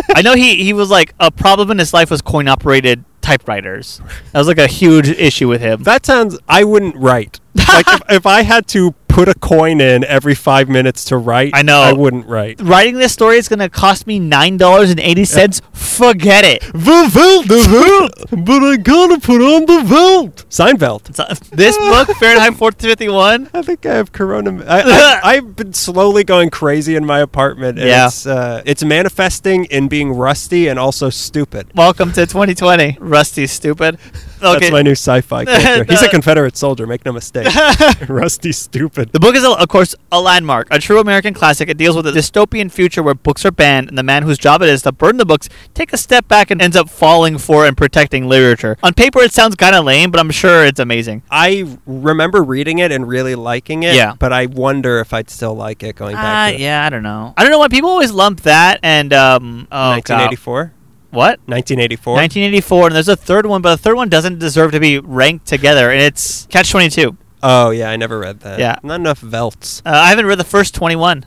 <laughs> I know he he was like a problem in his life was coin operated typewriters. That was like a huge issue with him. that sounds. I wouldn't write. Like if, if I had to put a coin in every five minutes to write, I know. I wouldn't write. Writing this story is going to cost me nine dollars and eighty cents. Forget it. The Veldt, the Veldt, but I gotta put on the Veldt. Seinfeld. So, this book, Fahrenheit 451. I think I have corona. I, I, <laughs> I've been slowly going crazy in my apartment. And Yeah. It's, uh, it's manifesting in being rusty and also stupid. Welcome to 2020. Rusty, stupid. Okay. That's my new sci-fi character. <laughs> He's a Confederate soldier. Make no mistake. <laughs> Rusty stupid. The book is, of course, a landmark, a true American classic. It deals with a dystopian future where books are banned, and the man whose job it is to burn the books take a step back and ends up falling for and protecting literature. On paper, it sounds kind of lame, but I'm sure it's amazing. I remember reading it and really liking it. Yeah. But I wonder if I'd still like it going Uh, back to yeah, I don't know. I don't know why people always lump that and um. Oh, God. 1984. What? 1984. 1984, and there's a third one, but the third one doesn't deserve to be ranked together, and it's Catch 22. Oh yeah, I never read that. Yeah. Not enough Veldts. Uh, I haven't read the first 21.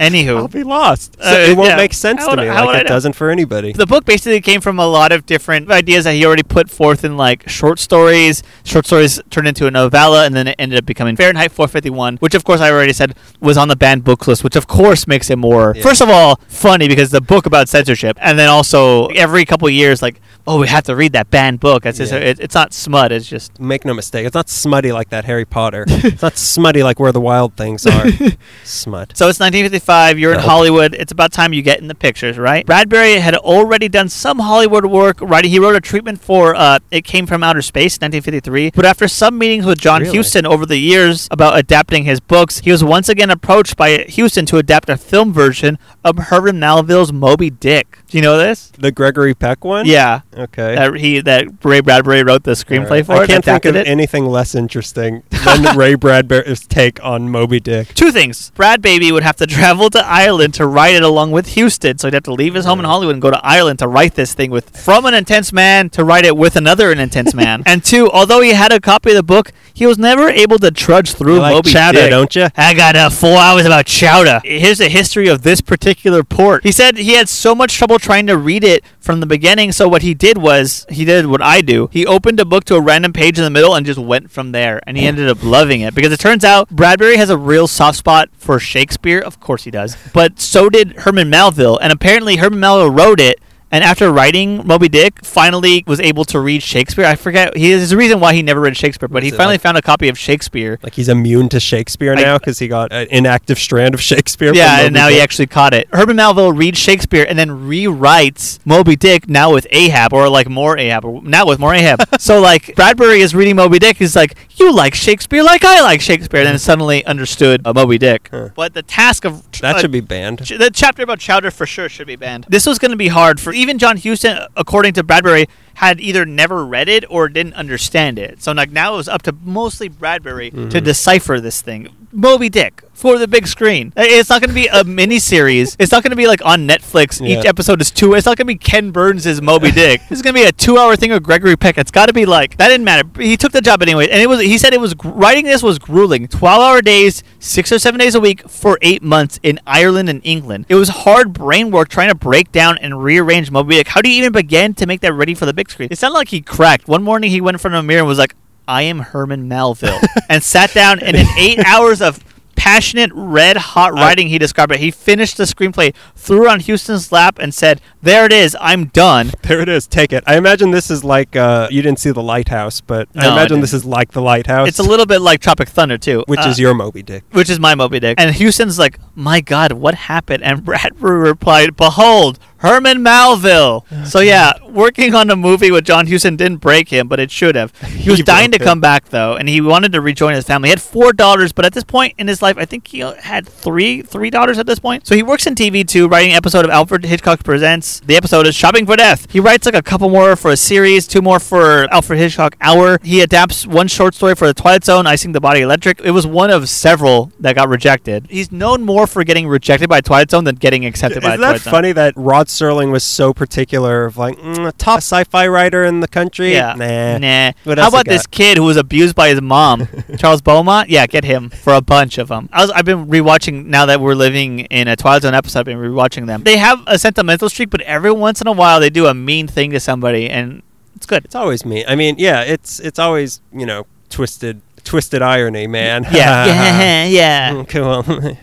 Anywho, I'll be lost. So Uh, it won't yeah. make sense How to would me. Like it doesn't for anybody. the book basically came from a lot of different ideas that he already put forth in like short stories. Short stories turned into a novella, and then it ended up becoming Fahrenheit 451, which of course I already said was on the banned book list, which of course makes it more, Yeah. first of all, funny because the book about censorship, and then also every couple years, like, oh, we have to read that banned book. It's just, Yeah. it, it's not smut. It's just Make no mistake. It's not smutty like that Harry Potter. <laughs> it's not smutty like where the wild things are. <laughs> Smut. So it's 1955. You're in Nope. Hollywood. It's about time you get in the pictures, right? Bradbury had already done some Hollywood work. Writing, he wrote a treatment for uh, "It Came from Outer Space" 1953. But after some meetings with John Really? Huston over the years about adapting his books, he was once again approached by Huston to adapt a film version of Herman Melville's Moby Dick. Do you know this? The Gregory Peck one. Yeah, Okay. that he that Ray Bradbury wrote the screenplay Alright. for I it. can't think of it. anything less interesting <laughs> than Ray Bradbury's take on Moby Dick. Two things. Brad Baby would have to travel to Ireland to write it along with Huston, so he'd have to leave his home in Hollywood and go to Ireland to write this thing with from an intense man to write it with another an intense <laughs> man. and two, although he had a copy of the book, he was never able to trudge through You like Moby chowder, Dick. don't you? I got uh, four hours about chowder. Here's the history of this particular port. He said he had so much trouble trying to read it from the beginning, so what he did was he did what I do. He opened a book to a random page in the middle and just went from there, and he ended up loving it because it turns out Bradbury has a real soft spot for Shakespeare. Of course he does, but so did Herman Melville, and apparently Herman Melville wrote it. And after writing Moby Dick, finally was able to read Shakespeare. I forget. He there's a reason why he never read Shakespeare, but Was he finally like- found a copy of Shakespeare. Like he's immune to Shakespeare now because he got an inactive strand of Shakespeare. from Yeah, and now he actually caught it. Herman Melville reads Shakespeare and then rewrites Moby Dick now with Ahab, or like more Ahab, or now with more Ahab. <laughs> so like Bradbury is reading Moby Dick. He's like, "You like Shakespeare like I like Shakespeare," and then suddenly understood uh, Moby Dick. Huh. But the task of that uh, should be banned. Ch- The chapter about Chowder for sure should be banned. This was going to be hard for even John Huston, according to Bradbury, had either never read it or didn't understand it. So like now it was up to mostly Bradbury to Mhm. decipher this thing. Moby Dick for the big screen. Uh, It's not going to be a mini series. It's not going to be like on Netflix. Each episode is two. It's not going to be Ken Burns' Moby <laughs> Dick. This is going to be a two-hour thing with Gregory Peck. It's got to be like that. Didn't matter. He took the job anyway, and it was. He said it was writing this was grueling. Twelve-hour days, six or seven days a week for eight months in Ireland and England. It was hard brain work trying to break down and rearrange Moby Dick. How do you even begin to make that ready for the big screen? It sounded like he cracked. One morning he went in front of a mirror and was like, "I am Herman Melville," and sat down and in eight <laughs> hours of passionate red hot writing he described it he finished the screenplay threw it on Huston's lap and said there it is i'm done There it is. Take it. I imagine this is like uh, you didn't see the lighthouse, but No, I I imagine this is like the lighthouse. it's a little bit like tropic thunder too which Uh, is your Moby Dick. which is my Moby Dick. And Huston's like, my God, what happened? And Bradbury <laughs> replied, Behold, Herman Melville. So yeah, working on a movie with John Huston didn't break him, but it should have. <laughs> He was He dying to come back though, and he wanted to rejoin his family. He had four daughters, but at this point in his life, I think he had three three daughters at this point. So he works in TV too, writing an episode of Alfred Hitchcock Presents. The episode is Shopping for Death. He writes like a couple more for a series, two more for Alfred Hitchcock Hour. He adapts one short story for The Twilight Zone, I Sing the Body Electric. It was one of several that got rejected. He's known more for getting rejected by Twilight Zone than getting accepted by Isn't Twilight that Zone. funny that Rod Serling was so particular of like mm, top sci-fi writer in the country? Yeah. Nah. Nah. What How about this kid who was abused by his mom, <laughs> Charles Beaumont? Yeah, get him for a bunch of them. I was, I've been rewatching now that we're living in a Twilight Zone episode. I've been rewatching them. They have a sentimental streak, but every once in a while they do a mean thing to somebody, and it's good. It's always me. I mean, yeah, it's it's always you know twisted twisted irony, man. Yeah, <laughs> yeah, <laughs> yeah. Mm, cool.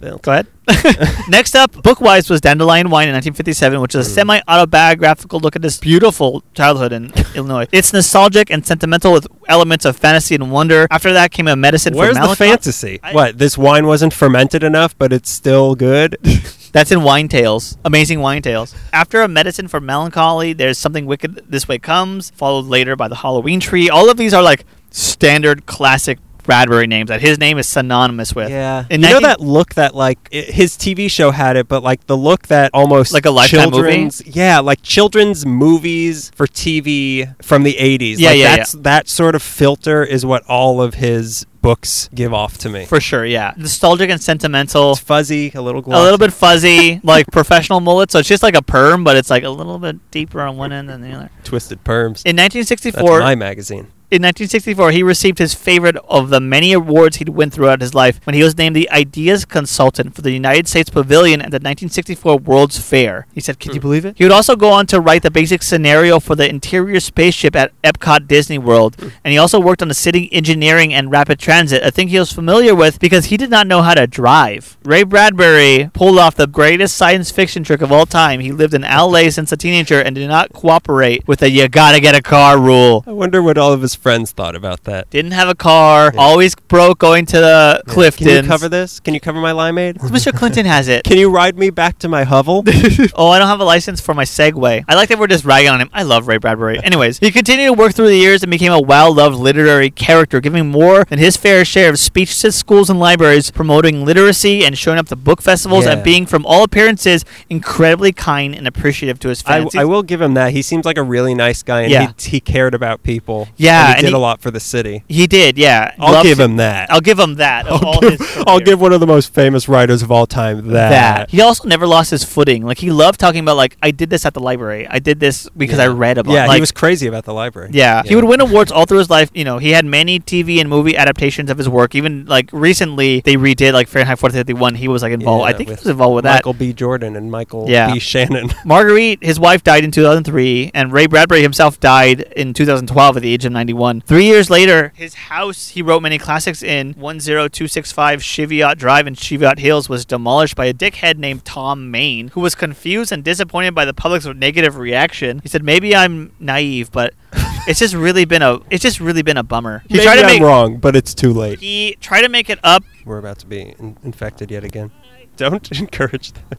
Well, Go ahead. <laughs> Next up, Bookwise was Dandelion Wine in 1957, which is a Mm. semi autobiographical look at this beautiful childhood in <laughs> Illinois. It's nostalgic and sentimental with elements of fantasy and wonder. After that came a medicine Where's for the fantasy? I- what? This wine wasn't fermented enough, but it's still good. <laughs> That's in Wine Tales. Amazing Wine Tales. After a medicine for melancholy, there's something wicked this way comes, followed later by the Halloween tree. All of these are like standard classic Bradbury names that his name is synonymous with. Yeah, In you know that look that like his TV show had it, but like the look that almost Like a Lifetime movie? yeah, like children's movies for TV from the '80s. Yeah, like yeah, That's that sort of filter is what all of his books give off to me. For sure, yeah. Nostalgic and sentimental. it's fuzzy, a little A little bit fuzzy, <laughs> like professional mullet. So it's just like a perm, but it's like a little bit deeper on one end than the other. twisted perms. In That's 1964, my magazine. In 1964, he received his favorite of the many awards he'd win throughout his life when he was named the Ideas Consultant for the United States Pavilion at the 1964 World's Fair. He said, "Can you Hmm. believe it?" He would also go on to write the basic scenario for the interior spaceship at Epcot Disney World, Hmm. and he also worked on the city engineering and rapid transit, a thing he was familiar with because he did not know how to drive. Ray Bradbury pulled off the greatest science fiction trick of all time. He lived in LA since a teenager and did not cooperate with the "you gotta get a car" rule. I wonder what all of his friends thought about that. Didn't have a car. Yeah. Always broke going to the Yeah. Cliftons. Can you cover this? Can you cover my limeade? Mr. Clinton has it. <laughs> Can you ride me back to my hovel? <laughs> oh, I don't have a license for my Segway. I like that we're just ragging on him. I love Ray Bradbury. <laughs> Anyways, he continued to work through the years and became a well-loved literary character, giving more than his fair share of speeches to schools and libraries, promoting literacy and showing up to book festivals, Yeah. and being, from all appearances, incredibly kind and appreciative to his I, fans. I will give him that. He seems like a really nice guy, and Yeah. he, he cared about people. Yeah, he did he- a lot for the city. he did, yeah. I'll Loved give him that. I'll give him that. Of I'll give, his <laughs> I'll give one of the most famous writers of all time that. that. He also never lost his footing. Like he loved talking about like I did this at the library. I did this because I read about. Yeah, like, he was crazy about the library. Yeah. he would win awards all through his life. You know, he had many TV and movie adaptations of his work. Even like recently, they redid like Fahrenheit 451. He was like involved. I think he was involved with that. Michael B. Jordan and Michael Yeah. B. Shannon. <laughs> Marguerite, his wife, died in 2003, and Ray Bradbury himself died in 2012 at the age of 91. Three years later, his house he wrote many classics in 10265 Cheviot Drive in Cheviot Hills was demolished by a dickhead named Thom Mayne, who was confused and disappointed by the public's negative reaction. He said, "Maybe I'm naive, but <laughs> it's just really been a it's just really been a bummer." He Maybe tried to I'm make wrong, but it's too late. he tried to make it up We're about to be in- infected yet again. Don't <laughs> encourage that.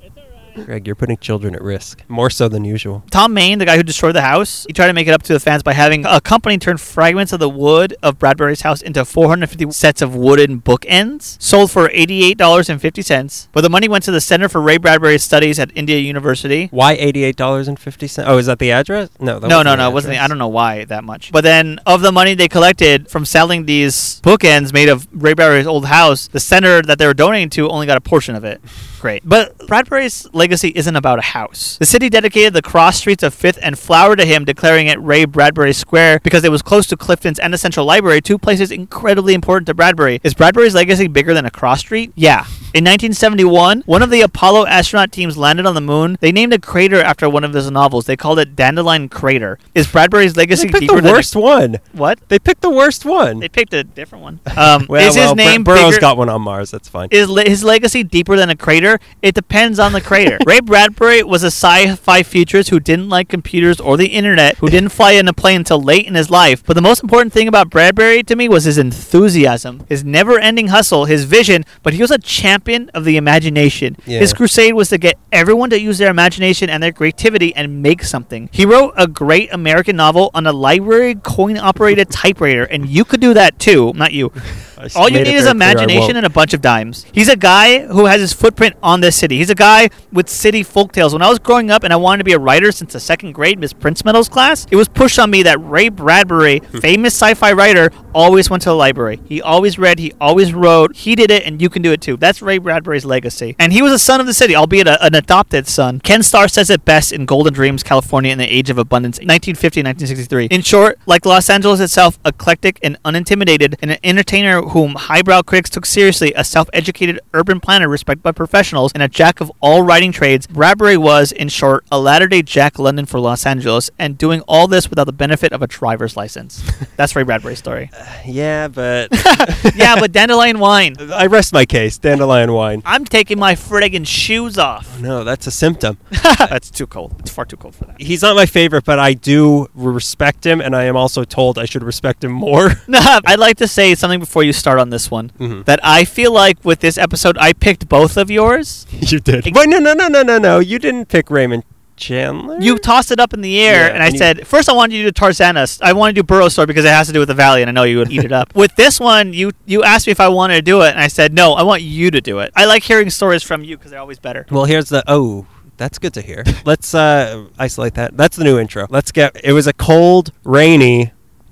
Greg, you're putting children at risk. More so than usual. Thom Mayne, the guy who destroyed the house, he tried to make it up to the fans by having a company turn fragments of the wood of Bradbury's house into 450 sets of wooden bookends, sold for $88.50. But the money went to the Center for Ray Bradbury's Studies at Indiana University. Why eighty-eight dollars and fifty cents? Oh, is that the address? No, that no, no, the no, it wasn't. address. I don't know why that much. But then, of the money they collected from selling these bookends made of Ray Bradbury's old house, the center that they were donating to only got a portion of it. Great. But Bradbury's legacy isn't about a house. The city dedicated the cross streets of Fifth and Flower to him, declaring it Ray Bradbury Square because it was close to Clifton's and the Central Library, two places incredibly important to Bradbury. Is Bradbury's legacy bigger than a cross street? Yeah. In 1971, one of the Apollo astronaut teams landed on the moon. They named a crater after one of his novels. They called it Dandelion Crater. Is Bradbury's legacy They picked deeper the than a- worst one. what? They picked the worst one. They picked a different one. Um, <laughs> well, is well, his Bur- name Burroughs bigger- got one on Mars. That's fine. is le- his legacy deeper than a crater? It depends on the crater. <laughs> Ray Bradbury was a sci-fi futurist who didn't like computers or the internet, who didn't fly in a plane until late in his life. But the most important thing about Bradbury to me was his enthusiasm, his never-ending hustle, his vision. But he was a champion of the imagination. Yeah. His crusade was to get everyone to use their imagination and their creativity and make something. He wrote a great American novel on a library coin-operated typewriter, and you could do that too. Not you. <laughs> All you need is very clear I imagination and a bunch of dimes. He's a guy who has his footprint on this city. He's a guy with city folktales. When I was growing up and I wanted to be a writer since the second grade Miss Prince Medals class, it was pushed on me that Ray Bradbury, Hmm. famous sci-fi writer, always went to the library. He always read, he always wrote. He did it and you can do it too. That's Ray Bradbury's legacy. And he was a son of the city, albeit a, an adopted son. Kevin Starr says it best in Golden Dreams, California in the Age of Abundance, 1950-1963. In short, like Los Angeles itself, eclectic and unintimidated, and an entertainer whom highbrow critics took seriously, a self-educated urban planner respected by professionals, and a jack of all writing trades, Bradbury was, in short, a latter-day Jack London for Los Angeles, and doing all this without the benefit of a driver's license. <laughs> That's Ray Bradbury's story. Uh, yeah, but <laughs> yeah, but dandelion wine. I rest my case. Dandelion wine. I'm taking my friggin' shoes off. Oh, no, that's a symptom. <laughs> That's too cold. It's far too cold for that. He's not my favorite, but I do respect him, and I am also told I should respect him more. I'd like to say something before you start on this one. Mhm. That I feel like with this episode, I picked both of yours. <laughs> You did. Wait, no, no, no, no, no, no. You didn't pick Raymond Chandler. You tossed it up in the air, Yeah, and I and you- said, first I wanted you to do Tarzana. I want to do Burroughs Story because it has to do with the valley, and I know you would eat it up. <laughs> With this one, you you asked me if I wanted to do it, and I said, no, I want you to do it. I like hearing stories from you because they're always better. Well, here's the oh. That's good to hear. <laughs> Let's uh, isolate that. That's the new intro. Let's get. It was a cold, rainy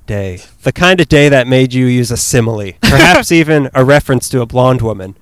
day. The kind of day that made you use a simile, <laughs> perhaps even a reference to a blonde woman.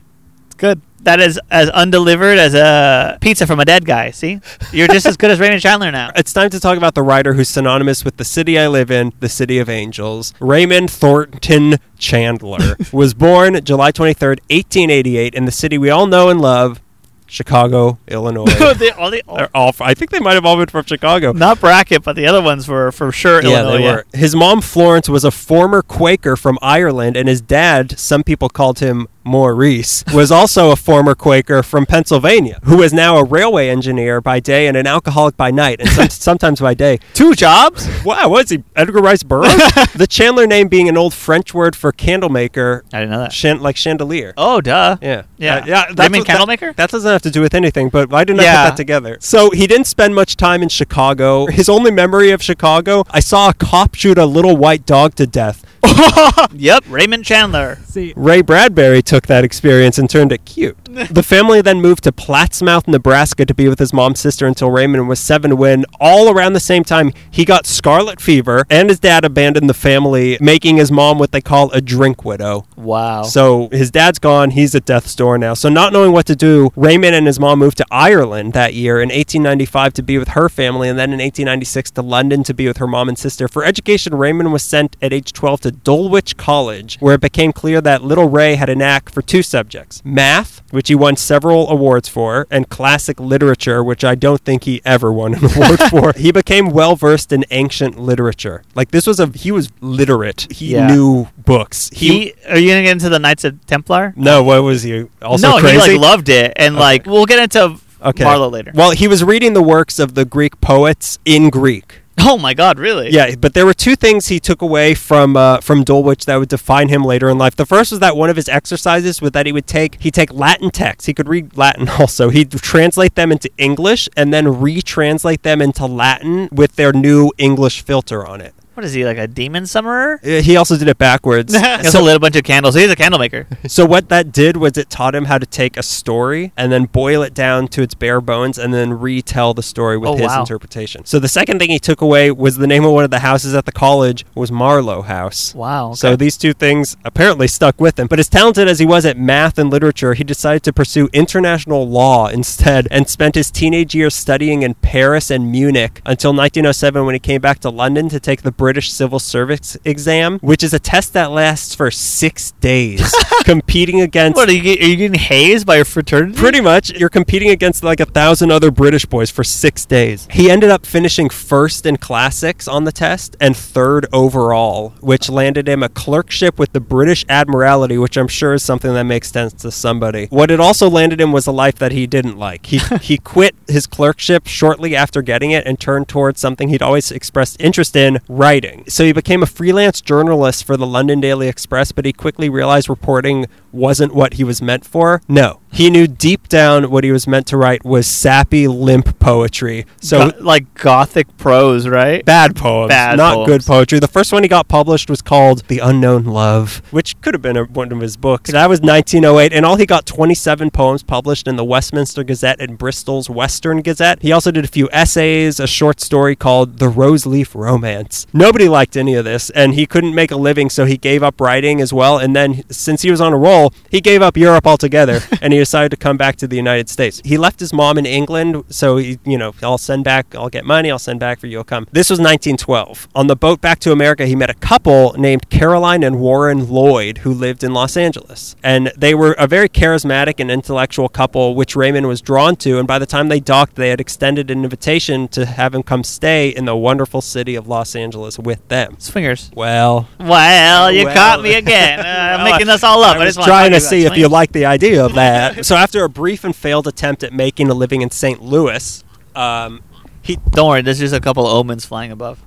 It's good. That is as undelivered as a pizza from a dead guy. See, you're just as good as Raymond Chandler now. It's time to talk about the writer who's synonymous with the city I live in, the city of angels. Raymond Thornton Chandler <laughs> was born July 23rd, 1888, in the city we all know and love, Chicago, <laughs> Illinois. They- all the- They're all. I think they might have all been from Chicago. not Brackett, but the other ones were for sure. Yeah, Illinois, they were. His mom, Florence, was a former Quaker from Ireland, and his dad, some people called him Maurice, was also a former Quaker from Pennsylvania, who is now a railway engineer by day and an alcoholic by night, and some, <laughs> sometimes by day. Two jobs. Wow, what is he? Edgar Rice Burroughs? <laughs> the Chandler name being an old French word for candlemaker. I didn't know that. chan- like chandelier. Oh, duh. Yeah, Yeah. Uh, yeah. Does that mean what- candle maker? That doesn't have to do with anything, but I did not Yeah. put that together. So he didn't spend much time in Chicago. His only memory of Chicago, I saw a cop shoot a little white dog to death. <laughs> Yep, Raymond Chandler. See, Ray Bradbury took that experience and turned it cute. <laughs> the family then moved to Plattsmouth, Nebraska to be with his mom's sister until Raymond was seven when, all around the same time, he got scarlet fever and his dad abandoned the family, making his mom what they call a drink widow. Wow. So his dad's gone. He's at death's door now. So not knowing what to do, Raymond and his mom moved to Ireland that year in 1895 to be with her family, and then in 1896 to London to be with her mom and sister. For education, Raymond was sent at age 12 to Dulwich College, where it became clear that little Ray had a knack for two subjects: math, which he won several awards for, and classic literature, which I don't think he ever won an <laughs> award for. He became well versed in ancient literature. Like this was a he was literate. He Yeah. knew books. he, are you gonna get into the Knights of Templar? no, what was he? Also no, crazy. he like loved it, and like we'll get into Okay. Marlowe later. Well, he was reading the works of the Greek poets in Greek. Oh my God, really? Yeah, but there were two things he took away from uh, from Dulwich that would define him later in life. The first was that one of his exercises was that he would take he take Latin texts. He could read Latin <laughs> also. He'd translate them into English and then retranslate them into Latin with their new English filter on it. What is he like a demon summoner? Uh, He also did it backwards. <laughs> He also so, lit a bunch of candles. He's a candle maker. <laughs> so what that did was it taught him how to take a story and then boil it down to its bare bones and then retell the story with Oh, his wow. interpretation. So the second thing he took away was the name of one of the houses at the college was Marlowe House. Wow. So these two things apparently stuck with him. But as talented as he was at math and literature, he decided to pursue international law <laughs> instead and spent his teenage years studying in Paris and Munich until 1907 when he came back to London to take the British Civil Service exam, which is a test that lasts for six days, <laughs> competing against. what are you, are you getting hazed by your fraternity? Pretty much, you're competing against like a thousand other British boys for six days. He ended up finishing first in classics on the test and third overall, which landed him a clerkship with the British Admiralty, which I'm sure is something that makes sense to somebody. What it also landed him was a life that he didn't like. He <laughs> he quit his clerkship shortly after getting it and turned towards something he'd always expressed interest in, writing. So he became a freelance journalist for the London Daily Express, but he quickly realized reporting wasn't what he was meant for. No. He knew deep down what he was meant to write was sappy, limp poetry. So Go- like gothic prose, right? bad poems, Bad not poems. good poetry. The first one he got published was called The Unknown Love, which could have been a, one of his books. That was 1908, and all he got 27 poems published in the Westminster Gazette and Bristol's Western Gazette. He also did a few essays, a short story called The Rose Leaf Romance. Nobody liked any of this, and he couldn't make a living, so he gave up writing as well. And then, since he was on a roll, he gave up Europe altogether, and he decided to come back to the United States. He left his mom in England, so he, you know, I'll send back, I'll get money, I'll send back for you, you'll come. This was 1912. On the boat back to America, he met a couple named Caroline and Warren Lloyd who lived in Los Angeles. And they were a very charismatic and intellectual couple, which Raymond was drawn to. And by the time they docked, they had extended an invitation to have him come stay in the wonderful city of Los Angeles with them. Swingers. Well, Well, you Well. caught me again. Uh, I'm <laughs> making this all up. I I was just trying to see if you like the idea of that. So after a brief and failed attempt at making a living in St. Louis, um, he Don't worry, there's just a couple omens flying above.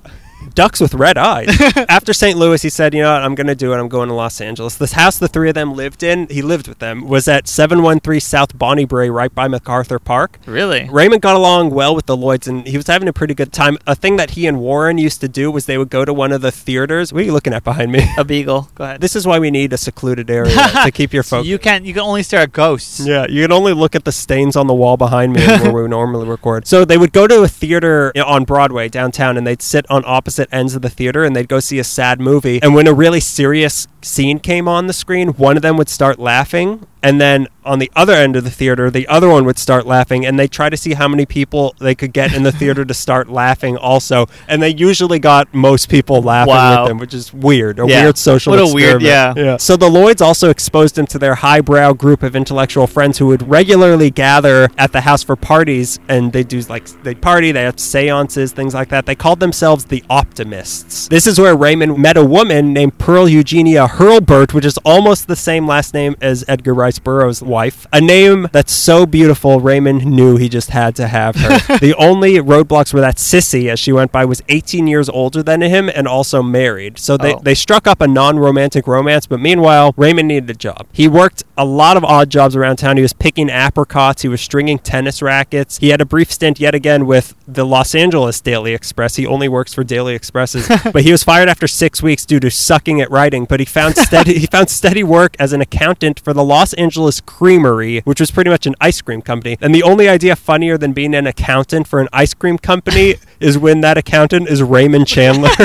Ducks with red eyes. <laughs> After St. Louis, he said, "You know what? I'm going to do it. I'm going to Los Angeles." This house the three of them lived in, he lived with them, was at 713 South Bonnie Brae, right by MacArthur Park. Really? Raymond got along well with the Lloyds, and he was having a pretty good time. A thing that he and Warren used to do was they would go to one of the theaters. What are you looking at behind me? A beagle. Go ahead. This is why we need a secluded area <laughs> to keep your So focus. you can't. you can only stare at ghosts. Yeah, you can only look at the stains on the wall behind me where we <laughs> normally record. So they would go to a theater on Broadway downtown and they'd sit on opposite ends of the theater and they'd go see a sad movie. And when a really serious scene came on the screen, one of them would start laughing. And then on the other end of the theater, the other one would start laughing. And they'd try to see how many people they could get in the theater to start <laughs> laughing also. And they usually got most people laughing Wow. with them, which is weird. A Yeah. weird social What a weird- experiment. yeah. So the Lloyds also exposed him to their highbrow group of intellectual friends who would regularly gather at the house for parties, and they do like they'd party, they have seances, things like that. They called themselves the Optimists. This is where Raymond met a woman named Pearl Eugenia Hurlburt which is almost the same last name as Edgar Rice Burroughs' wife. A name that's so beautiful, Raymond knew he just had to have her. <laughs> the only roadblocks were that Cissy, as she went by, was 18 years older than him and also married. So they, Oh. they struck up a non-romantic romance, but meanwhile, Raymond needed a job. He worked a lot of odd jobs around town. He was picking apricots, he was stringing tennis rackets. He had a brief stint yet again with the Los Angeles Daily Express. He only works for Daily Expresses, <laughs> but he was fired after 6 weeks due to sucking at writing, but he found <laughs> steady he found steady work as an accountant for the Los Angeles Creamery, which was pretty much an ice cream company. And the only idea funnier than being an accountant for an ice cream company <laughs> is when that accountant is Raymond Chandler. <laughs>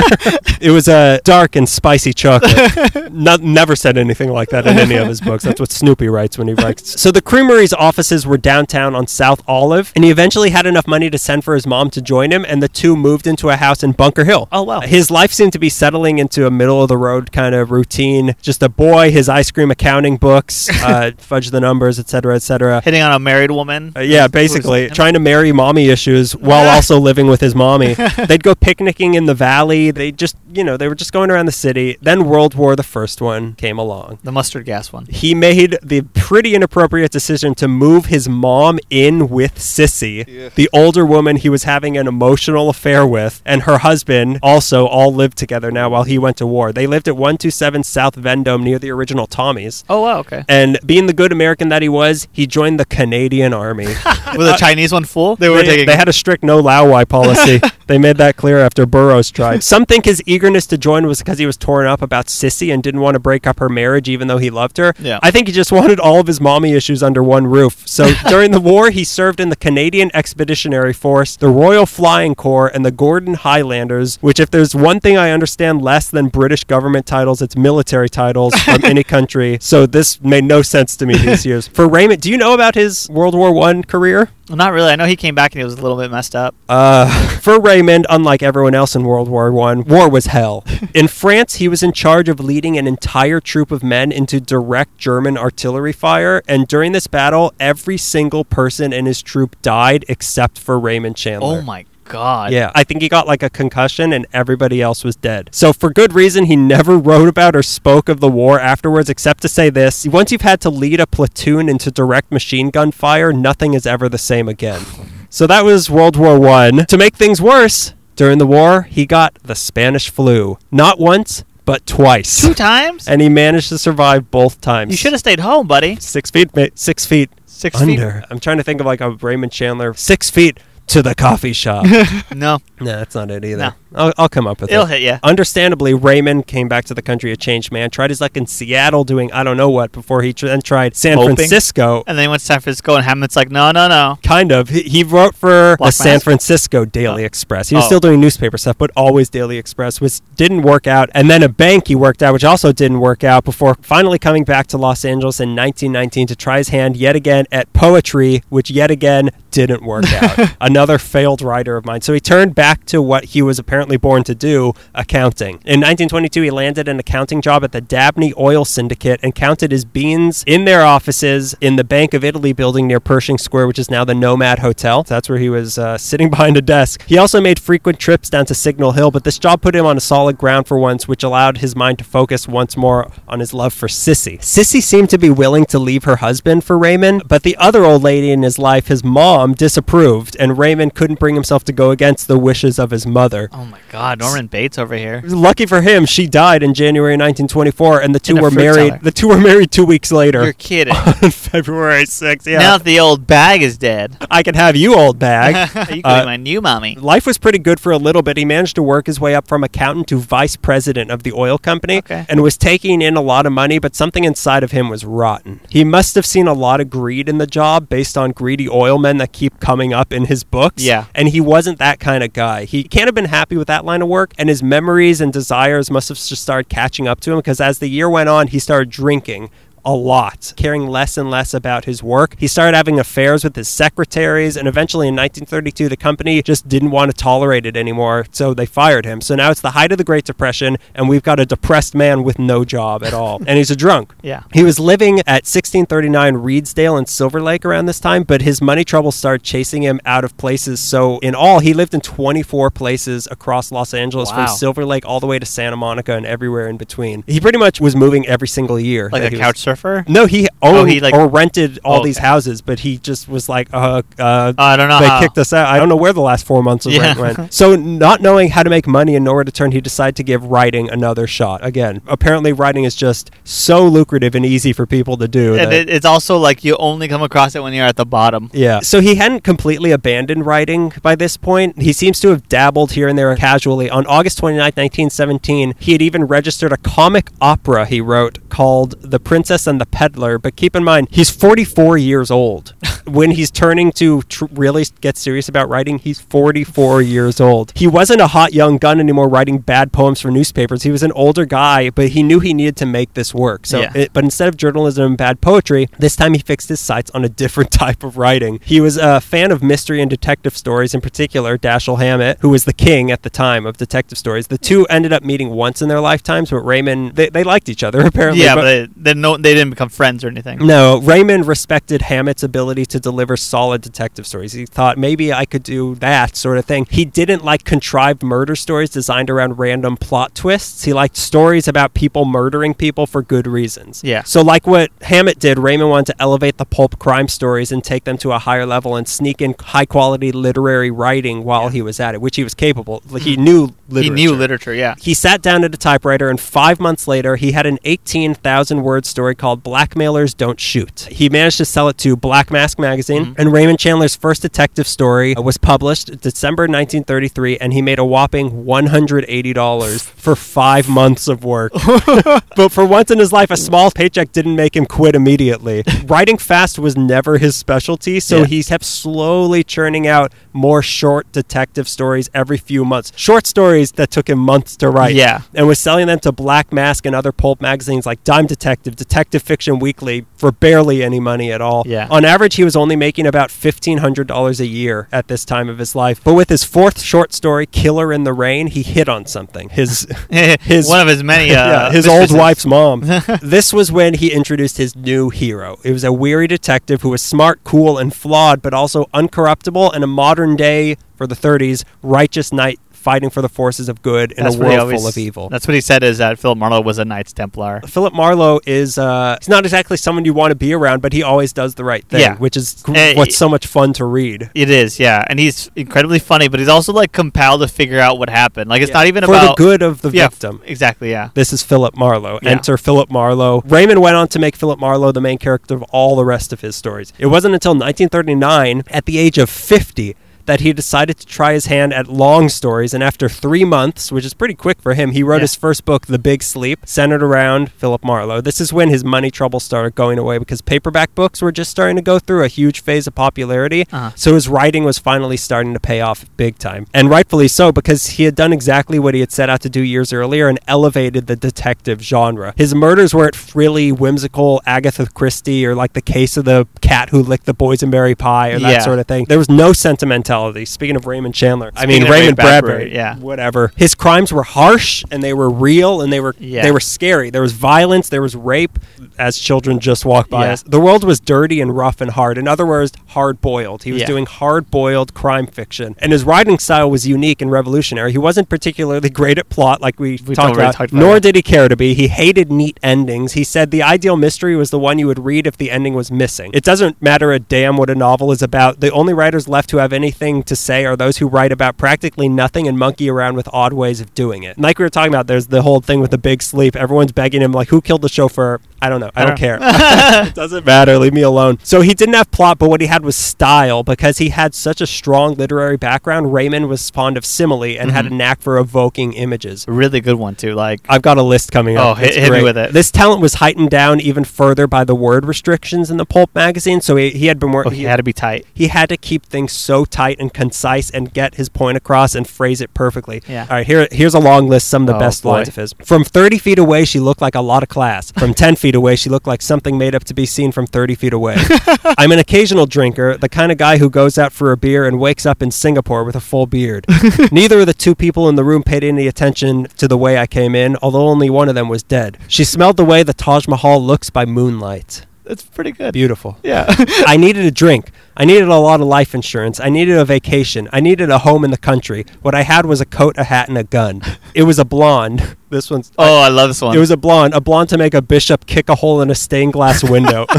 it was a dark and spicy chocolate. Not, never said anything like that in any of his books. That's what Snoopy writes when he writes. So the Creamery's offices were downtown on South Olive, and he eventually had enough money to send for his mom to join him, and the two moved into a house in Bunker Hill. Oh, wow. His life seemed to be settling into a middle of the road kind of routine. Just a boy, his ice cream accounting books, uh, fudge the numbers, etc., etc. Hitting on a married woman. Uh, yeah, basically trying to marry mommy issues <laughs> while also living with his mommy. <laughs> They'd go picnicking in the valley. They just, you know, they were just going around the city. Then World War the first one came along. The mustard gas one. He made the pretty inappropriate decision to move his mom in with Cissy, the older woman he was having an emotional affair with, and her husband also all lived together now while he went to war. They lived at 127 South Vendome near the original Tommy's. Oh wow, okay. And being the good American that he was, he joined the Canadian Army. <laughs> Was the Chinese one full? They were They, taking. they had a strict no Laowai policy. <laughs> they made that clear after Burroughs tried. Some think his eagerness to join was because he was torn up about Cissy and didn't want to break up her marriage even though he loved her. Yeah. I think he just wanted all of his mommy issues under one roof. So <laughs> during the war, he served in the Canadian Expeditionary Force, the Royal Flying Corps, and the Gordon Highlanders, which if there's one thing I understand less than British government titles, it's military titles from any <laughs> country. So this made no sense to me these years. For Raymond, do you know about his World War One career? Well, not really. I know he came back and he was a little bit messed up. Uh, for Raymond, unlike everyone else in World War One, war was hell. <laughs> in France, he was in charge of leading an entire troop of men into direct German artillery fire, and during this battle, every single person in his troop died except for Raymond Chandler. Oh my god. Yeah, I think he got like a concussion and everybody else was dead. So, for good reason, he never <laughs> wrote about or spoke of the war afterwards, except to say this once you've had to lead a platoon into direct machine gun fire, nothing is ever the same again. So, that was World War One. To make things worse, during the war, he got the Spanish flu. Not once, but twice. Two times. And he managed to survive both times. You should have stayed home, buddy. Six feet, ma- six feet Six feet. under. I'm trying to think of like a Raymond Chandler. Six feet to the coffee shop. <laughs> No, No, that's not it either. No. I'll, I'll come up with it'll it. hit you. Understandably, Raymond came back to the country a changed man. Tried his luck in Seattle doing I don't know what before he tr- then tried San Moping. Francisco. And then he went to San Francisco, and Hamlet's like, no, no, no. Kind of. He, he wrote for the San Francisco Daily oh. Express. He was Oh. still doing newspaper stuff, but always Daily Express, which didn't work out. And then a bank he worked at, which also didn't work out, before finally coming back to Los Angeles in 1919 to try his hand yet again at poetry, which yet again didn't work out. <laughs> Another failed writer of mine. So he turned back to what he was apparently born to do accounting. In 1922, he landed an accounting job at the Dabney Oil Syndicate and counted his beans in their offices in the Bank of Italy building near Pershing Square, which is now the Nomad Hotel. That's where he was uh, sitting <laughs> behind a desk. He also made frequent trips down to Signal Hill, but this job put him on a solid ground for once, which allowed his mind to focus once more on his love for Cissy. Cissy seemed to be willing to leave her husband for Raymond, but the other old lady in his life, his mom, disapproved, and Raymond couldn't bring himself to go against the wish wishes of his mother. Oh my God, Norman Bates over here. Lucky for him, she died in January 1924, and the two were married. cellar. The two were married two weeks later You're kidding. <laughs> on February 6th. Yeah, Now that the old bag is dead. I can have you, old bag. <laughs> you can Uh, be my new mommy. Life was pretty good for a little bit. He managed to work his way up from accountant to vice president of the oil company Okay. and was taking in a lot of money, but something inside of him was rotten. He must have seen a lot of greed in the job based on greedy oil men that keep coming up in his books. Yeah. And he wasn't that kind of guy. He can't have been happy with that line of work, and his memories and desires must have just started catching up to him because as the year went on, he started drinking a lot, caring less and less about his work. He started having affairs with his secretaries, and eventually in 1932, the company just didn't want to tolerate it anymore, so they fired him. So now it's the height of the Great Depression, and we've got a depressed man with no job at all, <laughs> and he's a drunk. Yeah. He was living at 1639 Redesdale in Silver Lake around this time, but his money troubles started chasing him out of places. So in all, he lived in 24 places across Los Angeles Wow. from Silver Lake all the way to Santa Monica and everywhere in between. He pretty much was moving every single year. Like a couch surfer? No, he owned he, like- or rented all Oh, these okay. houses, but he just was like, uh, uh, Oh, I don't know they how. kicked us out. I don't know where the last four months of Yeah. rent went. <laughs> So, not knowing how to make money and nowhere to turn, he decided to give writing another shot. Again, apparently, writing is just so lucrative and easy for people to do. and it, it's also like you only come across it when you're at the bottom. yeah. So he hadn't completely abandoned writing by this point. He seems to have dabbled here and there casually. On August 29, 1917, he had even registered a comic opera he wrote called The Princess and the Peddler. But keep in mind, he's 44 years old. <laughs> when he's turning to tr- really get serious about writing, he's 44 years old. He wasn't a hot young gun anymore writing bad poems for newspapers. He was an older guy, but he knew he needed to make this work. So, Yeah. it, but instead of journalism and bad poetry, this time he fixed his sights on a different <laughs> type of writing. He was a fan of mystery and detective stories, in particular Dashiell Hammett, who was the king at the time of detective stories. The two ended up meeting once in their lifetimes, but Raymond they, they liked each other <laughs> apparently. Yeah, but they, they, no, they didn't become friends or anything. No, Raymond respected Hammett's ability to deliver solid detective stories. He thought maybe I could do that sort of thing. He didn't like contrived murder stories designed around random plot twists. He liked stories about people murdering people for good reasons. Yeah. So, like what Hammett did, Raymond wanted to elevate the pulp crime stories and take them to a higher level and sneak in high quality literary writing while he was at it, which he was capable. Hmm. Like, He knew literature. He knew literature, yeah. He sat down at a typewriter, and five months later, he had an 18,000 word story called Blackmailers Don't Shoot. He managed to sell it to Black Mask magazine, mm-hmm. and Raymond Chandler's first detective story was published December 1933, and he made a whopping $180 for five months of work. <laughs> but for once in his life, a small paycheck didn't make him quit immediately. <laughs> Writing fast was never his specialty, so Yeah. he kept slowly churning out more short detective stories every few months. Short stories that took him months to write. Yeah. And was selling them to Black Mask and other pulp magazines like Dime Detective, Detective Fiction Weekly for barely any money at all. Yeah. On average, he was only making about $1,500 a year at this time of his life. But with his fourth short story, Killer in the Rain, he hit on something. His. <laughs> His- One of his many. <laughs> Uh, yeah, his old wife's mom. <laughs> this was when he introduced his new hero. It was a weary detective who was smart, cool, and flawed, but also uncorruptible and a modern day, for the 30s, righteous knight fighting for the forces of good in That's a world always- full of evil. That's what he said is that Philip Marlowe was a Knights Templar. Philip Marlowe is uh, he's not exactly someone you want to be around, but he always does the right thing, Yeah. which is gr- Eh, what's so much fun to read. It is, yeah, and he's incredibly funny, but he's also like compelled to figure out what happened. Like it's not even for about the good of the yeah, victim. Exactly, yeah. This is Philip Marlowe. Yeah. Enter Philip Marlowe. Raymond went on to make Philip Marlowe the main character of all the rest of his stories. It wasn't until 1939, at the age of 50, that he decided to try his hand at long stories. And after three months, which is pretty quick for him, he wrote Yeah. his first book, The Big Sleep, centered around Philip Marlowe. This is when his money trouble started going away because paperback books were just starting to go through a huge phase of popularity. Uh-huh. So his writing was finally starting to pay off big time. And rightfully so, because he had done exactly what he had set out to do years earlier and elevated the detective genre. His murders weren't frilly, whimsical Agatha Christie or like the case of the cat who licked the boysenberry pie or that Yeah. sort of thing. There was no sentimentality. Speaking of Raymond Chandler, I mean Raymond Bradbury, Bradbury, yeah. whatever. His crimes were harsh and they were real and they were Yeah. they were scary. There was violence, there was rape as children just walked by Yeah. us. The world was dirty and rough and hard. In other words, hard boiled. He was Yeah. doing hard boiled crime fiction. And his writing style was unique and revolutionary. He wasn't particularly great at plot, like we, We talked about, talked about nor did he care to be. He hated neat endings. He said the ideal mystery was the one you would read if the ending was missing. It doesn't matter a damn what a novel is about. The only writers left who have anything to say are those who write about practically nothing and monkey around with odd ways of doing it. Like we were talking about, there's the whole thing with the big sleep. Everyone's begging him, like, who killed the chauffeur? I don't know. I, I don't, don't- care. it <laughs> <laughs> doesn't matter. Leave me alone. So he didn't have plot, but what he had was style because he had such a strong literary background. Raymond was fond of simile and had a Mm-hmm. knack for evoking images. Really good one too. Like I've got a list coming Oh, up. hit- hit me with it. This talent was heightened down even further by the word restrictions in the pulp magazine. So he, he had been oh, working. he had to be tight. he had to keep things so tight and concise and get his point across and phrase it perfectly. Yeah. All right, here here's a long list. Some of the Oh, best boy. lines of his. From 30 feet away, she looked like a lot of class. From 10 feet <laughs> away, she looked like something made up to be seen from 30 feet away. <laughs> I'm an occasional drinker, the kind of guy who goes out for a beer and wakes up in Singapore with a full beard. <laughs> Neither of the two people in the room paid any attention to the way I came in, although only one of them was dead. She smelled the way the Taj Mahal looks by moonlight. That's pretty good. Beautiful. Yeah. <laughs> I needed a drink. I needed a lot of life insurance. I needed a vacation. I needed a home in the country. What I had was a coat, a hat, and a gun. It was a blonde. This one's. oh, I love this one. It was a blonde, a blonde to make a bishop kick a hole in a stained glass window. <laughs>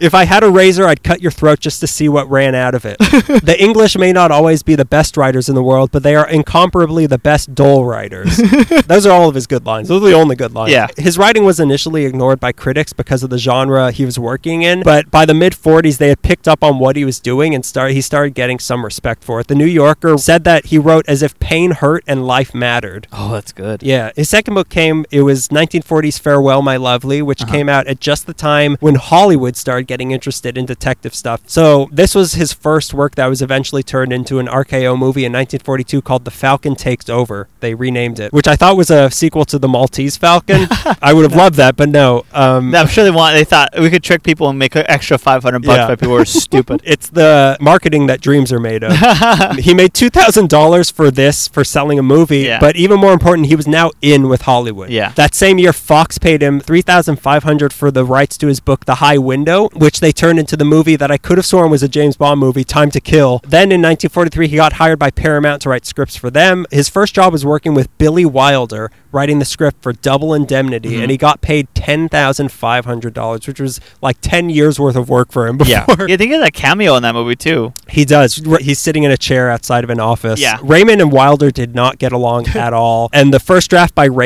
if I had a razor, I'd cut your throat just to see what ran out of it. <laughs> the English may not always be the best writers in the world, but they are incomparably the best dull writers. <laughs> Those are all of his good lines. Those are the only good lines. Yeah. His writing was initially ignored by critics because of the genre he was working in, but by the mid 40s, they had picked up on what he was doing and started, he started getting some respect for it. The New Yorker said that he wrote as if pain hurt and life mattered. oh, that's good. Yeah, his second book came. It was 1940's Farewell, My Lovely, which Uh-huh. came out at just the time when Hollywood started getting interested in detective stuff. So this was his first work that was eventually turned into an RKO movie in 1942 called The Falcon Takes Over. They renamed it, which I thought was a sequel to The Maltese Falcon. <laughs> I would have loved that, but no. Um, I'm sure they want. They thought we could trick people and make an extra 500 bucks Yeah. by people who are <laughs> stupid. it's the marketing that dreams are made of. <laughs> he made two thousand dollars for this for selling a movie, Yeah. but even more important, he was now in with Hollywood. Yeah. That same year, Fox paid him three thousand five hundred for the rights to his book, The High Window, which they turned into the movie that I could have sworn was a James Bond movie, Time to Kill. Then in 1943, he got hired by Paramount to write scripts for them. His first job was working with Billy Wilder, writing the script for Double Indemnity, Mhm. and he got paid ten thousand five hundred dollars, which was like ten years worth of work for him. <laughs> Before. yeah. yeah, I think he has a cameo in that movie too. He does. He's sitting in a chair outside of an office. Yeah. Raymond and Wilder did not get along <laughs> at all. And the first draft by Raymond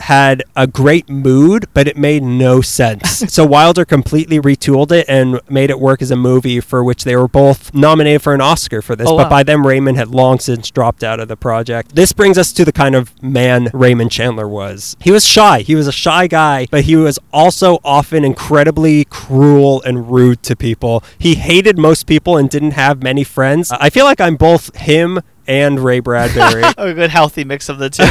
had a great mood, but it made no sense. <laughs> so Wilder completely retooled it and made it work as a movie for which they were both nominated for an Oscar for this. Oh, but wow. by then, Raymond had long since dropped out of the project. This brings us to the kind of man Raymond Chandler was. He was shy. He was a shy guy, but he was also often incredibly cruel and rude to people. He hated most people and didn't have many friends. I feel like I'm both him and Ray Bradbury. <laughs> A good healthy mix of the two.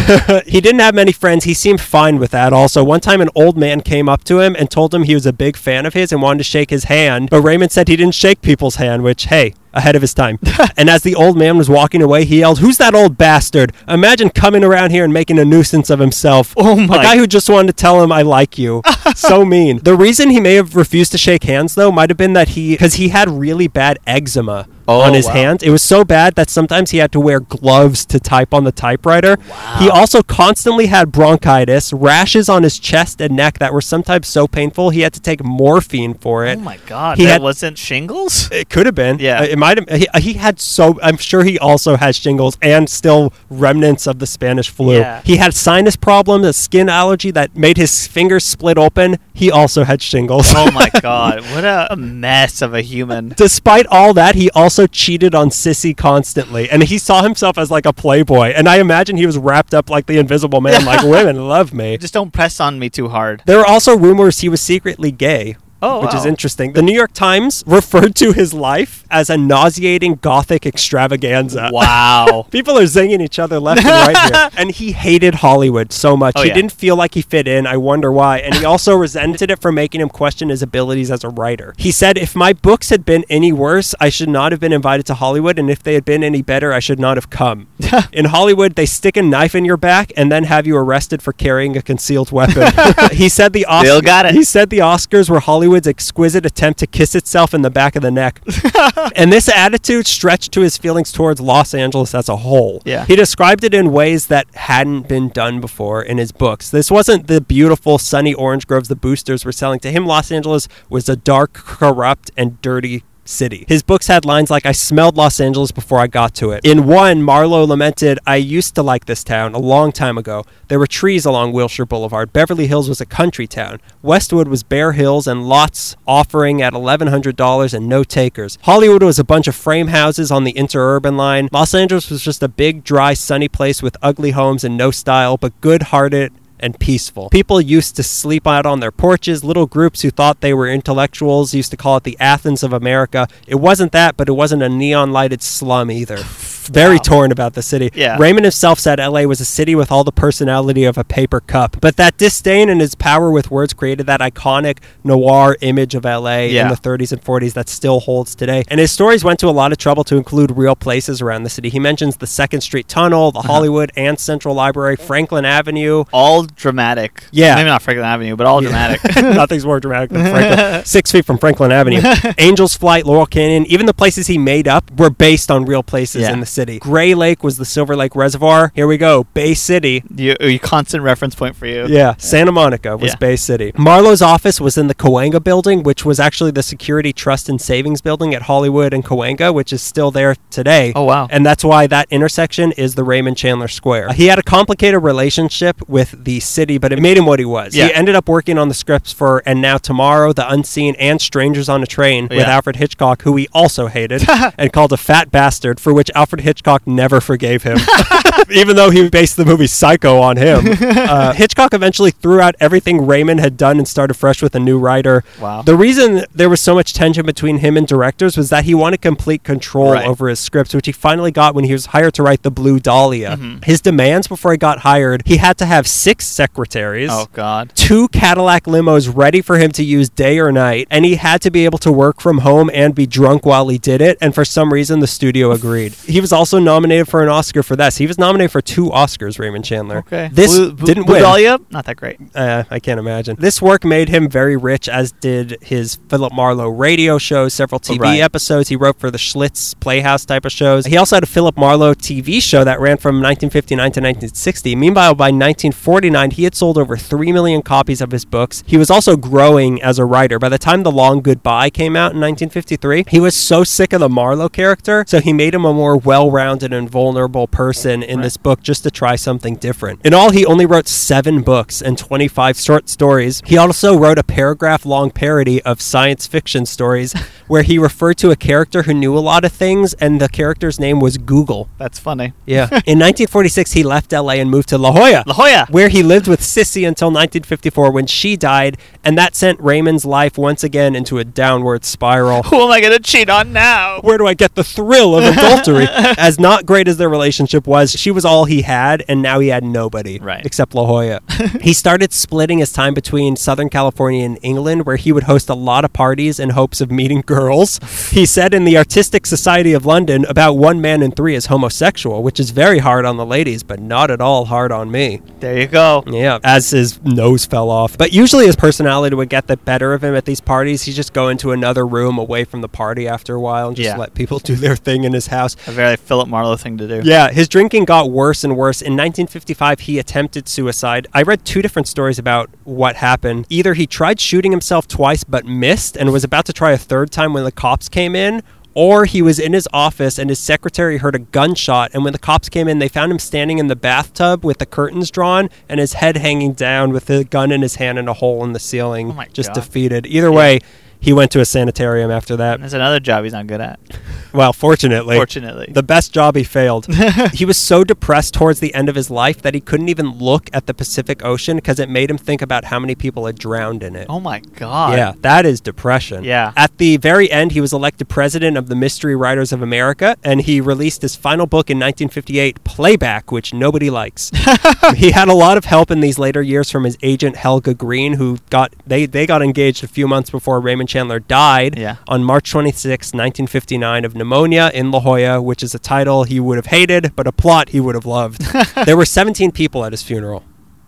<laughs> he didn't have many friends. He seemed fine with that. Also, one time an old man came up to him and told him he was a big fan of his and wanted to shake his hand. But Raymond said he didn't shake people's hand, which, hey, ahead of his time. <laughs> and as the old man was walking away, he yelled, Who's that old bastard? Imagine coming around here and making a nuisance of himself. Oh my! A guy who just wanted to tell him I like you. <laughs> so mean. The reason he may have refused to shake hands, though, might have been that he, because he had really bad eczema. Oh, on his wow. hands. It was so bad that sometimes he had to wear gloves to type on the typewriter. Wow. He also constantly had bronchitis, rashes on his chest and neck that were sometimes so painful he had to take morphine for it. oh my god, He that had- wasn't shingles. It could have been. Yeah. Uh, might have. He, he had so. I'm sure he also had shingles and still remnants of the Spanish flu. Yeah. He had sinus problems, a skin allergy that made his fingers split open. He also had shingles. oh my <laughs> god, what a mess of a human. Despite all that, he also cheated on Cissy constantly, and he saw himself as like a playboy. And I imagine he was wrapped up like the Invisible Man, like <laughs> women love me. Just don't press on me too hard. There were also rumors he was secretly gay. Oh, which is interesting. The New York Times <laughs> referred to his life as a nauseating gothic extravaganza. <laughs> Wow. People are zinging each other left and right here. <laughs> And he hated Hollywood so much. Oh, he yeah. didn't feel like he fit in. I wonder why. And he also resented it for making him question his abilities as a writer. He said, If my books had been any worse, I should not have been invited to Hollywood. And if they had been any better, I should not have come. in Hollywood, they stick a knife in your back and then have you arrested for carrying a concealed weapon. he said the Oscars. Still got it. He said the Oscars were Hollywood's exquisite attempt to kiss itself in the back of the neck. <laughs> and this attitude stretched to his feelings towards Los Angeles as a whole. Yeah. He described it in ways that hadn't been done before in his books. This wasn't the beautiful sunny orange groves the boosters were selling. To him, Los Angeles was a dark, corrupt, and dirty city. His books had lines like, I smelled Los Angeles before I got to it. In one, Marlowe lamented, I used to like this town a long time ago. There were trees along Wilshire Boulevard. Beverly Hills was a country town. Westwood was bare hills and lots offering at $1,100 and no takers. Hollywood was a bunch of frame houses on the interurban line. Los Angeles was just a big, dry, sunny place with ugly homes and no style, but good hearted and peaceful. People used to sleep out on their porches. Little groups who thought they were intellectuals used to call it the Athens of America. It wasn't that, but it wasn't a neon lighted slum either. <laughs> Very Wow. torn about the city. Yeah. Raymond himself said LA was a city with all the personality of a paper cup. But that disdain and his power with words created that iconic noir image of LA in the 30s and 40s that still holds today. And his stories went to a lot of trouble to include real places around the city. He mentions the Second Street Tunnel, the Uh-huh. Hollywood and Central Library, Franklin Avenue. All dramatic. Yeah. Maybe not Franklin Avenue, but all dramatic. <laughs> Nothing's more dramatic than Franklin. <laughs> Six feet from Franklin Avenue. <laughs> Angel's Flight, Laurel Canyon, even the places he made up were based on real places Yeah. in the city. Gray Lake was the Silver Lake Reservoir. Here we go. Bay City. you, a constant reference point for you. Yeah, Santa Monica was Yeah. Bay City. Marlowe's office was in the Cahuenga building, which was actually the Security Trust and Savings building at Hollywood and Cahuenga, which is still there today. Oh, wow. And that's why that intersection is the Raymond Chandler Square. He had a complicated relationship with the city, but it made him what he was. Yeah. He ended up working on the scripts for And Now Tomorrow, The Unseen, and Strangers on a Train oh, with Yeah. Alfred Hitchcock, who he also hated <laughs> and called a fat bastard, for which Alfred Hitchcock never forgave him. <laughs> even though he based the movie Psycho on him. <laughs> Uh, Hitchcock eventually threw out everything Raymond had done and started fresh with a new writer. Wow. The reason there was so much tension between him and directors was that he wanted complete control Right. over his scripts, which he finally got when he was hired to write The Blue Dahlia. Mm-hmm. His demands before he got hired, he had to have six secretaries Oh God. two Cadillac limos ready for him to use day or night, and he had to be able to work from home and be drunk while he did it. And for some reason, the studio agreed. He was also nominated for an Oscar for this. He was nominated for two Oscars, Raymond Chandler. Okay. This Blue- Blue- didn't Blue win. Dahlia? Not that great. Uh, I can't imagine. This work made him very rich, as did his Philip Marlowe radio shows, several TV right. episodes. He wrote for the Schlitz Playhouse type of shows. He also had a Philip Marlowe TV show that ran from 1959 to 1960. Meanwhile, by 1949, he had sold over 3 million copies of his books. He was also growing as a writer. By the time The Long Goodbye came out in 1953, he was so sick of the Marlowe character, so he made him a more well rounded and vulnerable person in Right. this book just to try something different. In all, he only wrote seven books and 25 short stories. He also wrote a paragraph long parody of science fiction stories <laughs> where he referred to a character who knew a lot of things, and the character's name was Google. That's funny. Yeah. <laughs> In 1946, he left LA and moved to La Jolla. La Jolla. Where he lived with Cissy until 1954 when she died, and that sent Raymond's life once again into a downward spiral. Who am I gonna cheat on now? Where do I get the thrill of adultery? <laughs> <laughs> as not great as their relationship was, she was all he had, and now he had nobody Right. except La Jolla. <laughs> he started splitting his time between Southern California and England, where he would host a lot of parties in hopes of meeting girls. He said in the Artistic Society of London, about one man in three is homosexual, which is very hard on the ladies, but not at all hard on me. There you go. Yeah, as his nose fell off. But usually his personality would get the better of him at these parties. He'd just go into another room away from the party after a while and just Yeah. let people do their thing in his house. A very Philip Marlowe thing to do. Yeah, his drinking got worse and worse. In 1955, he attempted suicide. I read two different stories about what happened. Either he tried shooting himself twice but missed and was about to try a third time when the cops came in. Or he was in his office and his secretary heard a gunshot, and when the cops came in, they found him standing in the bathtub with the curtains drawn and his head hanging down with the gun in his hand and a hole in the ceiling, Oh just God. defeated. Either way, he went to a sanitarium after that. That's another job he's not good at. Well, fortunately. Fortunately. The best job he failed. <laughs> he was so depressed towards the end of his life that he couldn't even look at the Pacific Ocean because it made him think about how many people had drowned in it. oh my God. Yeah, that is depression. Yeah. At the very end, he was elected president of the Mystery Writers of America, and he released his final book in 1958, Playback, which nobody likes. <laughs> he had a lot of help in these later years from his agent Helga Greene, who got they they got engaged a few months before Raymond Chandler died Yeah. on March 26, 1959, of pneumonia in La Jolla, which is a title he would have hated, but a plot he would have loved. <laughs> there were 17 people at his funeral.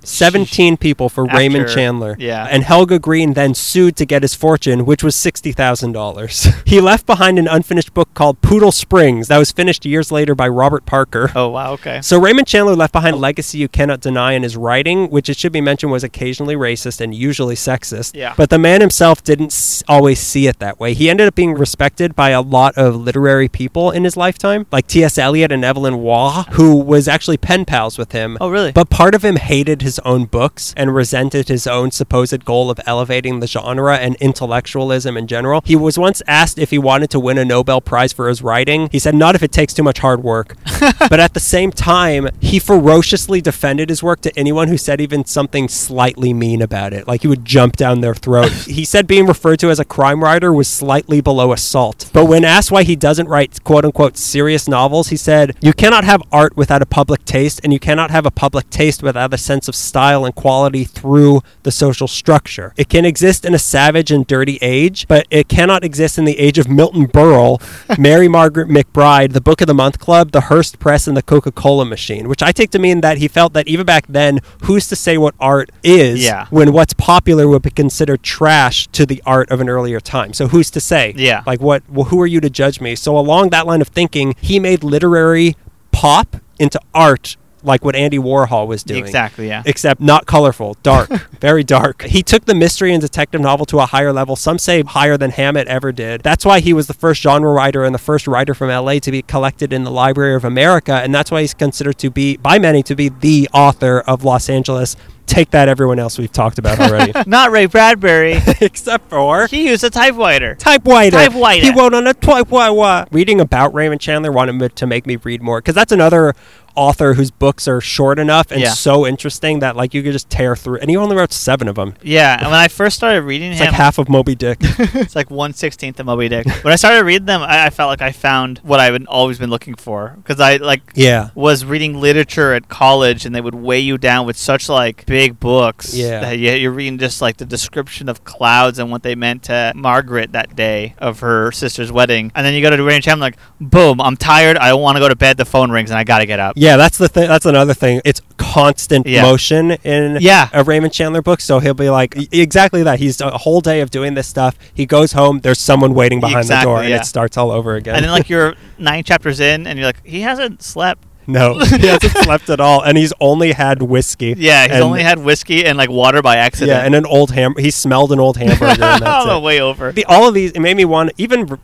17 people for Raymond Chandler. yeah. And Helga Greene then sued to get his fortune, which was $60,000. <laughs> he left behind an unfinished book called Poodle Springs that was finished years later by Robert Parker. Oh wow. Okay. So Raymond Chandler left behind a legacy you cannot deny in his writing, which it should be mentioned was occasionally racist and usually sexist. Yeah. But the man himself didn't s- always see it that way. He ended up being respected by a lot of literary people in his lifetime, like T.S. Eliot and Evelyn Waugh, who was actually pen pals with him. Oh really? But part of him hated his own books and resented his own supposed goal of elevating the genre and intellectualism in general. He was once asked if he wanted to win a Nobel Prize for his writing. He said, Not if it takes too much hard work. <laughs> but at the same time, he ferociously defended his work to anyone who said even something slightly mean about it. Like he would jump down their throat. <laughs> he said being referred to as a crime writer was slightly below assault. But when asked why he doesn't write quote unquote serious novels, he said, You cannot have art without a public taste, and you cannot have a public taste without a sense of style and quality through the social structure. It can exist in a savage and dirty age, but it cannot exist in the age of Milton Berle, <laughs> Mary Margaret McBride, the Book of the Month Club, the Hearst Press, and the Coca Cola machine, which I take to mean that he felt that even back then, who's to say what art is Yeah. when what's popular would be considered trash to the art of an earlier time? So who's to say? Yeah. Like what? Well, who are you to judge me? So along that line of thinking, he made literary pop into art, like what Andy Warhol was doing Exactly. Yeah. except not colorful, dark, <laughs> very dark. He took the mystery and detective novel to a higher level, some say higher than Hammett ever did. That's why he was the first genre writer and the first writer from LA to be collected in the Library of America, and that's why he's considered to be, by many, to be the author of Los Angeles. Take that, everyone else we've talked about already. <laughs> Not Ray Bradbury. <laughs> except for he used a typewriter. typewriter. Typewriter. He wrote on a typewriter. Reading about Raymond Chandler wanted me to make me read more because that's another author whose books are short enough and Yeah. so interesting that like you could just tear through. And he only wrote seven of them. Yeah. And when I first started reading It's him, like half of Moby Dick. <laughs> it's like one sixteenth of Moby Dick. When I started reading them, I, I felt like I found what I've always been looking for because I like yeah. was reading literature at college and they would weigh you down with such like big books Yeah. that you, you're reading just like the description of clouds and what they meant to Margaret that day of her sister's wedding and then you go to the Raymond Chandler like boom I'm tired I don't want to go to bed the phone rings and I gotta get up Yeah, that's the thing. That's another thing. It's constant Yeah. motion in Yeah. a Raymond Chandler book. So he'll be like, exactly that. He's a whole day of doing this stuff. He goes home. There's someone waiting behind the door, Exactly, and it starts all over again. and then like <laughs> you're nine chapters in and you're like he hasn't slept <laughs> no, he hasn't <laughs> slept at all, and he's only had whiskey. yeah he's And- only had whiskey and like water by accident Yeah, and an old ham. He smelled an old hamburger. all <laughs> the way over The, all of these, it made me want even.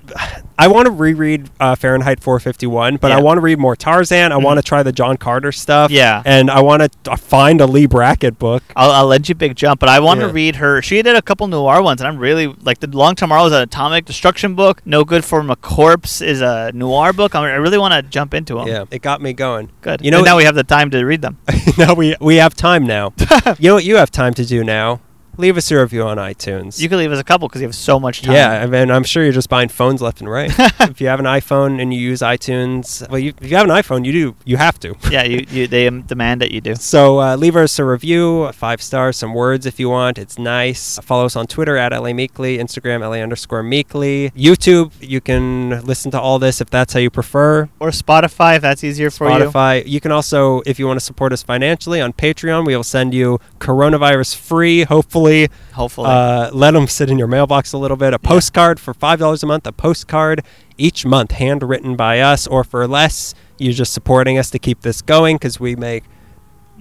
I want to reread uh, Fahrenheit 451, but Yeah. I want to read more Tarzan. I want to try the John Carter stuff. Yeah. and I want to find a Leigh Brackett book. I'll, I'll lend you Big Jump, but I want Yeah. to read her. She did a couple noir ones, and I'm really like the Long Tomorrow is an atomic destruction book. No Good for a Corpse is a noir book. I, I really want to jump into them. Yeah, it got me going. Good. You know, and now we have the time to read them. <laughs> now we we have time now. <laughs> you know what you have time to do now? Leave us a review on iTunes. You can leave us a couple because you have so much time. yeah, I mean, I'm sure you're just buying phones left and right. <laughs> if you have an iPhone and you use iTunes, well, you, if you have an iPhone, you do, you have to. <laughs> yeah. You, you they demand that you do. So uh, leave us a review, five stars, some words if you want. It's nice. Follow us on Twitter at LA Meekly, Instagram LA underscore Meekly, YouTube. You can listen to all this if that's how you prefer. Or Spotify if that's easier for you. Spotify. You. can also, if you want to support us financially, on Patreon, we will send you coronavirus free. Hopefully, Hopefully. uh, let them sit in your mailbox a little bit. A postcard for five dollars a month. A postcard each month, handwritten by us, or for less, you're just supporting us to keep this going because we make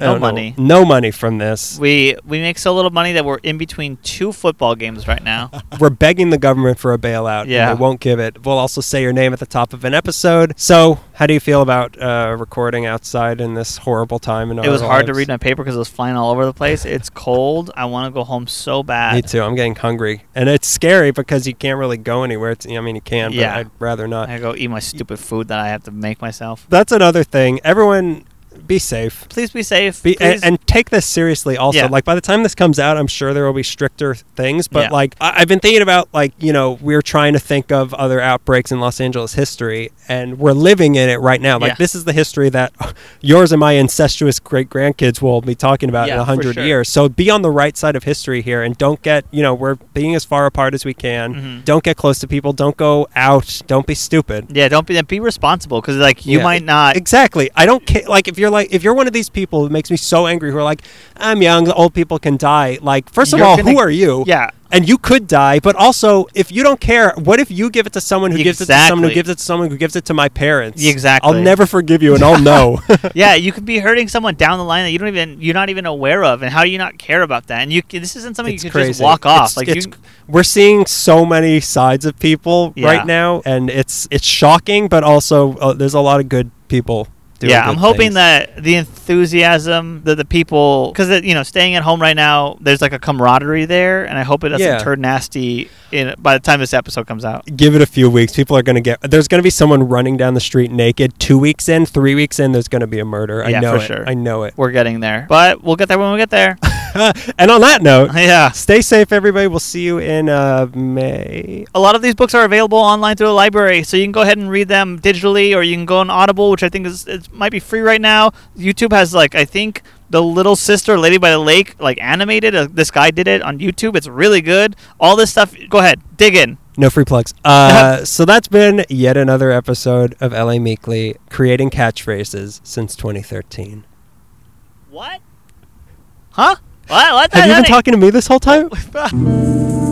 No know, money. no money from this. we we make so little money that we're in between two football games right now. <laughs> We're begging the government for a bailout. and Yeah. they won't give it. We'll also say your name at the top of an episode. So, how do you feel about uh, recording outside in this horrible time? In it was hard to read my paper because it was flying all over the place. It's <laughs> cold. I want to go home so bad. Me too. I'm getting hungry, and it's scary because you can't really go anywhere. It's, I mean, you can, Yeah. but I'd rather not. I go eat my stupid food that I have to make myself. That's another thing. Everyone, be safe. Please be safe. Be, Please. and, and take this seriously also Yeah. like by the time this comes out i'm sure there will be stricter things but Yeah. like I, i've been thinking about like you know we're trying to think of other outbreaks in los angeles history and we're living in it right now like Yeah. this is the history that <laughs> yours and my incestuous great grandkids will be talking about in a hundred sure. years so be on the right side of history here and don't get you know we're being as far apart as we can Mhm. don't get close to people don't go out don't be stupid yeah, don't be be responsible because like you might not. Exactly. I don't care. Like, if you're like, if you're one of these people who makes me so angry, who are like, I'm young, old people can die. Like, first of You're all, gonna- who are you? Yeah. And you could die, but also, if you don't care, what if you give it to someone who gives it to someone who gives it to someone who gives it to my parents? Exactly. I'll never forgive you, and I'll know. <laughs> <laughs> yeah, you could be hurting someone down the line that you don't even you're not even aware of, and how do you not care about that? And you this isn't something It's you can just crazy. walk off. It's- like it's- you, we're seeing so many sides of people Yeah. right now, and it's it's shocking, but also uh, there's a lot of good people. Yeah, I'm hoping things. that the enthusiasm that the people, because you know, staying at home right now, there's like a camaraderie there, and I hope it doesn't Yeah. turn nasty in by the time this episode comes out. give it a few weeks. People are going to get. There's going to be someone running down the street naked. Two weeks in, three weeks in, there's going to be a murder. I know for it. sure. I know it. We're getting there, but we'll get there when we get there. <laughs> <laughs> and on that note, <laughs> yeah. stay safe, everybody. We'll see you in uh, May. A lot of these books are available online through the library, so you can go ahead and read them digitally, or you can go on Audible, which I think is it might be free right now. YouTube has like I think the Little Sister, Lady by the Lake, like animated. Uh, this guy did it on YouTube. It's really good. All this stuff. Go ahead, dig in. No free plugs. Uh, <laughs> so that's been yet another episode of LA Meekly, creating catchphrases since 2013. What? Huh? What? What? Have you been talking to me this whole time? <laughs>